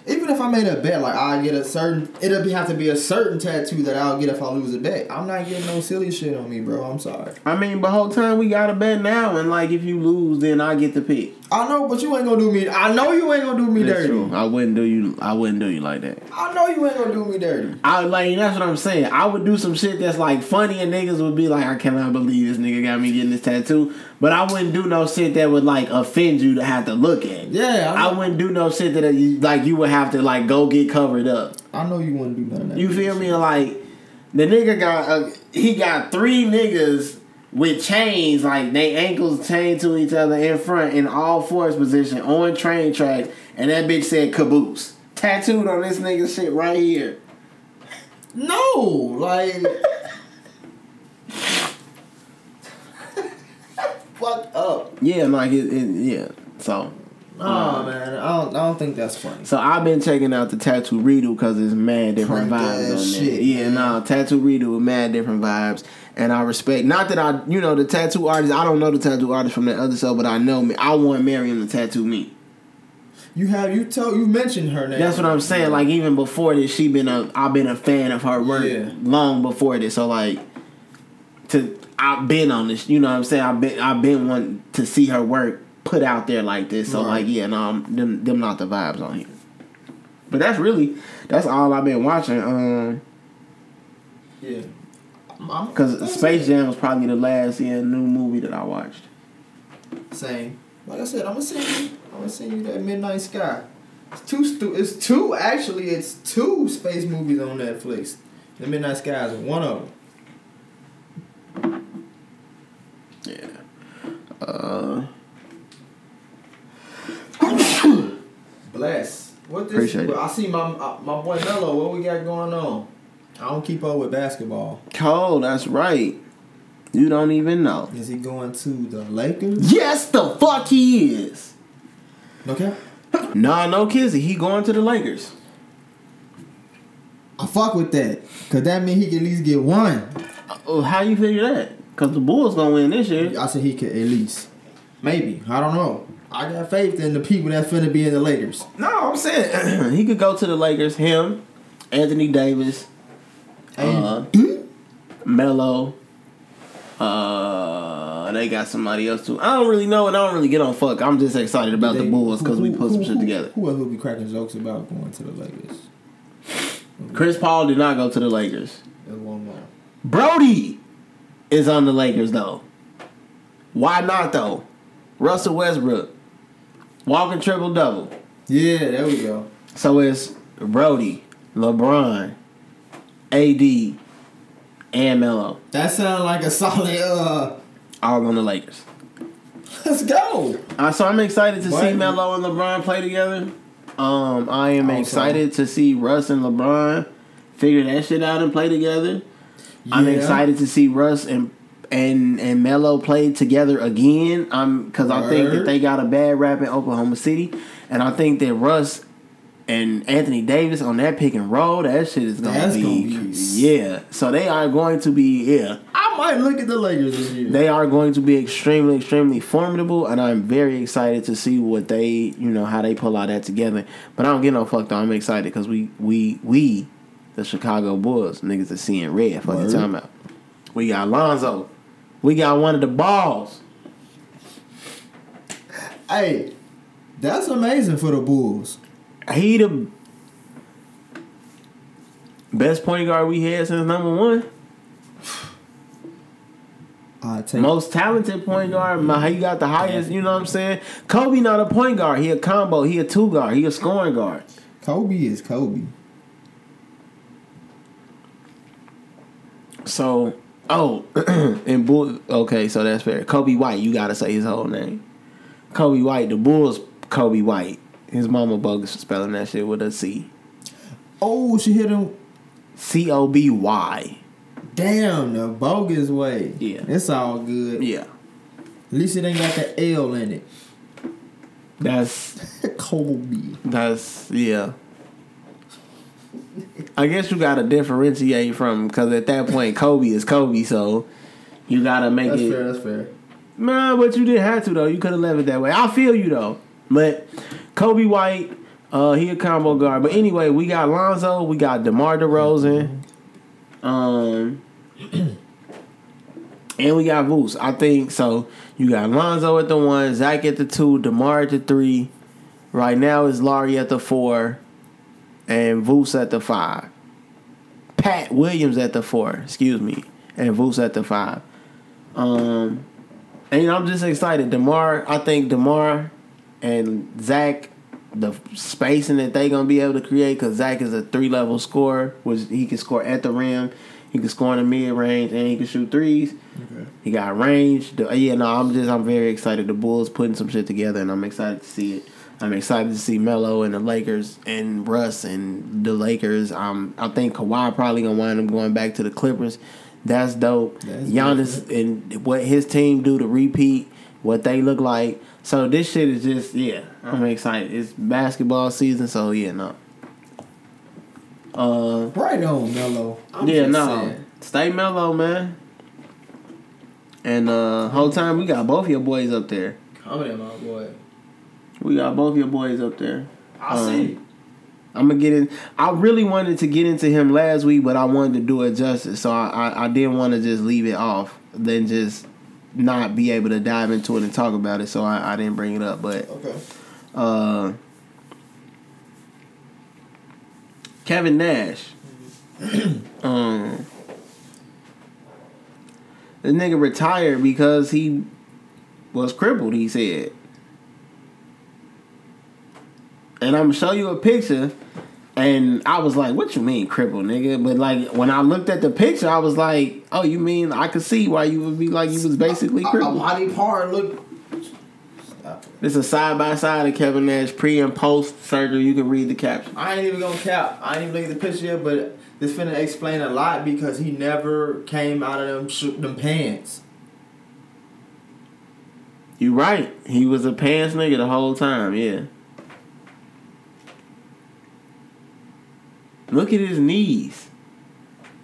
S1: even if I made a bet, like I get a certain, it'll be, have to be a certain tattoo that I'll get if I lose a bet. I'm not getting no silly shit on me, bro. I'm sorry.
S2: I mean, but whole time we got a bet now, and like if you lose, then I get the pick.
S1: I know, but you ain't gonna do me. I know you ain't gonna do me
S2: That's
S1: dirty.
S2: true. I wouldn't do you. I wouldn't do you like that.
S1: I know you ain't gonna do me dirty.
S2: I like that's what I'm saying. I would do some shit that's like funny, and niggas would be like, "I cannot believe this nigga got me getting this tattoo." But I wouldn't do no shit that would like offend you to have to look at.
S1: Yeah, I
S2: I wouldn't do no shit that you, like you would have to like go get covered up.
S1: I know you wouldn't do none of that.
S2: You feel me? Like the nigga got uh, he got three niggas with chains, like they ankles chained to each other in front in all fours position on train tracks, and that bitch said caboose tattooed on this nigga shit right here.
S1: No, like. *laughs* Fuck up.
S2: Yeah, like it, it yeah. So
S1: Oh man, I don't, I don't think that's funny.
S2: so I've been checking out the tattoo redo because it's mad different
S1: Crank
S2: vibes on there. yeah,
S1: man.
S2: nah, tattoo redo with mad different vibes, and I respect. Not that I, you know, the tattoo artist. I don't know the tattoo artist from the other show, but I know me. I want Miryam to tattoo me.
S1: You have you told you mentioned her name.
S2: That's what I'm saying. Like even before this, she been a. I've been a fan of her work
S1: Yeah.
S2: long before this. So like, to I've been on this. You know what I'm saying? I've been I've been wanting to see her work put out there like this. So
S1: Right.
S2: like, yeah, no, I'm- them them not the vibes on here. But that's really that's all I've been watching. Um,
S1: yeah. I'm-
S2: because Space Jam was probably the last yeah new movie that I watched.
S1: Same. Like I said, I'm gonna send you. I'm gonna send you that Midnight Sky. It's two. Stu- it's two. Actually, it's two space movies on Netflix. The Midnight Sky is one of them.
S2: Yeah. Uh, *coughs*
S1: Bless. What this?
S2: Appreciate it.
S1: I see my my boy Melo. What we got going on? I don't keep up with basketball.
S2: Cole, that's right. You don't even know.
S1: Is he going to the Lakers?
S2: Yes, the fuck he is.
S1: Okay.
S2: nah, no Kizzy. He going to the Lakers.
S1: I fuck with that. Cause that mean he can at least get one.
S2: Uh, how you figure that? Cause the Bulls gonna win this year.
S1: I said he could at least. Maybe. I don't know. I got faith in the people that's finna be in the Lakers.
S2: No, I'm saying *clears throat* he could go to the Lakers. Him, Anthony Davis, uh, Melo. Uh, they got somebody else too. I don't really know, and I don't really get on fuck. I'm just excited about the Bulls because we
S1: who-
S2: put some
S1: who-
S2: shit together.
S1: Who else will be cracking jokes about going to the Lakers?
S2: Chris Paul did not go to the Lakers.
S1: One.
S2: Brody is on the Lakers though. Why not though? Russell Westbrook, walking triple double.
S1: Yeah, there we go.
S2: So it's Brody, LeBron, AD, and Melo
S1: That sounds like a solid. Uh,
S2: all on the Lakers.
S1: let's go.
S2: Uh, so I'm excited to see? Melo and LeBron play together. Um, I am
S1: Also-
S2: excited to see Russ and LeBron figure that shit out and play together. I'm excited to see Russ and and and Melo play together again. I'm because I think that they got a bad rap in Oklahoma City, and I think that Russ and Anthony Davis on that pick and roll, that shit is gonna
S1: That's
S2: be,
S1: gonna be-
S2: yeah. So they are going to be yeah.
S1: I might look at the Lakers this year.
S2: They are going to be extremely, extremely formidable, and I'm very excited to see what they, you know, how they pull all that together. But I don't get no fuck though. I'm excited because we, we, we, the Chicago Bulls, niggas are seeing red. Fuck you
S1: Word.
S2: about? We got Lonzo. We got one of the balls.
S1: hey, that's amazing for the Bulls.
S2: He the best point guard we had since number one.
S1: I take
S2: Most talented point guard. He got the highest. You know what I'm saying? Kobe not a point guard. He a combo. He a two guard. He a scoring guard.
S1: Kobe is Kobe.
S2: So, oh, *clears throat* and Bull. Okay, so that's fair. Coby White, you gotta say his whole name. Coby White, the Bulls. Coby White. His mama bogus for spelling that shit with a C.
S1: Oh, she hit him.
S2: C O B Y.
S1: Damn, the bogus way.
S2: Yeah.
S1: it's all good.
S2: Yeah,
S1: At least it ain't got the L in it.
S2: that's *laughs*
S1: Kobe.
S2: that's yeah. I guess you gotta differentiate from because at that point Kobe is Kobe, so you gotta make
S1: That's
S2: it.
S1: fair. That's fair.
S2: Nah, but you didn't have to though. You could have left it that way. I feel you though. But Coby White, uh, he a combo guard. But anyway, we got Lonzo, we got DeMar DeRozan, um, *clears throat* and we got Vooch. I think so. You got Lonzo at the one, Zach at the two, DeMar at the three. Right now is Laurie at the four, and Vooch at the five. Pat Williams at the four, excuse me, and Vooch at the five. Um, and I'm just excited. Demar, I think Demar and Zach, the spacing that they gonna be able to create, because Zach is a three level scorer, which he can score at the rim, he can score in the mid range, and he can shoot threes.
S1: Okay.
S2: He got range. The- yeah, no, I'm just I'm very excited. The Bulls putting some shit together, and I'm excited to see it. I'm excited to see Melo and the Lakers and Russ and the Lakers. Um, I think Kawhi probably gonna wind up going back to the Clippers. That's dope.
S1: That's
S2: Giannis and what his team do to repeat what they look like. So this shit is just yeah. I'm excited. It's basketball season, so yeah, no. Uh,
S1: Right on, Melo. I'm
S2: yeah, no.
S1: saying.
S2: Stay mellow, man. And uh whole time we got both your boys up there.
S1: Come here, my boy.
S2: We got both your boys up there.
S1: I
S2: Um,
S1: see.
S2: I'm gonna get in. I really wanted to get into him last week, but I wanted to do it justice, so I I, I didn't want to just leave it off, then just not be able to dive into it and talk about it. So I, I didn't bring it up, but
S1: Okay.
S2: uh, Kevin Nash. *clears throat* um, the nigga retired because he was crippled. He said, and I'm gonna show you a picture. And I was like, "What you mean crippled, nigga?" But like when I looked at the picture, I was like, "Oh, you mean I could see why you would be like you was basically
S1: A, a
S2: crippled."
S1: body part look.
S2: This is side by side of Kevin Nash pre and post surgery. You can read the caption.
S1: I ain't even gonna cap. I ain't even look at the picture yet, but this finna explain a lot because he never came out of them sh- them pants.
S2: You right. He was a pants nigga the whole time. Yeah. Look at his knees.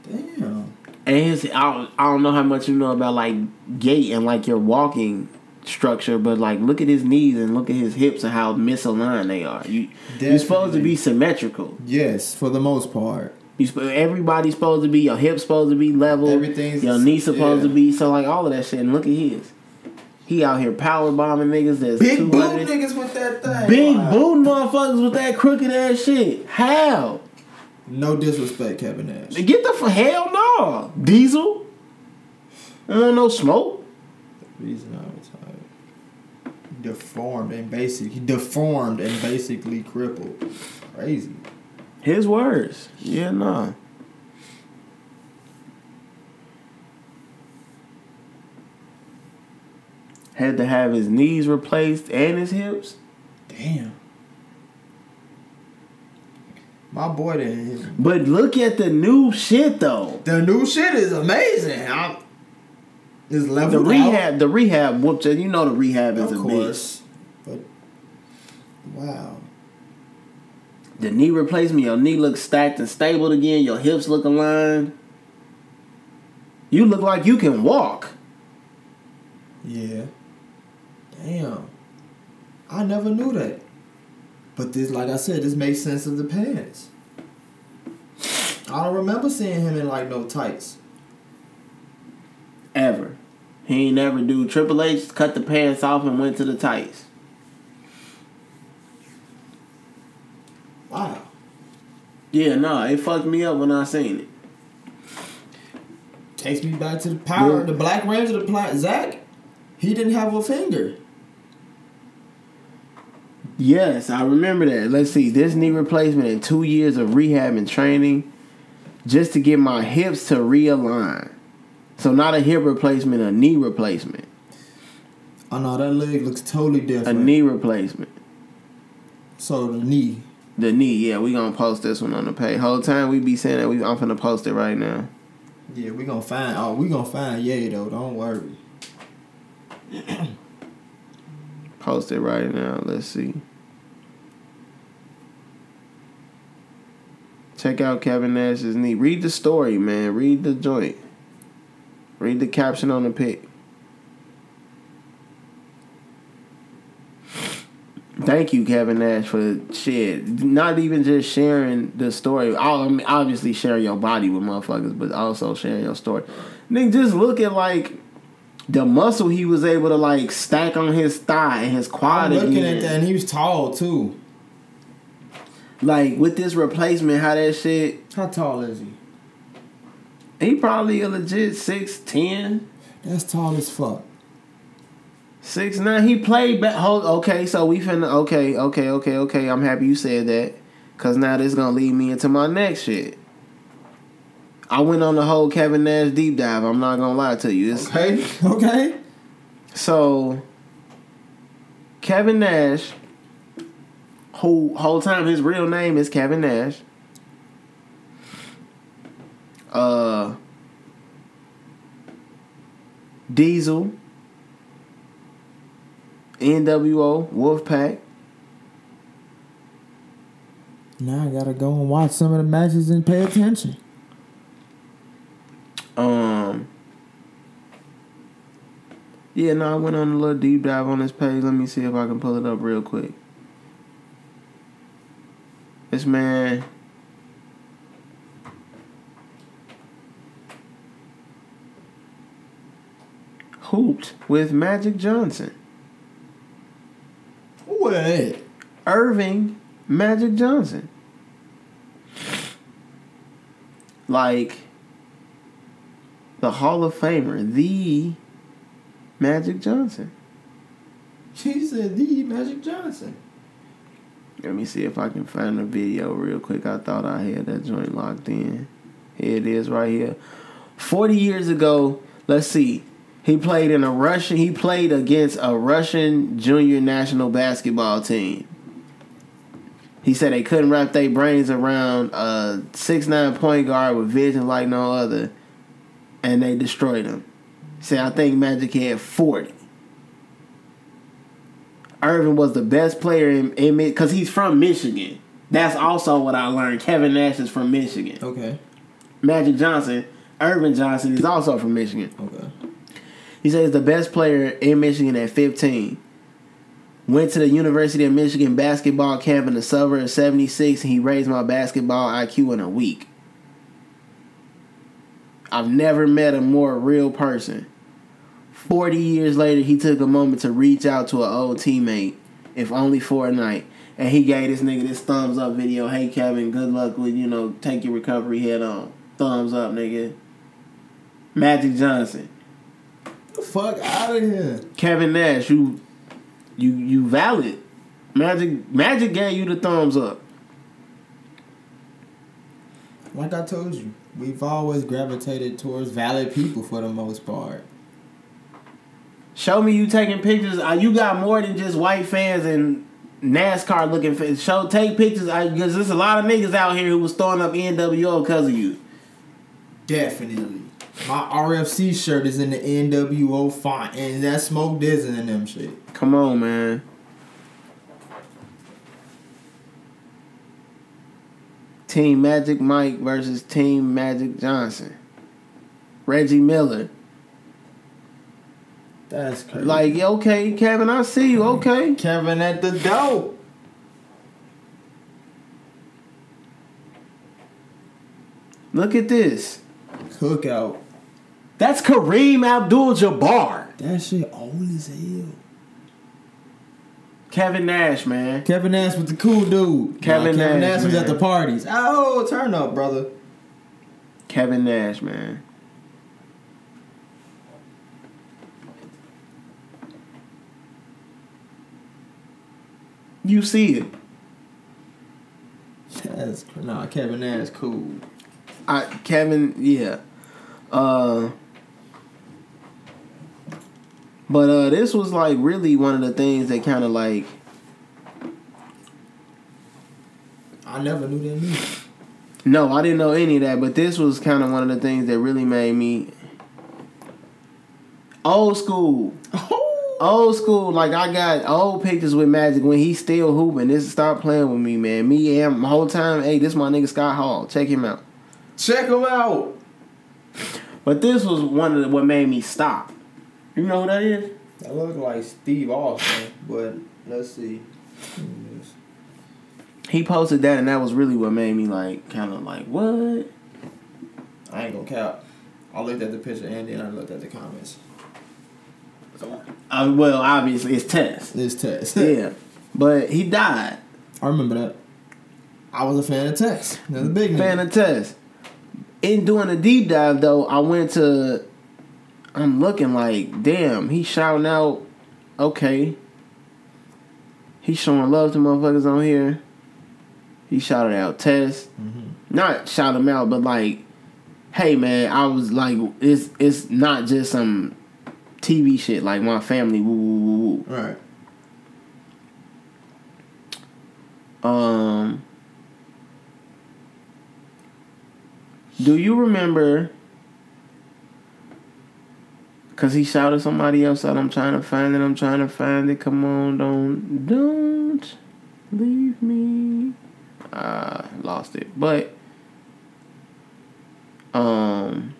S1: Damn.
S2: And his I don't, I don't know how much you know about like gait and like your walking structure, but like look at his knees and look at his hips and how misaligned they are. You you're supposed to be symmetrical.
S1: Yes, for the most part.
S2: You sp- everybody's supposed to be your hips supposed to be level.
S1: Everything's-
S2: your knees supposed
S1: yeah.
S2: to be so like all of that shit. And look at his. He out here power bombing niggas that's
S1: Big boot niggas with that thing.
S2: Big
S1: Wow.
S2: boot motherfuckers with that crooked ass shit. How?
S1: No disrespect, Kevin Nash.
S2: Get the for hell no. Diesel. I don't want no smoke.
S1: Reason I retired. Deformed and basic. Deformed and basically crippled. Crazy.
S2: His words. Yeah, nah. Had to have his knees replaced and his hips.
S1: Damn. My boy didn't.
S2: But look at the new shit though.
S1: The new shit is amazing. I'm, it's
S2: The
S1: leveled
S2: rehab, the rehab whooped you. You know the rehab
S1: out.
S2: is a
S1: Of
S2: bitch.
S1: course. But wow.
S2: The knee replacement, your knee looks stacked and stable again. Your hips look aligned. You look like you can walk.
S1: Yeah. Damn. I never knew that. But this, like I said, this makes sense of the pants. I don't remember seeing him in like no tights.
S2: Ever. He ain't never do Triple H cut the pants off and went to the tights.
S1: Wow.
S2: Yeah, no, it fucked me up when I seen it.
S1: Takes me back to the power.
S2: Yeah.
S1: The Black Ranger, the Black Zach, he didn't have a finger.
S2: Yes, I remember that. Let's see, this knee replacement and two years of rehab and training just to get my hips to realign. So not a hip replacement, a knee replacement.
S1: Oh no, that leg looks totally different.
S2: A knee replacement.
S1: So the knee.
S2: The knee, yeah, we gonna post this one on the page. Whole time we be saying that we I'm finna post it right now.
S1: Yeah, we gonna find. Oh, we gonna find Yay though. Don't worry. *clears throat*
S2: Post it right now. Let's see. Check out Kevin Nash's knee. Read the story, man. Read the joint. Read the caption on the pic. Thank you, Kevin Nash, for shit. Not even just sharing the story. I mean, obviously sharing your body with motherfuckers, but also sharing your story. Nigga, just look at like the muscle he was able to like stack on his thigh and his quad
S1: I'm looking
S2: again.
S1: at that, and he was tall too.
S2: Like with this replacement, how that shit.
S1: How tall is he?
S2: He probably a legit six ten.
S1: That's tall as fuck.
S2: Six nine. He played back. Hold, okay, so we finna. Okay, okay, okay, okay. I'm happy you said that, cause now this gonna lead me into my next shit. I went on the whole Kevin Nash deep dive. I'm not gonna lie to you. It's,
S1: Okay. Okay.
S2: So Kevin Nash, whole whole time his real name is Kevin Nash. Uh, Diesel, NWO, Wolfpack.
S1: Now I gotta go and watch some of the matches and pay attention.
S2: Um. Yeah, no, I went on a little deep dive on this page. Let me see if I can pull it up real quick. This man. Hooped with Magic Johnson.
S1: What?
S2: Irving Magic Johnson. Like the Hall of Famer, the Magic Johnson.
S1: She said the Magic Johnson.
S2: Let me see if I can find the video real quick. I thought I had that joint locked in. Here it is right here. 40 years ago, let's see. He played in a Russian he played against a Russian junior national basketball team. He said they couldn't wrap their brains around a six nine point guard with vision like no other, and they destroyed him. Say, I think Magic had 40. Earvin was the best player in in because he's from Michigan. That's also what I learned. Kevin Nash is from Michigan.
S1: Okay.
S2: Magic Johnson, Earvin Johnson, is also from Michigan.
S1: Okay.
S2: He says the best player in Michigan at 15. Went to the University of Michigan basketball camp in the summer of 76 and he raised my basketball IQ in a week. I've never met a more real person. 40 years later, he took a moment to reach out to an old teammate, if only for a night. And he gave this nigga this thumbs up video. Hey, Kevin, good luck with, you know, take your recovery head on. Thumbs up, nigga. Magic Johnson.
S1: Fuck out of here.
S2: Kevin Nash, you you you valid. Magic Magic gave you the thumbs up.
S1: Like I told you, we've always gravitated towards valid people for the most part.
S2: Show me you taking pictures. Uh, you got more than just white fans and NASCAR looking fans. Show take pictures because there's a lot of niggas out here who was throwing up NWO because of you.
S1: Definitely. My RFC shirt is in the NWO font, and that smoke Dizzin in them shit.
S2: Come on, man. Team Magic Mike versus Team Magic Johnson. Reggie Miller.
S1: That's crazy.
S2: Like, okay, Kevin, I see you. Okay. *laughs*
S1: Kevin at the door.
S2: Look at this.
S1: Cookout.
S2: That's Kareem Abdul Jabbar.
S1: That shit old as hell.
S2: Kevin Nash, man.
S1: Kevin Nash was the cool dude.
S2: Kevin
S1: Nah, Kevin
S2: Nash,
S1: Nash, was at the parties. Oh, turn up, brother.
S2: Kevin Nash, man. You see it.
S1: That's nah. Kevin Nash cool.
S2: I Kevin, yeah. Uh But uh this was like really one of the things that kind of like
S1: I never knew that either.
S2: no, I didn't know any of that, but this was kind of one of the things that really made me old school.
S1: Oh.
S2: Old school, like I got old pictures with Magic when he still hooping. This stop playing with me, man. Me and my whole time, hey, this my nigga Scott Hall. Check him out.
S1: Check him out.
S2: But this was one of the, what made me stop. You know who that is?
S1: That look like Steve Austin, but let's see.
S2: He posted that, and that was really what made me like, kind of like, what?
S1: I ain't gonna cap. I looked at the picture and then I looked at the comments. So
S2: Uh, well, obviously it's Test.
S1: It's test. *laughs*
S2: yeah, but he died.
S1: I remember that. I was a fan of. That's a big
S2: Fan
S1: nigga.
S2: of Test. In doing a deep dive though, I went to. I'm looking like, damn, he shouting out. Okay. He's showing love to motherfuckers on here. He shouted out Test. Not shout him out, but like, hey man, I was like, it's it's not just some TV shit like my family. Woo woo woo woo.
S1: Right.
S2: Um, do you remember? Cause he shouted somebody else out. I'm trying to find it. I'm trying to find it. Come on, don't don't leave me. I lost it, but um,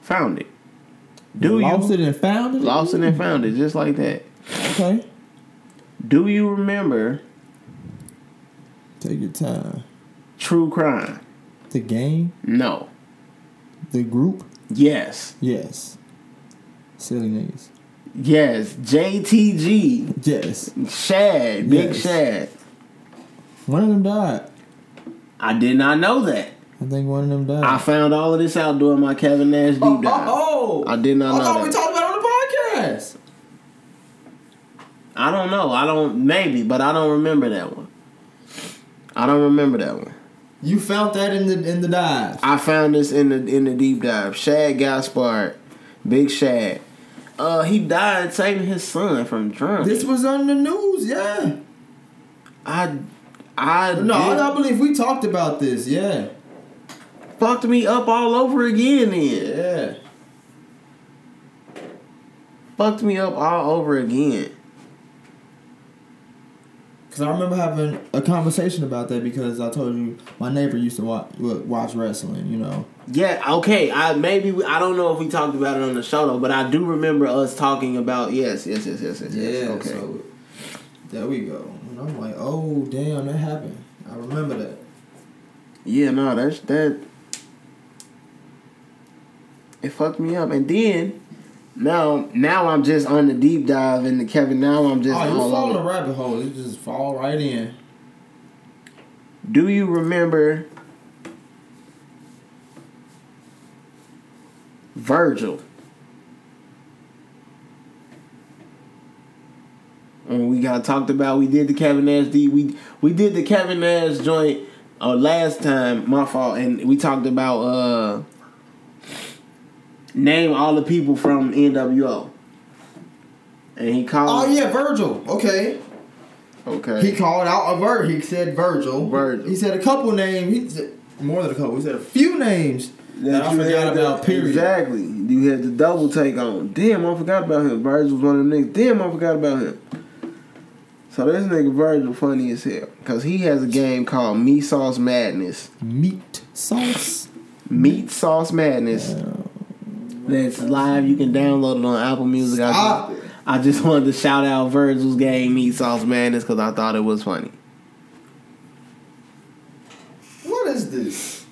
S2: found it. Do
S1: Lost
S2: you
S1: it and found it?
S2: lost it and found it just like that?
S1: Okay.
S2: Do you remember
S1: Take your time.
S2: True Crime?
S1: The game?
S2: No.
S1: The group?
S2: Yes.
S1: Yes. Silly niggas.
S2: Yes. JTG.
S1: Yes.
S2: Shad. Big
S1: Yes.
S2: Shad.
S1: One of them died.
S2: I did not know that.
S1: I think one of them died.
S2: I found all of this out during my Kevin Nash deep
S1: oh,
S2: dive.
S1: oh, oh.
S2: I did not oh,
S1: I
S2: know
S1: thought we
S2: that.
S1: talked about it on the podcast.
S2: I don't know. I don't maybe, but I don't remember that one. I don't remember that one.
S1: You found that in the in the dive.
S2: I found this in the in the deep dive. Shad Gaspard, Big Shad. Uh, he died saving his son from drowning.
S1: This was on the news, yeah.
S2: I, I
S1: No,
S2: did-
S1: I believe we talked about this, yeah.
S2: fucked me up all over again. Then
S1: Yeah.
S2: fucked me up all over again.
S1: Cause I remember having a conversation about that because I told you my neighbor used to watch watch wrestling. You know.
S2: Yeah. Okay. I maybe we, I don't know if we talked about it on the show though, but I do remember us talking about yes, yes, yes, yes, yes.
S1: Yeah.
S2: yes. Okay.
S1: So there we go. And I'm like, oh damn, that happened. I remember that.
S2: Yeah. No, that's that. It fucked me up, and then now now I'm just on the deep dive into Kevin. Now I'm just
S1: oh, you
S2: all
S1: fall in a rabbit hole. You just fall right in.
S2: Do you remember Virgil? When we got talked about, we did the Kevin Nash D. We we did the Kevin Nash joint uh, last time. My fault, and we talked about uh, name all the people from NWO. And he called.
S1: Oh yeah, Virgil. Okay.
S2: Okay.
S1: He called out a Vir. He said Virgil.
S2: Virgil.
S1: He said a couple names. He said more than a couple. He said a few names that, I forgot about.
S2: the-
S1: Period.
S2: Exactly. You had the double take on. Damn, I forgot about him. Virgil was one of them niggas. Damn, I forgot about him. So this nigga Virgil funny as hell. Cause he has a game called Meat Sauce Madness.
S1: Meat sauce.
S2: Meat Sauce Madness. That's live. You can download it on Apple Music. I just,
S1: it.
S2: I just wanted to shout out Virgil's game Meat Sauce Madness because I thought it was funny.
S1: What is this?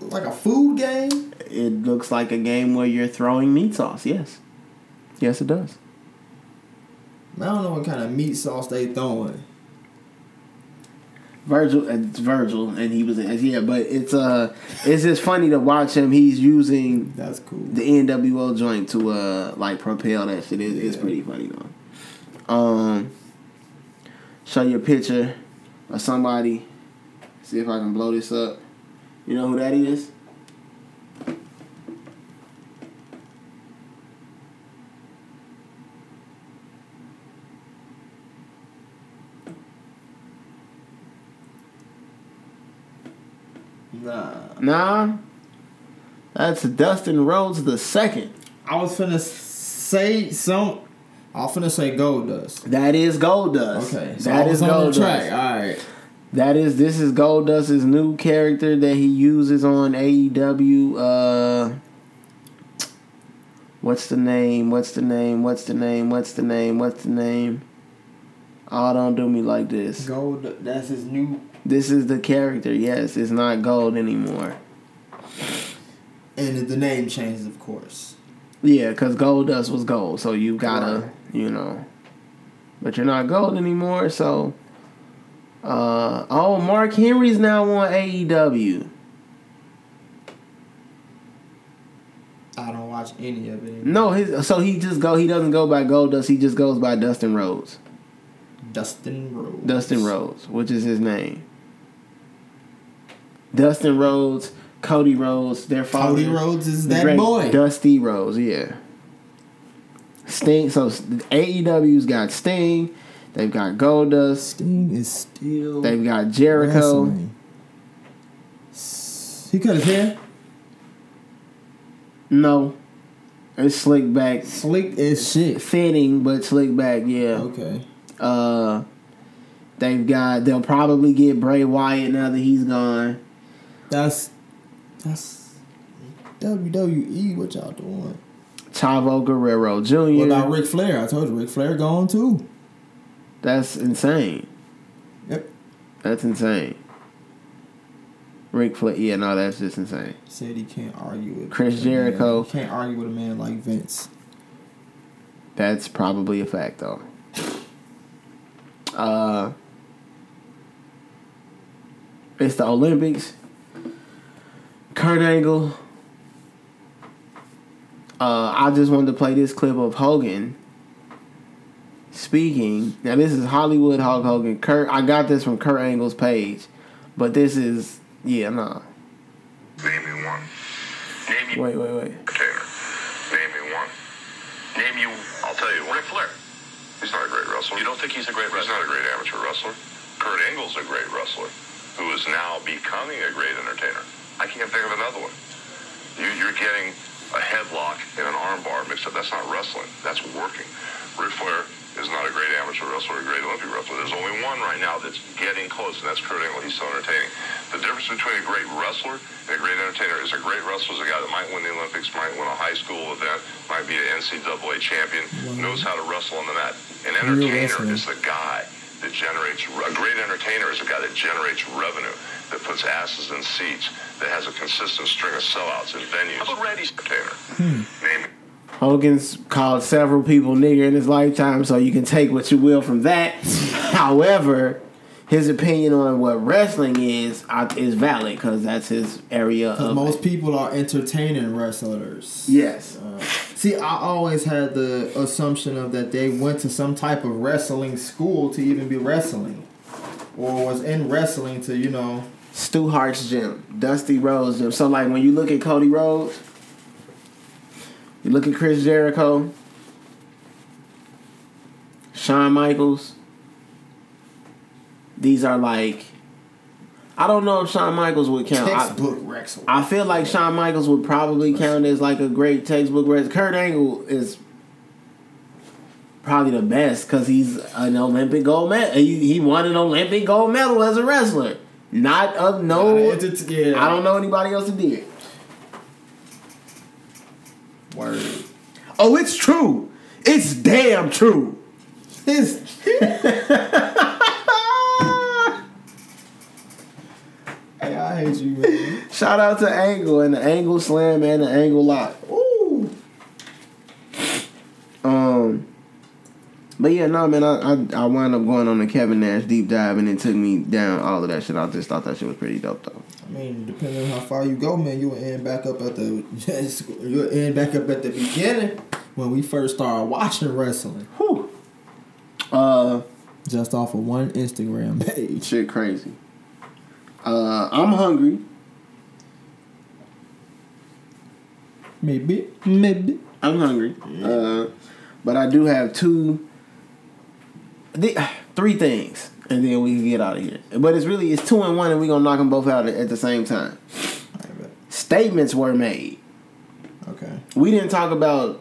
S1: Like a food game?
S2: It looks like a game where you're throwing meat sauce. Yes. Yes, it does.
S1: I don't know what kind of meat sauce they throwing.
S2: Virgil, it's Virgil, and he was yeah, but it's uh, it's just funny to watch him. He's using
S1: That's cool.
S2: the NWO joint to uh, like propel that shit. It, It's pretty funny though. Um, show you a picture of somebody. See if I can blow this up. You know who that is?
S1: Nah.
S2: Nah, that's Dustin Rhodes the second.
S1: I was finna say some. I was finna say Goldust.
S2: That is Goldust.
S1: Okay, so
S2: that is Goldust.
S1: track. All right.
S2: That is this is Goldust's new character that he uses on AEW. Uh, what's the name? What's the name? What's the name? What's the name? What's the name? Oh, don't do me like this.
S1: Gold. That's his new.
S2: This is the character. Yes, it's not gold anymore.
S1: And the name changes, of course.
S2: Yeah, because Goldust was gold, so you gotta,
S1: Right.
S2: you know. But you're not gold anymore, so. Uh, oh, Mark Henry's now on AEW.
S1: I don't watch any of it. Anymore.
S2: No, his so he just go. He doesn't go by Gold Goldust. He just goes by Dustin Rhodes.
S1: Dustin Rhodes.
S2: Dustin Rhodes, which is his name. Dustin Rhodes, Cody Rhodes, their father.
S1: Cody Rhodes is that boy.
S2: Dusty Rhodes, yeah. Sting. So AEW's got Sting. They've got Goldust.
S1: Sting is still.
S2: They've got Jericho.
S1: wrestling. He cut his hair.
S2: No, it's slick back,
S1: Slick as shit.
S2: fitting, but slick back. Yeah.
S1: Okay.
S2: Uh, they've got. They'll probably get Bray Wyatt now that he's gone.
S1: That's that's WWE. What y'all doing?
S2: Chavo Guerrero Jr.
S1: What about Ric Flair? I told you Ric Flair gone too.
S2: That's insane.
S1: Yep.
S2: That's insane. Ric Flair. Yeah, no, that's just insane.
S1: Said he can't argue with
S2: Chris Jericho.
S1: he can't argue with a man like Vince.
S2: That's probably a fact, though. Uh, it's the Olympics. Kurt Angle. Uh, I just wanted to play this clip of Hogan speaking. Now this is Hollywood Hulk Hogan. Kurt, I got this from Kurt Angle's page, but this is yeah, nah.
S3: Name me one. Name you
S2: Wait, wait, wait.
S3: entertainer. Name me one. Name you. I'll tell you. Ric Flair. He's not a great wrestler. You don't think he's a great wrestler? He's not a great amateur wrestler. Kurt Angle's a great wrestler, who is now becoming a great entertainer. I can't think of another one. You, you're getting a headlock and an armbar mixed up. That's not wrestling. That's working. Ric Flair is not a great amateur wrestler, a great Olympic wrestler. There's only one right now that's getting close, and that's Kurt Angle. He's so entertaining. The difference between a great wrestler and a great entertainer is a great wrestler is a guy that might win the Olympics, might win a high school event, might be an NCAA champion, knows how to wrestle on the mat. An entertainer is the guy that generates a great entertainer is a guy that generates revenue, that puts asses in seats, that has a consistent string of sellouts in venues. How about Randy's entertainer? Name
S2: Hogan's called several people nigger in his lifetime, so you can take what you will from that. *laughs* However, his opinion on what wrestling is uh, is valid because that's his area
S1: Because
S2: of
S1: most people are entertaining wrestlers.
S2: yes.
S1: See, I always had the assumption of that they went to some type of wrestling school to even be wrestling, or was in wrestling to you know.
S2: Stu Hart's gym, Dusty Rhodes gym. So like when you look at Cody Rhodes, you look at Chris Jericho, Shawn Michaels. These are like, I don't know if Shawn Michaels would count. I,
S1: Textbook.
S2: I feel like Shawn Michaels would probably count as like a great textbook wrestler. Kurt Angle is probably the best because he's an Olympic gold medal. He, he won an Olympic gold medal as a wrestler. Not of no.
S1: Not a yeah.
S2: I don't know anybody else who did.
S1: Word.
S2: Oh, it's true. It's damn true.
S1: His *laughs* I hate you, man.
S2: Shout out to Angle and the Angle Slam and the Angle Lock.
S1: Ooh.
S2: Um, but yeah, no, man, I, I I wound up going on the Kevin Nash deep dive, and it took me down all of that shit. I just thought that shit was pretty dope, though.
S1: I mean, depending on how far you go, man, you'll end back up at the *laughs* you'll end back up at the beginning when we first started watching wrestling.
S2: Whew. Uh,
S1: Just off of one Instagram page.
S2: shit, crazy. Uh, I'm hungry.
S1: Maybe, maybe.
S2: I'm hungry. Uh, but I do have two, the, three things, and then we can get out of here. But it's really it's two and one, and we're gonna knock them both out at, at the same time. Statements were made.
S1: Okay.
S2: we didn't talk about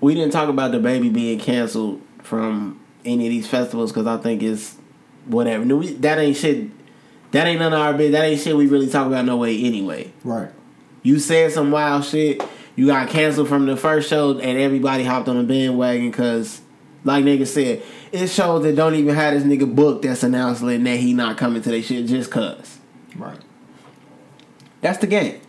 S2: we didn't talk about the baby being canceled from any of these festivals because I think it's whatever. No, we, that ain't shit. That ain't none of our business. That ain't shit we really talk about no way anyway.
S1: Right.
S2: You said some wild shit. You got canceled from the first show, and everybody hopped on the bandwagon because, like nigga said, it shows that don't even have this nigga book that's announcing that he not coming to their shit just cause.
S1: Right.
S2: That's the game.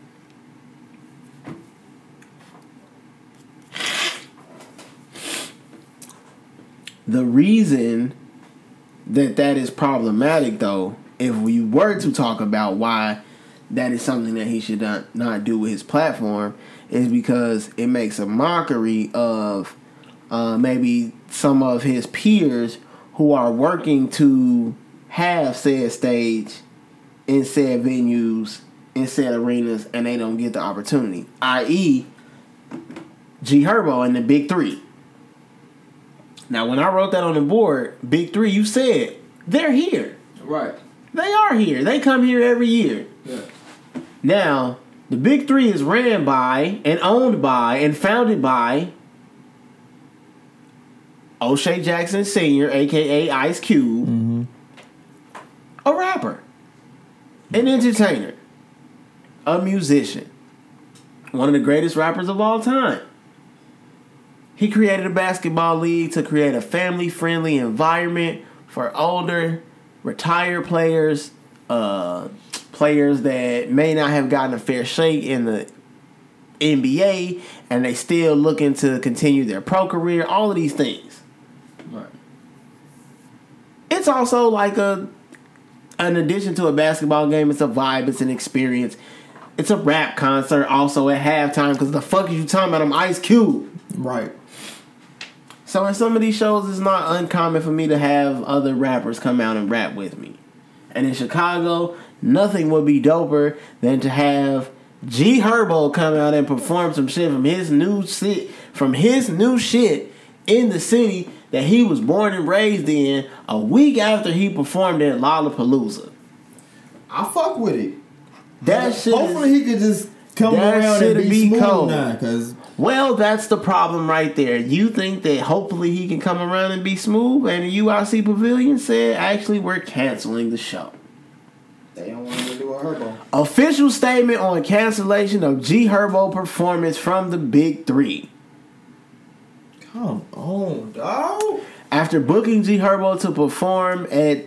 S2: The reason that that is problematic, though, if we were to talk about why that is something that he should not, not do with his platform, is because it makes a mockery of uh, maybe some of his peers who are working to have said stage in said venues, in said arenas, and they don't get the opportunity. I.e., G Herbo and the Big Three. Now, when I wrote that on the board, Big Three, you said they're here.
S1: Right.
S2: They are here. They come here every year.
S1: Yeah.
S2: Now, the Big Three is ran by and owned by and founded by O'Shea Jackson Sr., aka Ice Cube, mm-hmm. a rapper, an entertainer, a musician, one of the greatest rappers of all time. He created a basketball league to create a family friendly environment for older, retired players, uh, players that may not have gotten a fair shake in the NBA and they still looking to continue their pro career, all of these things.
S1: Right.
S2: It's also like a an addition to a basketball game, it's a vibe, it's an experience. It's a rap concert also at halftime because the fuck are you talking about? I'm Ice Cube.
S1: Right.
S2: So in some of these shows, it's not uncommon for me to have other rappers come out and rap with me. And in Chicago, nothing would be doper than to have G Herbo come out and perform some shit from his new shit from his new shit in the city that he was born and raised in a week after he performed at Lollapalooza.
S1: I fuck with it.
S2: That shit
S1: Hopefully
S2: is,
S1: he could just come around and be,
S2: be
S1: smooth
S2: cold.
S1: now, cause
S2: Well, that's the problem right there. You think that hopefully he can come around and be smooth, and the UIC Pavilion said, actually, we're canceling the show.
S1: they don't want to do a herbo.
S2: Official statement on cancellation of G Herbo performance from the Big Three.
S1: Come on, dog.
S2: After booking G Herbo to perform at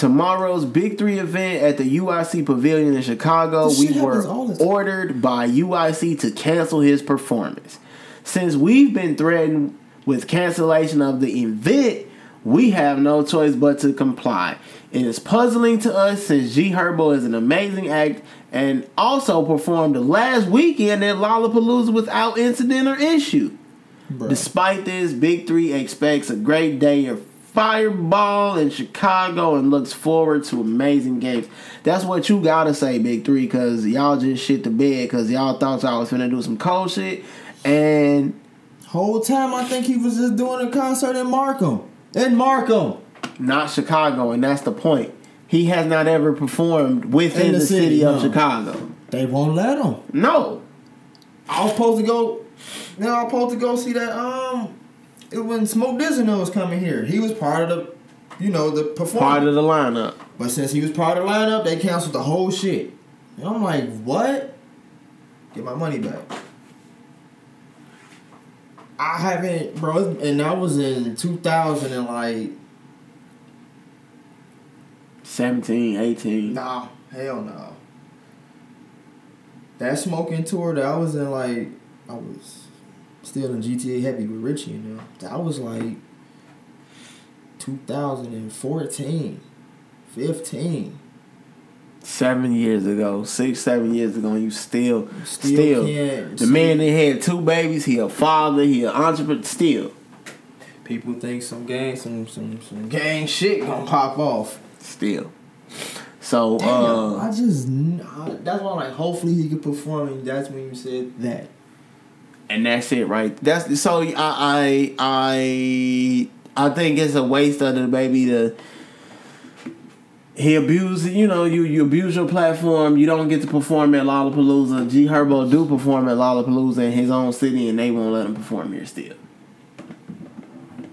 S2: tomorrow's Big Three event at the UIC Pavilion in Chicago,
S1: This
S2: we were
S1: happens all the time.
S2: ordered by UIC to cancel his performance. Since we've been threatened with cancellation of the event, we have no choice but to comply. It is puzzling to us since G Herbo is an amazing act and also performed last weekend at Lollapalooza without incident or issue.
S1: Bruh.
S2: Despite this, Big Three expects a great day of fireball in Chicago and looks forward to amazing games. That's what you gotta say, Big Three, because y'all just shit the bed because y'all thought y'all was finna do some cold shit. And
S1: Whole time I think he was just doing a concert in Markham. In Markham.
S2: not Chicago, and that's the point. He has not ever performed within
S1: In the
S2: the, city,
S1: city,
S2: of
S1: no.
S2: Chicago.
S1: They won't let him.
S2: No.
S1: I was supposed to go. Now I was supposed to go see that. Um, when Smoke Disney was coming here. He was part of the, you know, the performance.
S2: Part of the lineup.
S1: But since he was part of the lineup, they canceled the whole shit. And I'm like, what? Get my money back. I haven't, bro, and that was in 2000 and like,
S2: 17, 18.
S1: nah, hell no. That smoking tour that I was in, like, I was still in GTA Heavy with Richie and them. That was like 2014, 15.
S2: Seven years ago, six, seven years ago, and you still,
S1: Still
S2: still, the man that had two babies, he a father, he an entrepreneur, still,
S1: People think some gang, some some some gang shit gonna pop off.
S2: still. So,
S1: Damn,
S2: uh,
S1: I just I- that's why I'm like, hopefully he could perform. And that's when you said that.
S2: And that's it, right? That's so. I, I, I, I think it's a waste of the baby to. He abused, you know, you you abuse your platform. You don't get to perform at Lollapalooza. G Herbo do perform at Lollapalooza in his own city, and they won't let him perform here still.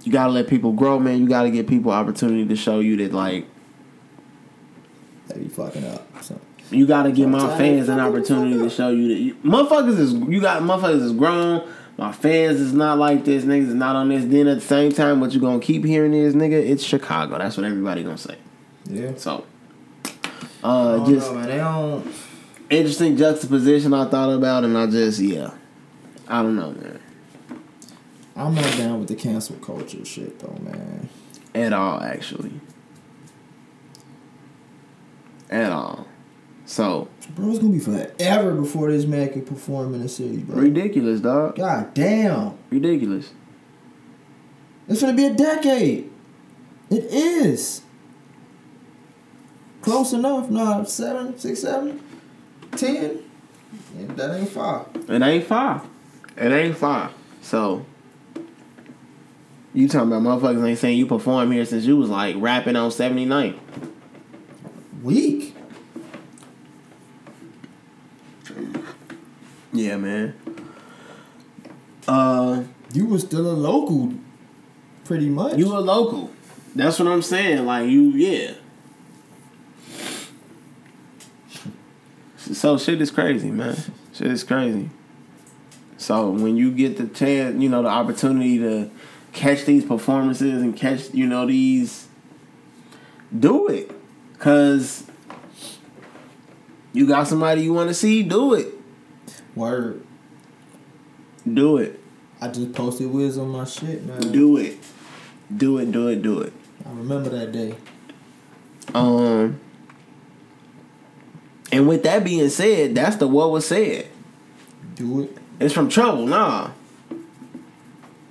S2: You gotta let people grow, man. You gotta give people opportunity to show you that, like,
S1: That be fucking up.
S2: You gotta give my fans an opportunity to show you that you, motherfuckers is you got motherfuckers is grown. My fans is not like this. Niggas is not on this. Then at the same time, what you gonna keep hearing is nigga, it's Chicago. That's what everybody gonna say.
S1: Yeah.
S2: So, uh, just
S1: know. They don't.
S2: interesting juxtaposition I thought about, and I just yeah, I don't know, man,
S1: I'm not down with the cancel culture shit though, man.
S2: at all actually, at all. So
S1: Bro, it's gonna be forever before this man can perform in the city, bro.
S2: ridiculous, dog.
S1: God damn.
S2: Ridiculous.
S1: It's gonna be a decade. It is. Close enough. Nah, seven, six, seven, ten. Yeah, that ain't far.
S2: It ain't far. It ain't far. So you talking about motherfuckers ain't saying you perform here since you was like rapping on 79.
S1: Weak.
S2: Yeah, man. Uh
S1: You were still a local, pretty much.
S2: you a local. That's what I'm saying. Like you yeah. So shit is crazy, man. Shit is crazy. So when you get the chance, you know, the opportunity to catch these performances and catch, you know, these do it. Cause you got somebody you wanna see, do it.
S1: Word.
S2: Do it.
S1: I just posted Wiz on my shit, man.
S2: Do it. Do it, do it, do it.
S1: I remember that day.
S2: Um and with that being said, that's the what was said.
S1: Do it.
S2: It's from trouble, nah.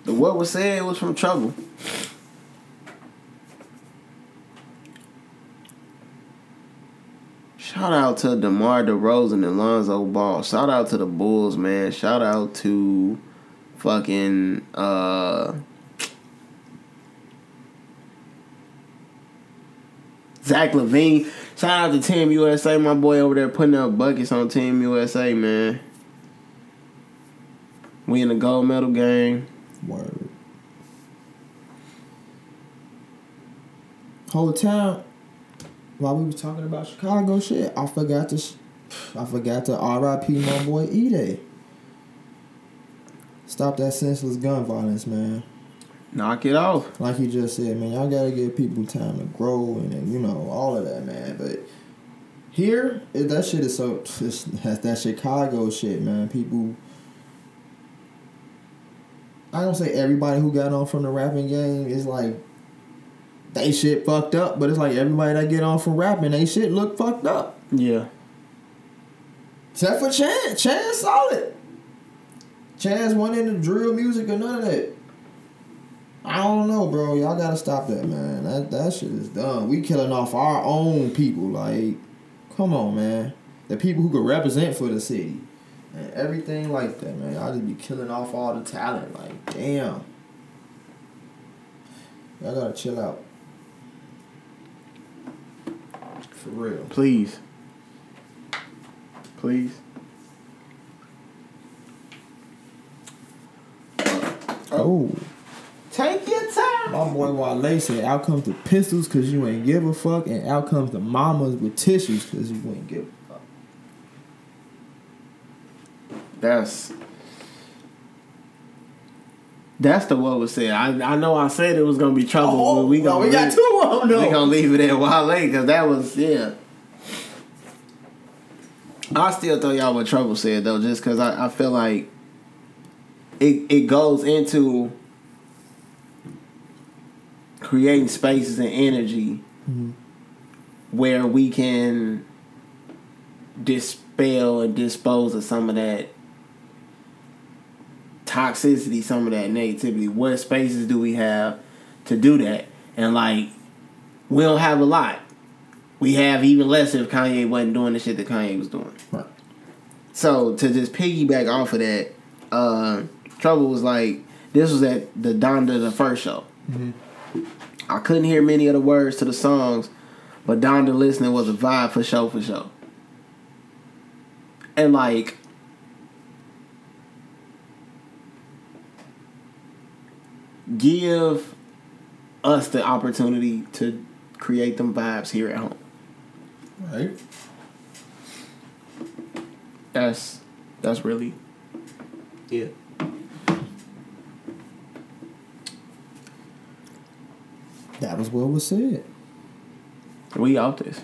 S2: The what was said was from trouble. Shout out to DeMar DeRozan and Lonzo Ball. Shout out to the Bulls, man. Shout out to fucking uh Zach LaVine. Shout out to Team USA, my boy over there putting up buckets on Team USA, man. We in the gold medal game.
S1: Word. Whole time while we was talking about Chicago shit, I forgot to, sh- I forgot to R.I.P. my boy E-Day. Stop that senseless gun violence, man.
S2: Knock it off.
S1: Like you just said, man, y'all gotta give people time to grow and, you know all of that, man. But here, it, that shit is so it's, that's that Chicago shit, man. People, I don't say everybody who got on from the rapping game is like they shit fucked up, but it's like everybody that get on from rapping, they shit look fucked up.
S2: Yeah.
S1: Except for Chance, Chance solid. Chance went into drill music or none of that. I don't know, bro. Y'all gotta stop that, man. That that shit is done. We killing off our own people. Like, come on, man. The people who could represent for the city and everything like that, man. Y'all just be killing off all the talent. Like, damn. Y'all gotta chill out. For real.
S2: Please. Please.
S1: Oh. oh.
S2: Take your time.
S1: My boy Wale said, out comes the pistols because you ain't give a fuck, and out comes the mamas with tissues because you ain't give a fuck.
S2: That's that's the what was said. I I know I said it was gonna be trouble, oh, but we gonna
S1: Oh, we got
S2: leave-
S1: two of them, though.
S2: We gonna leave it at Wale because that was yeah. I still thought y'all what trouble said though, just because I, I feel like it it goes into creating spaces and energy mm-hmm. where we can dispel and dispose of some of that toxicity, some of that negativity. What spaces do we have to do that? And like, we don't have a lot. We have even less if Kanye wasn't doing the shit that Kanye was doing.
S1: Right.
S2: So to just piggyback off of that, uh, Trouble was like, this was at the Donda the first show. I couldn't hear many of the words to the songs, but Donda listening was a vibe for show for show. And like, give us the opportunity to create them vibes here at home.
S1: Right?
S2: That's that's really yeah.
S1: That was what was said.
S2: We out this.